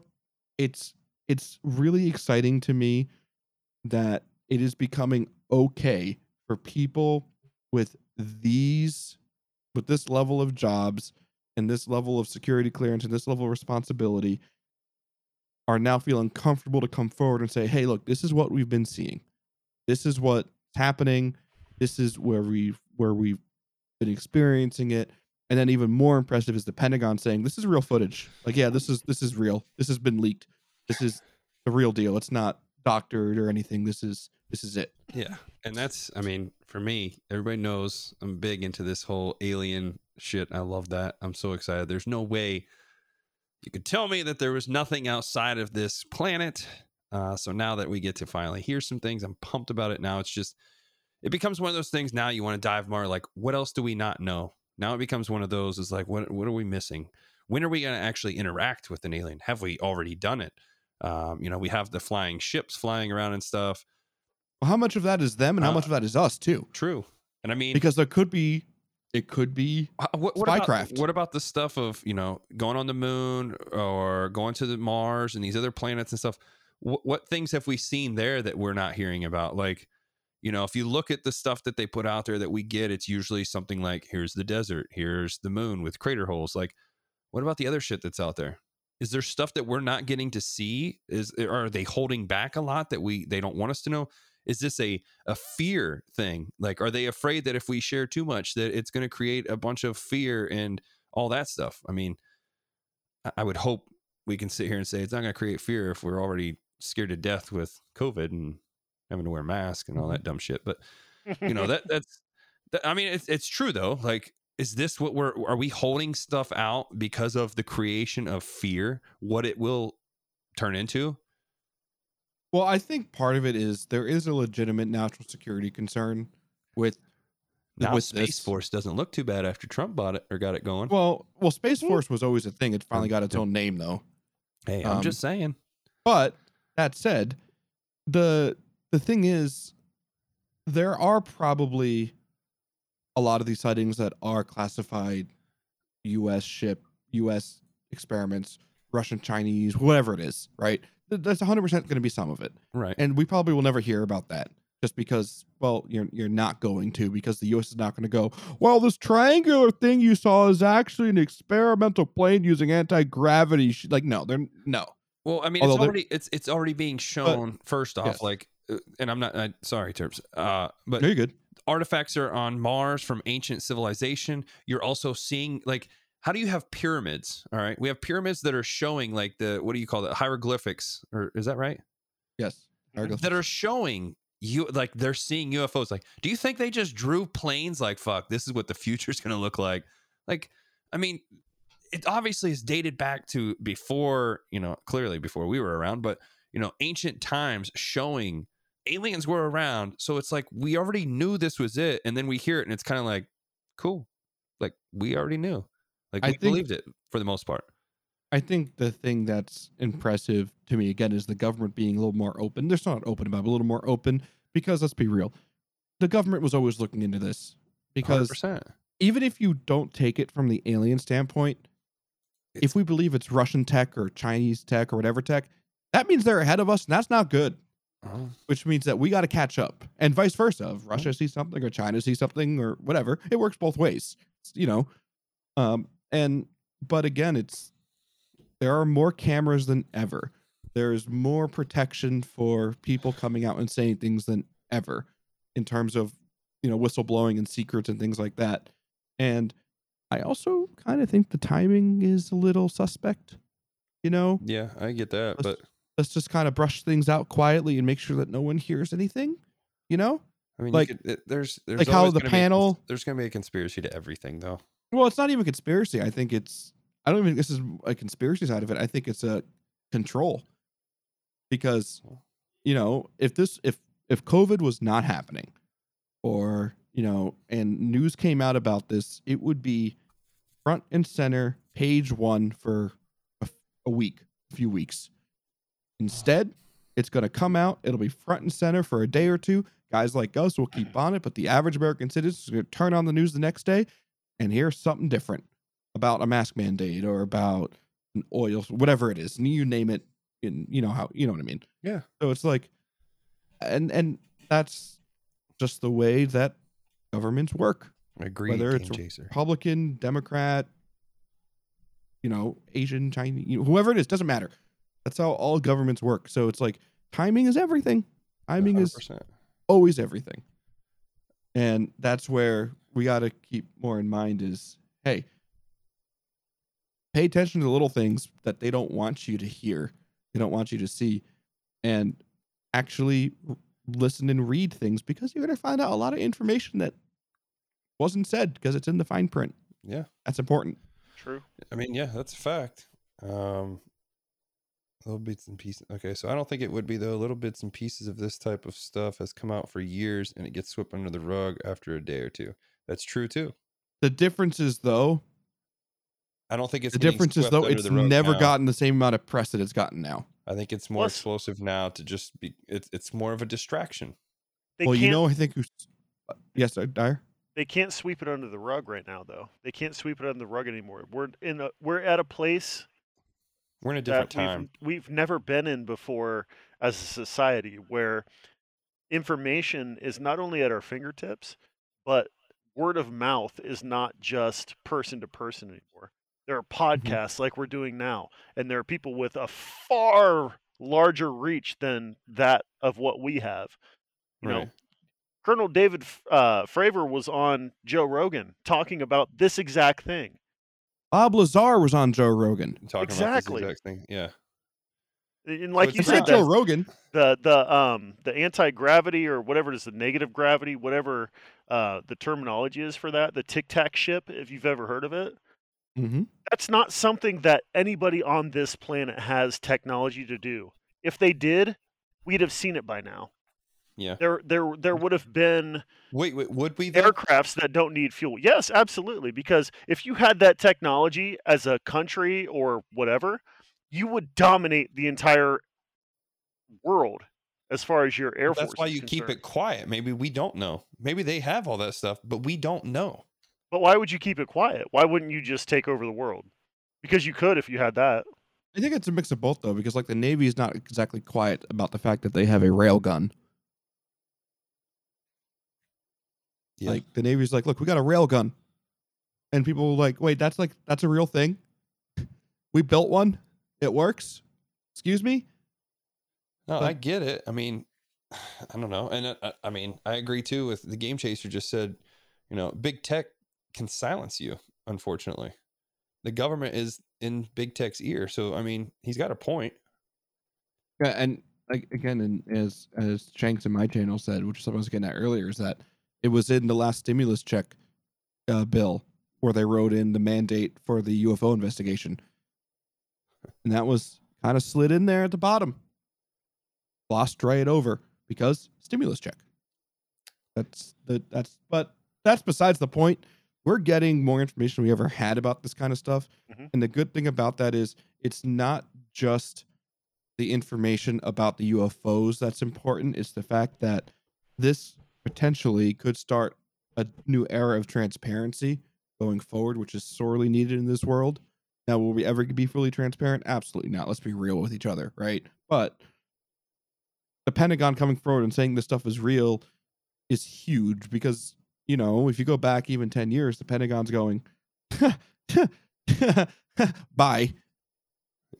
it's it's really exciting to me that it is becoming okay for people with these with this level of jobs and this level of security clearance and this level of responsibility are now feeling comfortable to come forward and say, "Hey, look, this is what we've been seeing. This is what's happening. This is where we where we've been experiencing it." And then even more impressive is the Pentagon saying, "This is real footage. Like, yeah, this is this is real. This has been leaked. This is the real deal. It's not doctored or anything. This is this is it." Yeah. And that's, I mean, for me, everybody knows I'm big into this whole alien shit. I love that. I'm so excited. There's no way you could tell me that there was nothing outside of this planet. Uh, so now that we get to finally hear some things, I'm pumped about it. Now it's just, it becomes one of those things. Now you want to dive more. Like, what else do we not know? Now it becomes one of those. Is like, what what are we missing? When are we going to actually interact with an alien? Have we already done it? Um, you know, we have the flying ships flying around and stuff. Well, how much of that is them and how Uh, much of that is us too? True. And I mean, Because there could be, it could be. Uh, What, what about, Spycraft. what about the stuff of you know going on the moon or going to the Mars and these other planets and stuff? What, what things have we seen there that we're not hearing about? Like, you know, if you look at the stuff that they put out there that we get, it's usually something like here's the desert, here's the moon with crater holes. Like, what about the other shit that's out there? Is there stuff that we're not getting to see? Is are they holding back a lot that we they don't want us to know? Is this a a fear thing? Like, are they afraid that if we share too much, that it's going to create a bunch of fear and all that stuff? I mean, I- would hope we can sit here and say it's not going to create fear if we're already scared to death with COVID and having to wear masks and all mm-hmm. that dumb shit. But you know that that's that, I mean, it's it's true though. Like, is this what we're are we holding stuff out because of the creation of fear? What it will turn into? Well, I think part of it is there is a legitimate national security concern with Now with Space this. Force doesn't look too bad after Trump bought it or got it going. Well, well, Space Force was always a thing. It finally got its own name though. hey, I'm um, just saying. But that said, the the thing is, there are probably a lot of these sightings that are classified U.S. ship, U.S. experiments, Russian, Chinese, whatever it is. Right? Th- That's 100 percent going to be some of it, Right. and we probably will never hear about that. Just because, well, you're you're not going to because the U.S. is not going to go. Well, this triangular thing you saw is actually an experimental plane using anti gravity. Sh-. Like, no, they're no. Well, I mean, Although it's already it's it's already being shown. first off, yes. like, uh, and I'm not uh, sorry, terps Uh, but No, you're good. artifacts are on Mars from ancient civilization. You're also seeing like how do you have pyramids? All right, we have pyramids that are showing like the what do you call it hieroglyphics or is that right? Yes. That are showing you like they're seeing UFOs. Like, do you think they just drew planes? Like, fuck, this is what the future is gonna look like. Like, I mean, it obviously is dated back to before you know clearly before we were around, but you know ancient times showing aliens were around. So it's like we already knew this was it, and then we hear it, and it's kind of like, cool, like we already knew, like I we think- believed it for the most part. I think the thing that's impressive to me again is the government being a little more open. They're still not open about, it, but a little more open because let's be real, the government was always looking into this because 100%. even if you don't take it from the alien standpoint, It's- if we believe it's Russian tech or Chinese tech or whatever tech, that means they're ahead of us, and that's not good. Oh, Which means that we got to catch up, and vice versa. If Russia sees something or China sees something or whatever, it works both ways. You know, um, and but again, it's there are more cameras than ever. There's more protection for people coming out and saying things than ever, in terms of you know whistleblowing and secrets and things like that. And I also kind of think the timing is a little suspect. You know, yeah, I get that, Let's- but let's just kind of brush things out quietly and make sure that no one hears anything. You know, I mean, Like- you could, there's there's like how the gonna be panel- there's going to be a conspiracy to everything, though. Well, it's not even conspiracy. I think it's I don't even think this is a conspiracy side of it. I think it's a control. Because you know, if this if if COVID was not happening or, you know, and news came out about this, it would be front and center, page 1 for a, a week, a few weeks. Instead, it's going to come out, it'll be front and center for a day or two. Guys like us will keep on it, but the average American citizen is going to turn on the news the next day and hear something different about a mask mandate or about an oil, whatever it is, and you name it. You know how you know what I mean. Yeah. So it's like, and and that's just the way that governments work. I agree. Whether it's chaser. Republican, Democrat, you know, Asian, Chinese, you know, whoever it is, doesn't matter. That's how all governments work. So it's like timing is everything. Timing is 100%. always everything. And that's where we got to keep more in mind is hey, pay attention to the little things that they don't want you to hear, they don't want you to see, and actually listen and read things because you're going to find out a lot of information that wasn't said because it's in the fine print. Yeah. That's important. True. I mean, yeah, that's a fact. Um, little bits and pieces. Okay, so I don't think it would be though. Little bits and pieces of this type of stuff has come out for years, and it gets swept under the rug after a day or two. That's true too. The difference is though, I don't think it's the difference is though it's never now. gotten the same amount of press that it's gotten now. I think it's more Plus- explosive now to just be. It's it's more of a distraction. Well, you know, I think who's uh, yes, uh, Dyer. they can't sweep it under the rug right now, though. They can't sweep it under the rug anymore. We're in a we're at a place We're in a different that we've, time. we've never been in before as a society where information is not only at our fingertips, but word of mouth is not just person to person anymore. There are Mm-hmm. podcasts like we're doing now, and there are people with a far larger reach than that of what we have. You know, Colonel David uh, Fravor was on Joe Rogan talking about this exact thing. Bob Lazar was on Joe Rogan. Talking Exactly. about this exact thing. Yeah. And like it's you said, Joe Rogan. the the um the anti gravity or whatever it is, the negative gravity, whatever uh, the terminology is for that, the Tic Tac ship, if you've ever heard of it, Mm-hmm. that's not something that anybody on this planet has technology to do. If they did, we'd have seen it by now. Yeah. There there there would have been Wait, wait, would we? Though? aircrafts that don't need fuel. Yes, absolutely. Because if you had that technology as a country or whatever, you would dominate the entire world as far as your air But force. That's why is you keep it quiet. Maybe we don't know. Maybe they have all that stuff, but we don't know. But why would you keep it quiet? Why wouldn't you just take over the world? Because you could if you had that. I think it's a mix of both though, because like the Navy is not exactly quiet about the fact that they have a rail gun. Yeah. Like the Navy's like, look, we got a rail gun, and people are like, wait, that's like that's a real thing. We built one. It works. Excuse me. No, But- I get it. I mean, I don't know, and uh, I, I mean, I agree too with the game chaser. Just said, you know, big tech can silence you. Unfortunately, the government is in big tech's ear. So I mean, he's got a point. Yeah, and like again, and as as Shanks in my channel said, which is something I was getting at earlier, is that it was in the last stimulus check uh, bill where they wrote in the mandate for the UFO investigation, and that was kind of slid in there at the bottom. Glossed right over because stimulus check. That's the that's but that's besides the point. We're getting more information we ever had about this kind of stuff, Mhm. and the good thing about that is it's not just the information about the UFOs that's important. It's the fact that this potentially could start a new era of transparency going forward, which is sorely needed in this world. Now, will we ever be fully transparent? Absolutely not. Let's be real with each other, right? But the Pentagon coming forward and saying this stuff is real is huge because, you know, if you go back even 10 years, the Pentagon's going, bye.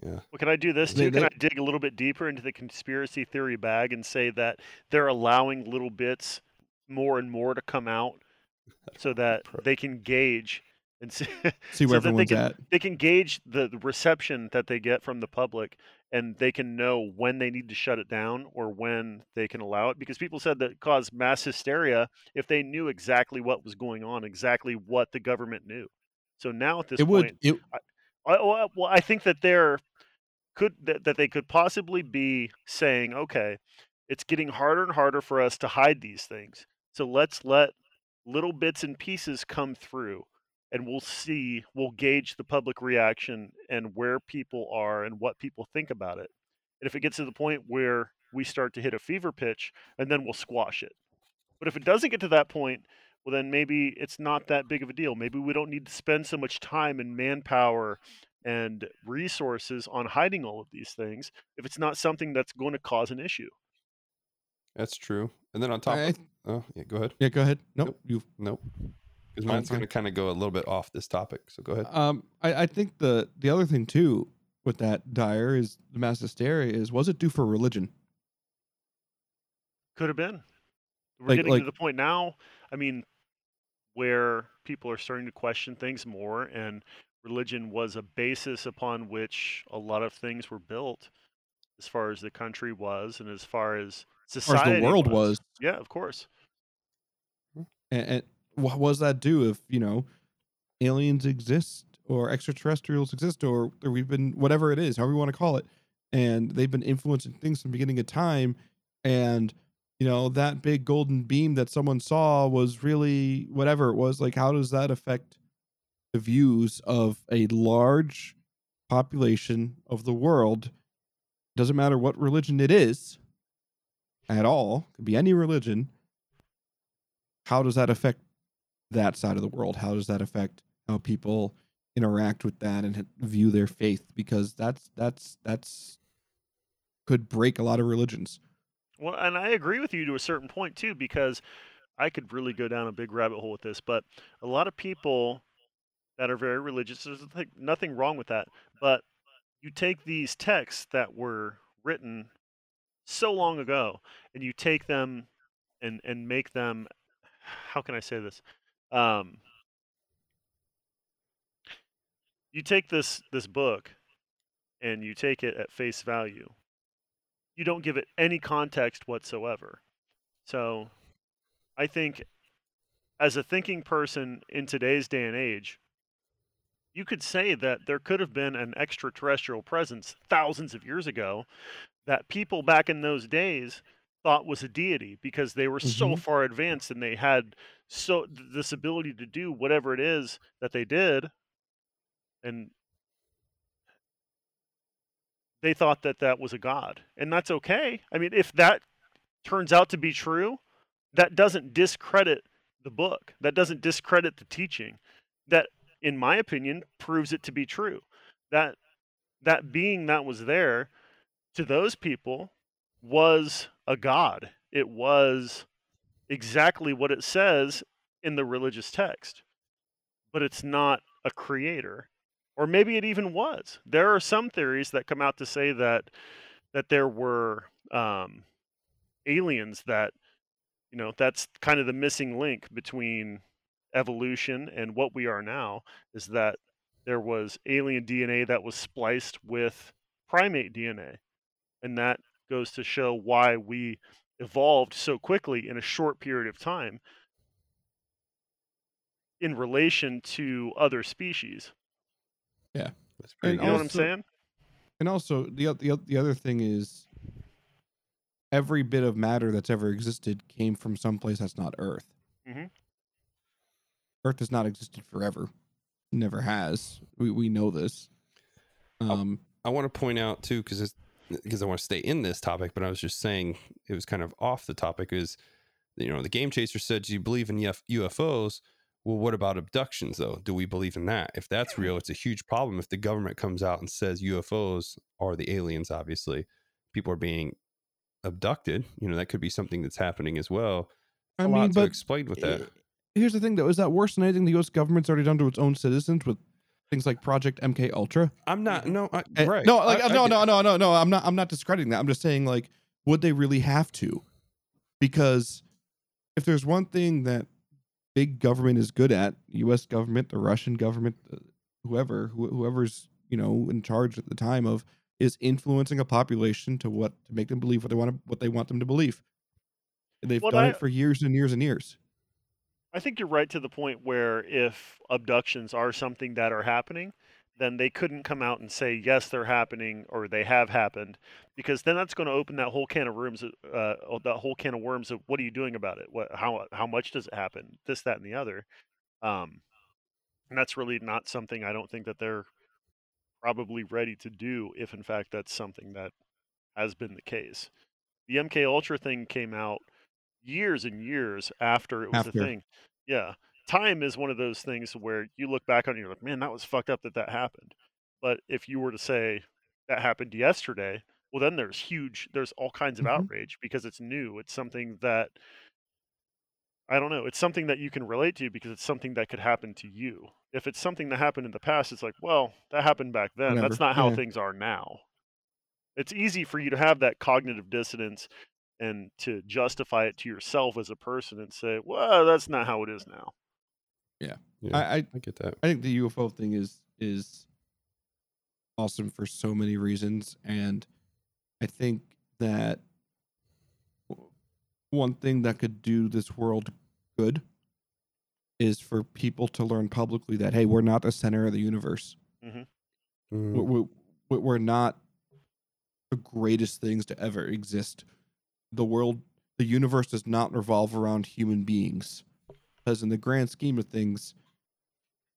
Yeah. Well, can I do this They- too? Can I dig a little bit deeper into the conspiracy theory bag and say that they're allowing little bits more and more to come out so that they can gauge and see, See So where they everyone's can- at. they can gauge the, the reception that they get from the public and they can know when they need to shut it down or when they can allow it because people said that it caused mass hysteria if they knew exactly what was going on exactly what the government knew so now at this it would point it, I, well, well, I think that there could that, that they could possibly be saying, okay, it's getting harder and harder for us to hide these things. So let's let little bits and pieces come through and we'll see, we'll gauge the public reaction and where people are and what people think about it. And if it gets to the point where we start to hit a fever pitch, and then we'll squash it. But if it doesn't get to that point, well, then maybe it's not that big of a deal. Maybe we don't need to spend so much time and manpower and resources on hiding all of these things if it's not something that's going to cause an issue. That's true. And then on top I- of, oh, yeah, go ahead. yeah go ahead nope Nope. you Nope. Because mine's going to kind of go a little bit off this topic. So go ahead. Um, I, I think the the other thing too with that Dyer is the mass hysteria is was it due for religion? Could have been. We're Like- getting like- to the point now, I mean, where people are starting to question things more, and religion was a basis upon which a lot of things were built, as far as the country was, and as far as Or as society the world was, Yeah, of course. and, and what does that do if you know aliens exist or extraterrestrials exist or, or we've been whatever it is, however you want to call it, and they've been influencing things from the beginning of time, and you know that big golden beam that someone saw was really whatever it was. Like, how does that affect the views of a large population of the world? Doesn't matter what religion it is at all. Could be any religion. How does that affect that side of the world? How does that affect how people interact with that and view their faith? Because that's that's that's could break a lot of religions. Well, and I agree with you to a certain point too, because I could really go down a big rabbit hole with this. But a lot of people that are very religious, there's nothing, wrong with that. But you take these texts that were written so long ago, and you take them and and make them. How can I say this? Um, you take this this book, and you take it at face value you don't give it any context whatsoever. So I think as a thinking person in today's day and age, you could say that there could have been an extraterrestrial presence thousands of years ago that people back in those days thought was a deity because they were so Mhm. far advanced and they had so this ability to do whatever it is that they did and they thought that that was a god and that's okay. I mean if that turns out to be true that doesn't discredit the book that doesn't discredit the teaching. That in my opinion proves it to be true that that being that was there to those people was a god. It was exactly what it says in the religious text but it's not a creator or maybe it even was. There are some theories that come out to say that that there were um, aliens that you know that's kind of the missing link between evolution and what we are now is that there was alien DNA that was spliced with primate DNA, and that goes to show why we evolved so quickly in a short period of time in relation to other species. That's pretty And You know what I'm Also- saying? And also the the the other thing is every bit of matter that's ever existed came from someplace that's not Earth. Mhm. Earth has not existed forever. Never has. We we know this. Um I want to point out too, because because I want to stay in this topic, but I was just saying it was kind of off the topic. Is you know the game chaser said, "Do you believe in UFOs?" Well, what about abductions though? Do we believe in that? If that's real, it's a huge problem. If the government comes out and says UFOs are the aliens, obviously people are being abducted. You know that could be something that's happening as well. I a mean lot to but explain with that. Here's the thing though, is that worse than anything the US government's already done to its own citizens with things like Project MK Ultra? I'm not. No, I, Eh, right? No, like I- I no, get no, no, no, no. I'm not. I'm not discrediting that. I'm just saying, like, would they really have to? Because if there's one thing that big government is good at, U.S. government, the Russian government, uh, whoever, wh- whoever's you know in charge at the time of is influencing a population to what to make them believe what they want to, what they want them to believe. And they've Well, done I- it for years and years and years. I think you're right to the point where if abductions are something that are happening, then they couldn't come out and say yes they're happening or they have happened because then that's going to open that whole can of worms uh oh, that whole can of worms of what are you doing about it? What how how much does it happen? This that and the other um and that's really not something I don't think that they're probably ready to do if in fact that's something that has been the case. The MK Ultra thing came out years and years after it was After. a thing yeah time is one of those things where you look back on it you're like, man, that was fucked up that that happened. But if you were to say that happened yesterday, well, then there's huge, there's all kinds of Mhm. outrage because it's new. It's something that, I don't know, it's something that you can relate to because it's something that could happen to you. If it's something that happened in the past, it's like, well, that happened back then. That's not how yeah. things are now. It's easy for you to have that cognitive dissonance and to justify it to yourself as a person and say, well, that's not how it is now. Yeah, I, I I get that. I think the UFO thing is is awesome for so many reasons, and I think that one thing that could do this world good is for people to learn publicly that hey, we're not the center of the universe. Mm, We're, we're, we're not the greatest things to ever exist. The world, the universe does not revolve around human beings. Because in the grand scheme of things,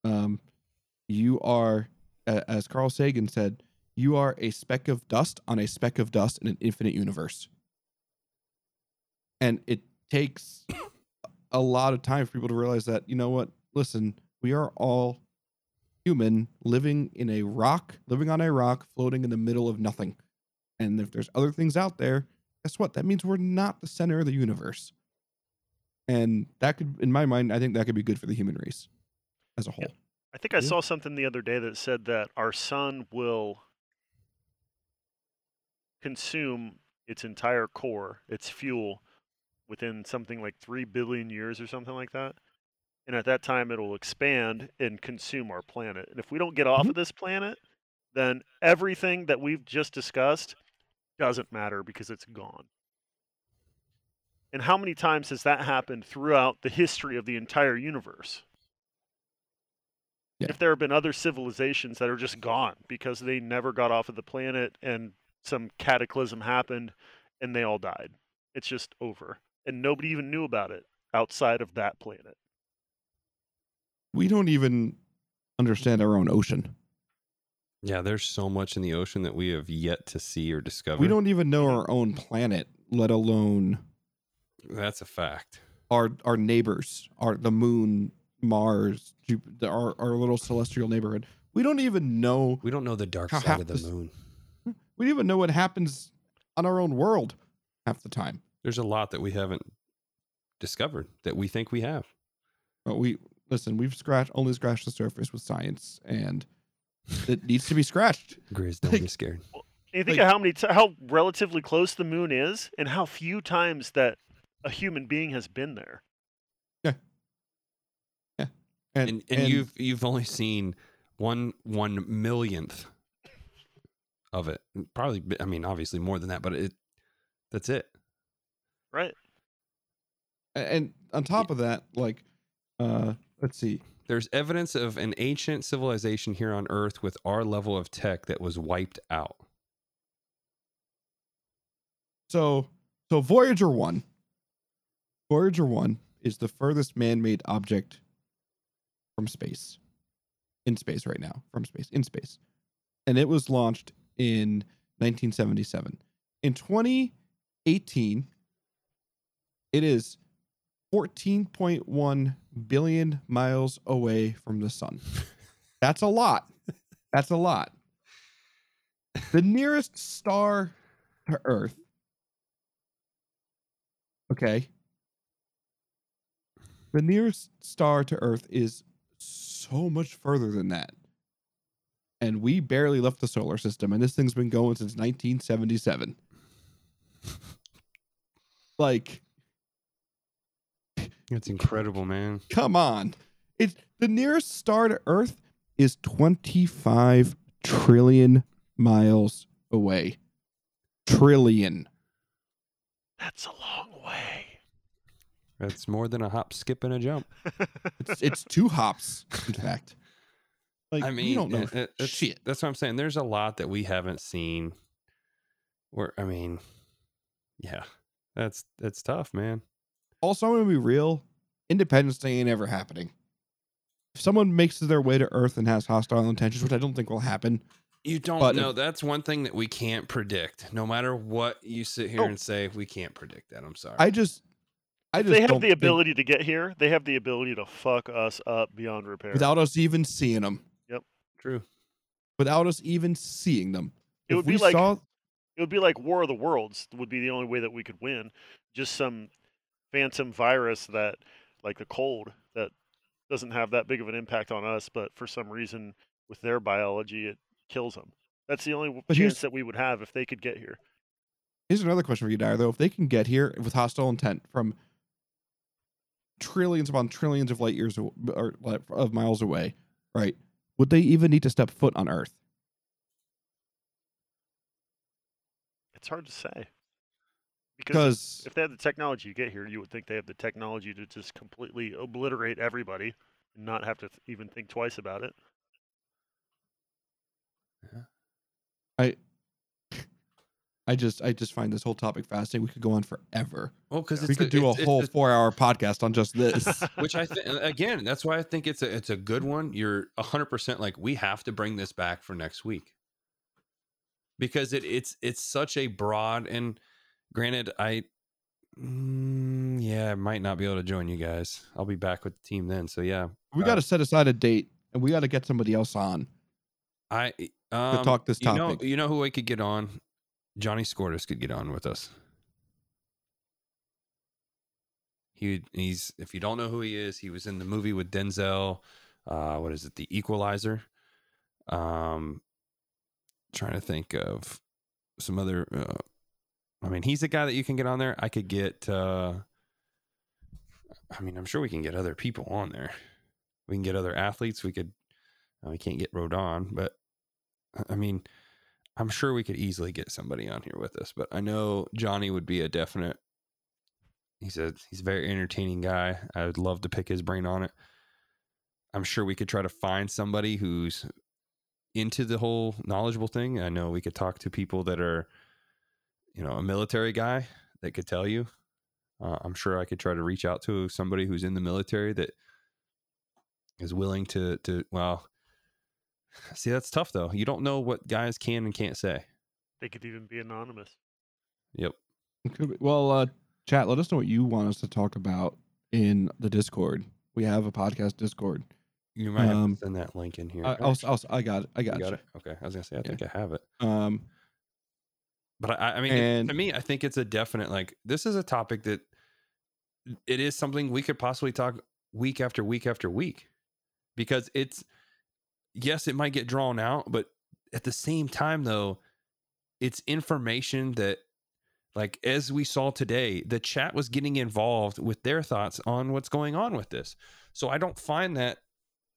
um, you are, as Carl Sagan said, you are a speck of dust on a speck of dust in an infinite universe. And it takes a lot of time for people to realize that, you know what? Listen, we are all human living in a rock, living on a rock, floating in the middle of nothing. And if there's other things out there, guess what? That means we're not the center of the universe. And that could, in my mind, I think that could be good for the human race as a whole. I think I Yeah. saw something the other day that said that our sun will consume its entire core, its fuel, within something like 3 billion years or something like that. And at that time, it'll expand and consume our planet. And if we don't get off Mhm. of this planet, then everything that we've just discussed doesn't matter because it's gone. And how many times has that happened throughout the history of the entire universe? Yeah. If there have been other civilizations that are just gone because they never got off of the planet and some cataclysm happened and they all died. It's just over. And nobody even knew about it outside of that planet. We don't even understand our own ocean. Yeah, there's so much in the ocean that we have yet to see or discover. We don't even know our own planet, let alone That's a fact. our our neighbors, our the moon, Mars, Jupiter, our, our little celestial neighborhood. We don't even know We don't know the dark How side of the moon. we don't even know what happens on our own world half the time. There's a lot that we haven't discovered that we think we have. But we listen, we've scratched only scratched the surface with science and it needs to be scratched. Grizz, don't Like- get scared. And you think Like- of how many, t- how relatively close the moon is, and how few times that a human being has been there. Yeah, yeah, and, and, you've you've only seen one one millionth of it. Probably, I mean, obviously more than that, but it that's it. Right. and on top of that, like uh let's see. There's evidence of an ancient civilization here on Earth with our level of tech that was wiped out. So so Voyager 1 Voyager 1 is the furthest man-made object from space. In space right now, from space, in space. And it was launched in 1977. In 2018, it is 14.1 billion miles away from the sun. That's a lot. That's a lot. The nearest star to Earth. Okay. The nearest star to Earth is so much further than that. And we barely left the solar system, and this thing's been going since 1977. like, It's incredible, man. come on. It's the nearest star to Earth is 25 trillion miles away. Trillion. That's a long way. That's more than a hop, skip, and a jump. It's it's two hops, in fact. Like I mean, we don't know it- it- it's- shit. That's what I'm saying. There's a lot that we haven't seen. Where I mean, yeah, that's that's tough, man. Also, I'm gonna be real. Independence Day ain't ever happening. If someone makes their way to Earth and has hostile intentions, which I don't think will happen, You don't But know. if- That's one thing that we can't predict. No matter what you sit here Oh. and say, we can't predict that. I'm sorry. I just, I just they have don't the think- ability to get here, they have the ability to fuck us up beyond repair. without us even seeing them, Yep, True. without us even seeing them. It If would be we like- saw, it would be like War of the Worlds would be the only way that we could win. Just some phantom virus that, like the cold, that doesn't have that big of an impact on us, but for some reason with their biology, it kills them. That's the only But chance that we would have if they could get here. here's another question for you, Dyer. Though, if they can get here with hostile intent from trillions upon trillions of light years or of miles away, right? Would they even need to step foot on Earth? It's hard to say. Because Because if they had the technology to get here, you would think they have the technology to just completely obliterate everybody and not have to th- even think twice about it. I I just, I just find this whole topic fascinating. We could go on forever. Well, because we could do a whole four-hour podcast on just this. which I think again, that's why I think it's a it's a good one. You're hundred percent like we have to bring this back for next week because it it's it's such a broad and granted I mm, yeah I might not be able to join you guys. I'll be back with the team then. So yeah, we Uh, got to set aside a date, and we got to get somebody else on. I um, talk this You know, topic. you know who I could get on? Johnny Skourtis could get on with us. He he's if you don't know who he is, he was in the movie with Denzel. Uh, what is it? The Equalizer. Um, trying to think of some other. Uh, I mean, he's a guy that you can get on there. I could get. Uh, I mean, I'm sure we can get other people on there. We can get other athletes. We could. uh, we can't get Rodon, but I mean, I'm sure we could easily get somebody on here with us. But I know Johnny would be a definite. He's a he's a very entertaining guy. I would love to pick his brain on it. I'm sure we could try to find somebody who's into the whole knowledgeable thing. I know we could talk to people that are, you know, a military guy that could tell you. Uh, I'm sure I could try to reach out to somebody who's in the military that is willing to to well. See, that's tough though. You don't know what guys can and can't say. They could even be anonymous. Yep. Could be- Well, uh, chat. Let us know what you want us to talk about in the Discord. We have a podcast Discord. You might have Um, to send that link in here. I, I'll, I'll, I got it. I You got, got you. it. Okay, I was gonna say I Yeah. think I have it, Um, but I, I mean, it- And- to me, I think it's a definite like this is a topic that it is something we could possibly talk week after week after week because it's yes, it might get drawn out, but at the same time though, it's information that like as we saw today, the chat was getting involved with their thoughts on what's going on with this. So I don't find that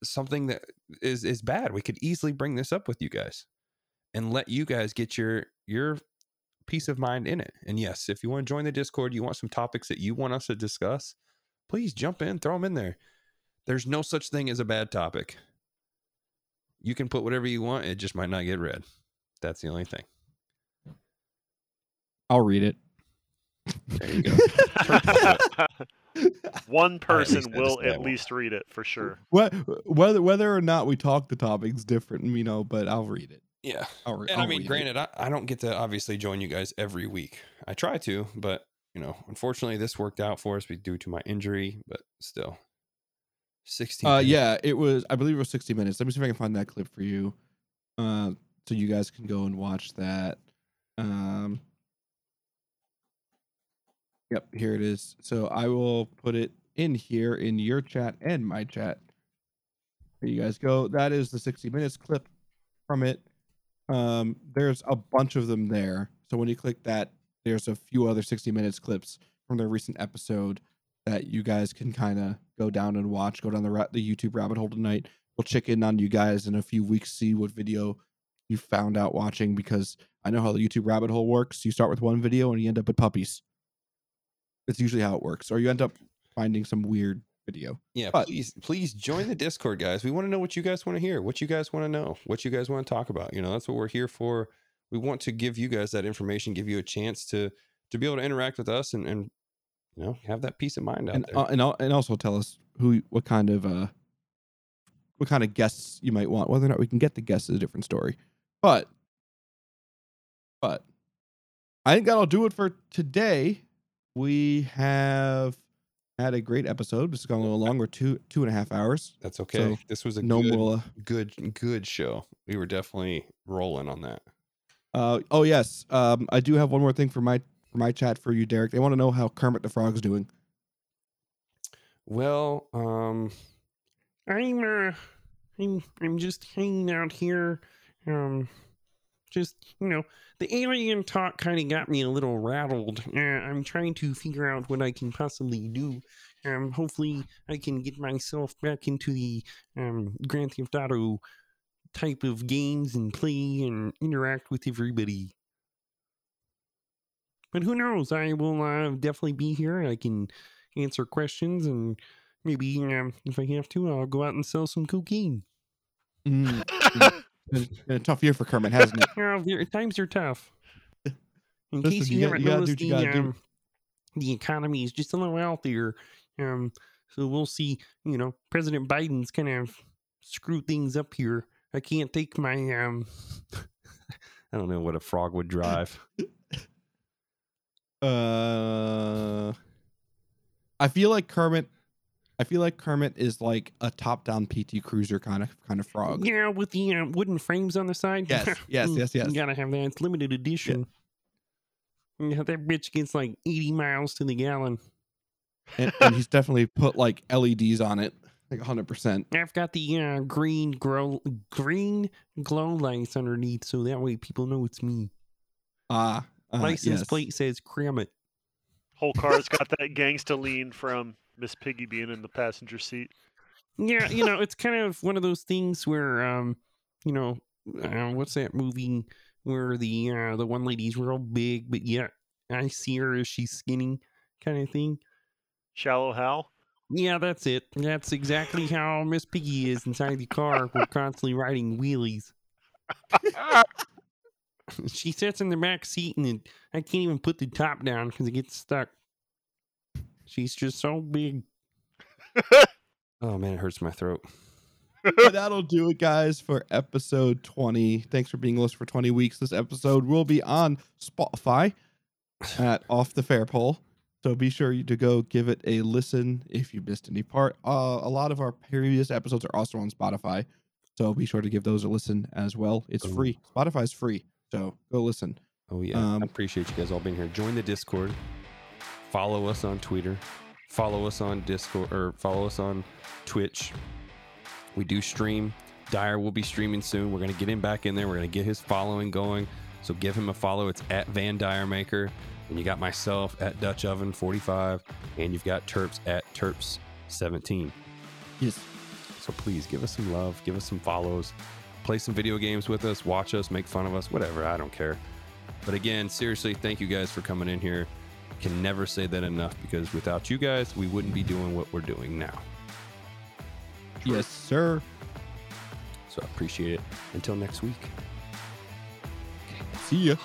something that is is bad. We could easily bring this up with you guys and let you guys get your your peace of mind in it. And yes, if you want to join the Discord, you want some topics that you want us to discuss, please jump in, throw them in there. There's no such thing as a bad topic. You can put whatever you want, it just might not get read. That's the only thing. I'll read it. There you go. One person least will at least read it for sure. Wh- Whether whether or not we talk the topic's different, you know. But I'll read it. Yeah. I'll, And I I'll mean, granted, I, I don't get to obviously join you guys every week. I try to, but you know, unfortunately, this worked out for us due to my injury. But still, sixteen. Uh, yeah, it was. I believe it was 60 minutes. Let me see if I can find that clip for you, uh, so you guys can go and watch that. Um, yep, here it is. So I will put it in here in your chat and my chat. There you guys go. That is the 60 minutes clip from it. Um, there's a bunch of them there. So when you click that, there's a few other 60 minutes clips from their recent episode that you guys can kind of go down and watch. Go down the ra- the YouTube rabbit hole tonight. We'll check in on you guys in a few weeks, see what video you found out watching because I know how the YouTube rabbit hole works. You start with one video and you end up with puppies. It's usually how it works, or you end up finding some weird video. Yeah, But- please, please join the Discord, guys. We want to know what you guys want to hear, what you guys want to know, what you guys want to talk about. You know, that's what we're here for. We want to give you guys that information, give you a chance to to be able to interact with us and and you know have that peace of mind out and there. uh, and and also tell us who what kind of uh what kind of guests you might want. Whether or not we can get the guests is a different story. But but I think that'll do it for today. We have had a great episode. This has gone a little long. We're two two and a half hours. that's okay. so this was a No good, more. good good show. We were definitely rolling on that. Uh, oh yes. Um, I do have one more thing for my for my chat for you, Derek. They want to know how Kermit the Frog's doing. Well, um, I'm uh, I'm I'm just hanging out here. Um, just you know, the alien talk kind of got me a little rattled. Uh, I'm trying to figure out what I can possibly do. Um, hopefully, I can get myself back into the um Grand Theft Auto type of games and play and interact with everybody. But who knows? I will uh, definitely be here. I can answer questions and maybe um, if I have to, I'll go out and sell some cocaine. Mm, been, been a tough year for Kermit, hasn't it? There- times are tough. In Listen, case you you, haven't you noticed, the, um, the economy is just a little out there. Um, so we'll see. You know, President Biden's kind of screwed things up here. I can't take my um. I don't know what a frog would drive. Uh, I feel like Kermit. I feel like Kermit is like a top-down PT Cruiser kind of kind of frog. Yeah, with the uh, wooden frames on the side. Yes, yes, Mm, yes, yes. You gotta have that. It's limited edition. Yeah, that bitch gets like 80 miles to the gallon. and, and he's definitely put like LEDs on it, like 100. percent I've got the uh, green grow green glow lights underneath, so that way people know it's me. Ah, uh, License yes. plate says Kremit. Whole car's got that gangsta lean from Miss Piggy being in the passenger seat. Yeah, you know, it's kind of one of those things where, um, you know, uh, what's that movie where the uh, the one lady's real big, but yet I see her as she's skinny, kind of thing. Shallow Hal. Yeah, that's it. That's exactly how Miss Piggy is inside the car. We're constantly riding wheelies. she sits in the back seat, and I can't even put the top down because it gets stuck. She's just so big. oh man, it hurts my throat. But that'll do it, guys, for episode 20. Thanks for being with us for 20 weeks. This episode will be on Spotify at Off the Fair Pole. So be sure you to go give it a listen if you missed any part. Uh, a lot of our previous episodes are also on Spotify. So be sure to give those a listen as well. It's Ooh. free. Spotify's free. So go listen. Oh yeah, Um, I appreciate you guys all being here. Join the Discord. Follow us on Twitter. Follow us on Discord or follow us on Twitch. We do stream. Dyer will be streaming soon. We're gonna get him back in there. We're gonna get his following going. So give him a follow. It's at Van Dyer Maker. And you got myself at Dutch Oven 45. And you've got Terps at Terps 17. Yes. So please give us some love, give us some follows, play some video games with us, watch us, make fun of us, whatever. I don't care. But again, seriously, thank you guys for coming in here. Can never say that enough because without you guys, we wouldn't be doing what we're doing now. Yes, sir. So I appreciate it. Until next week. See ya.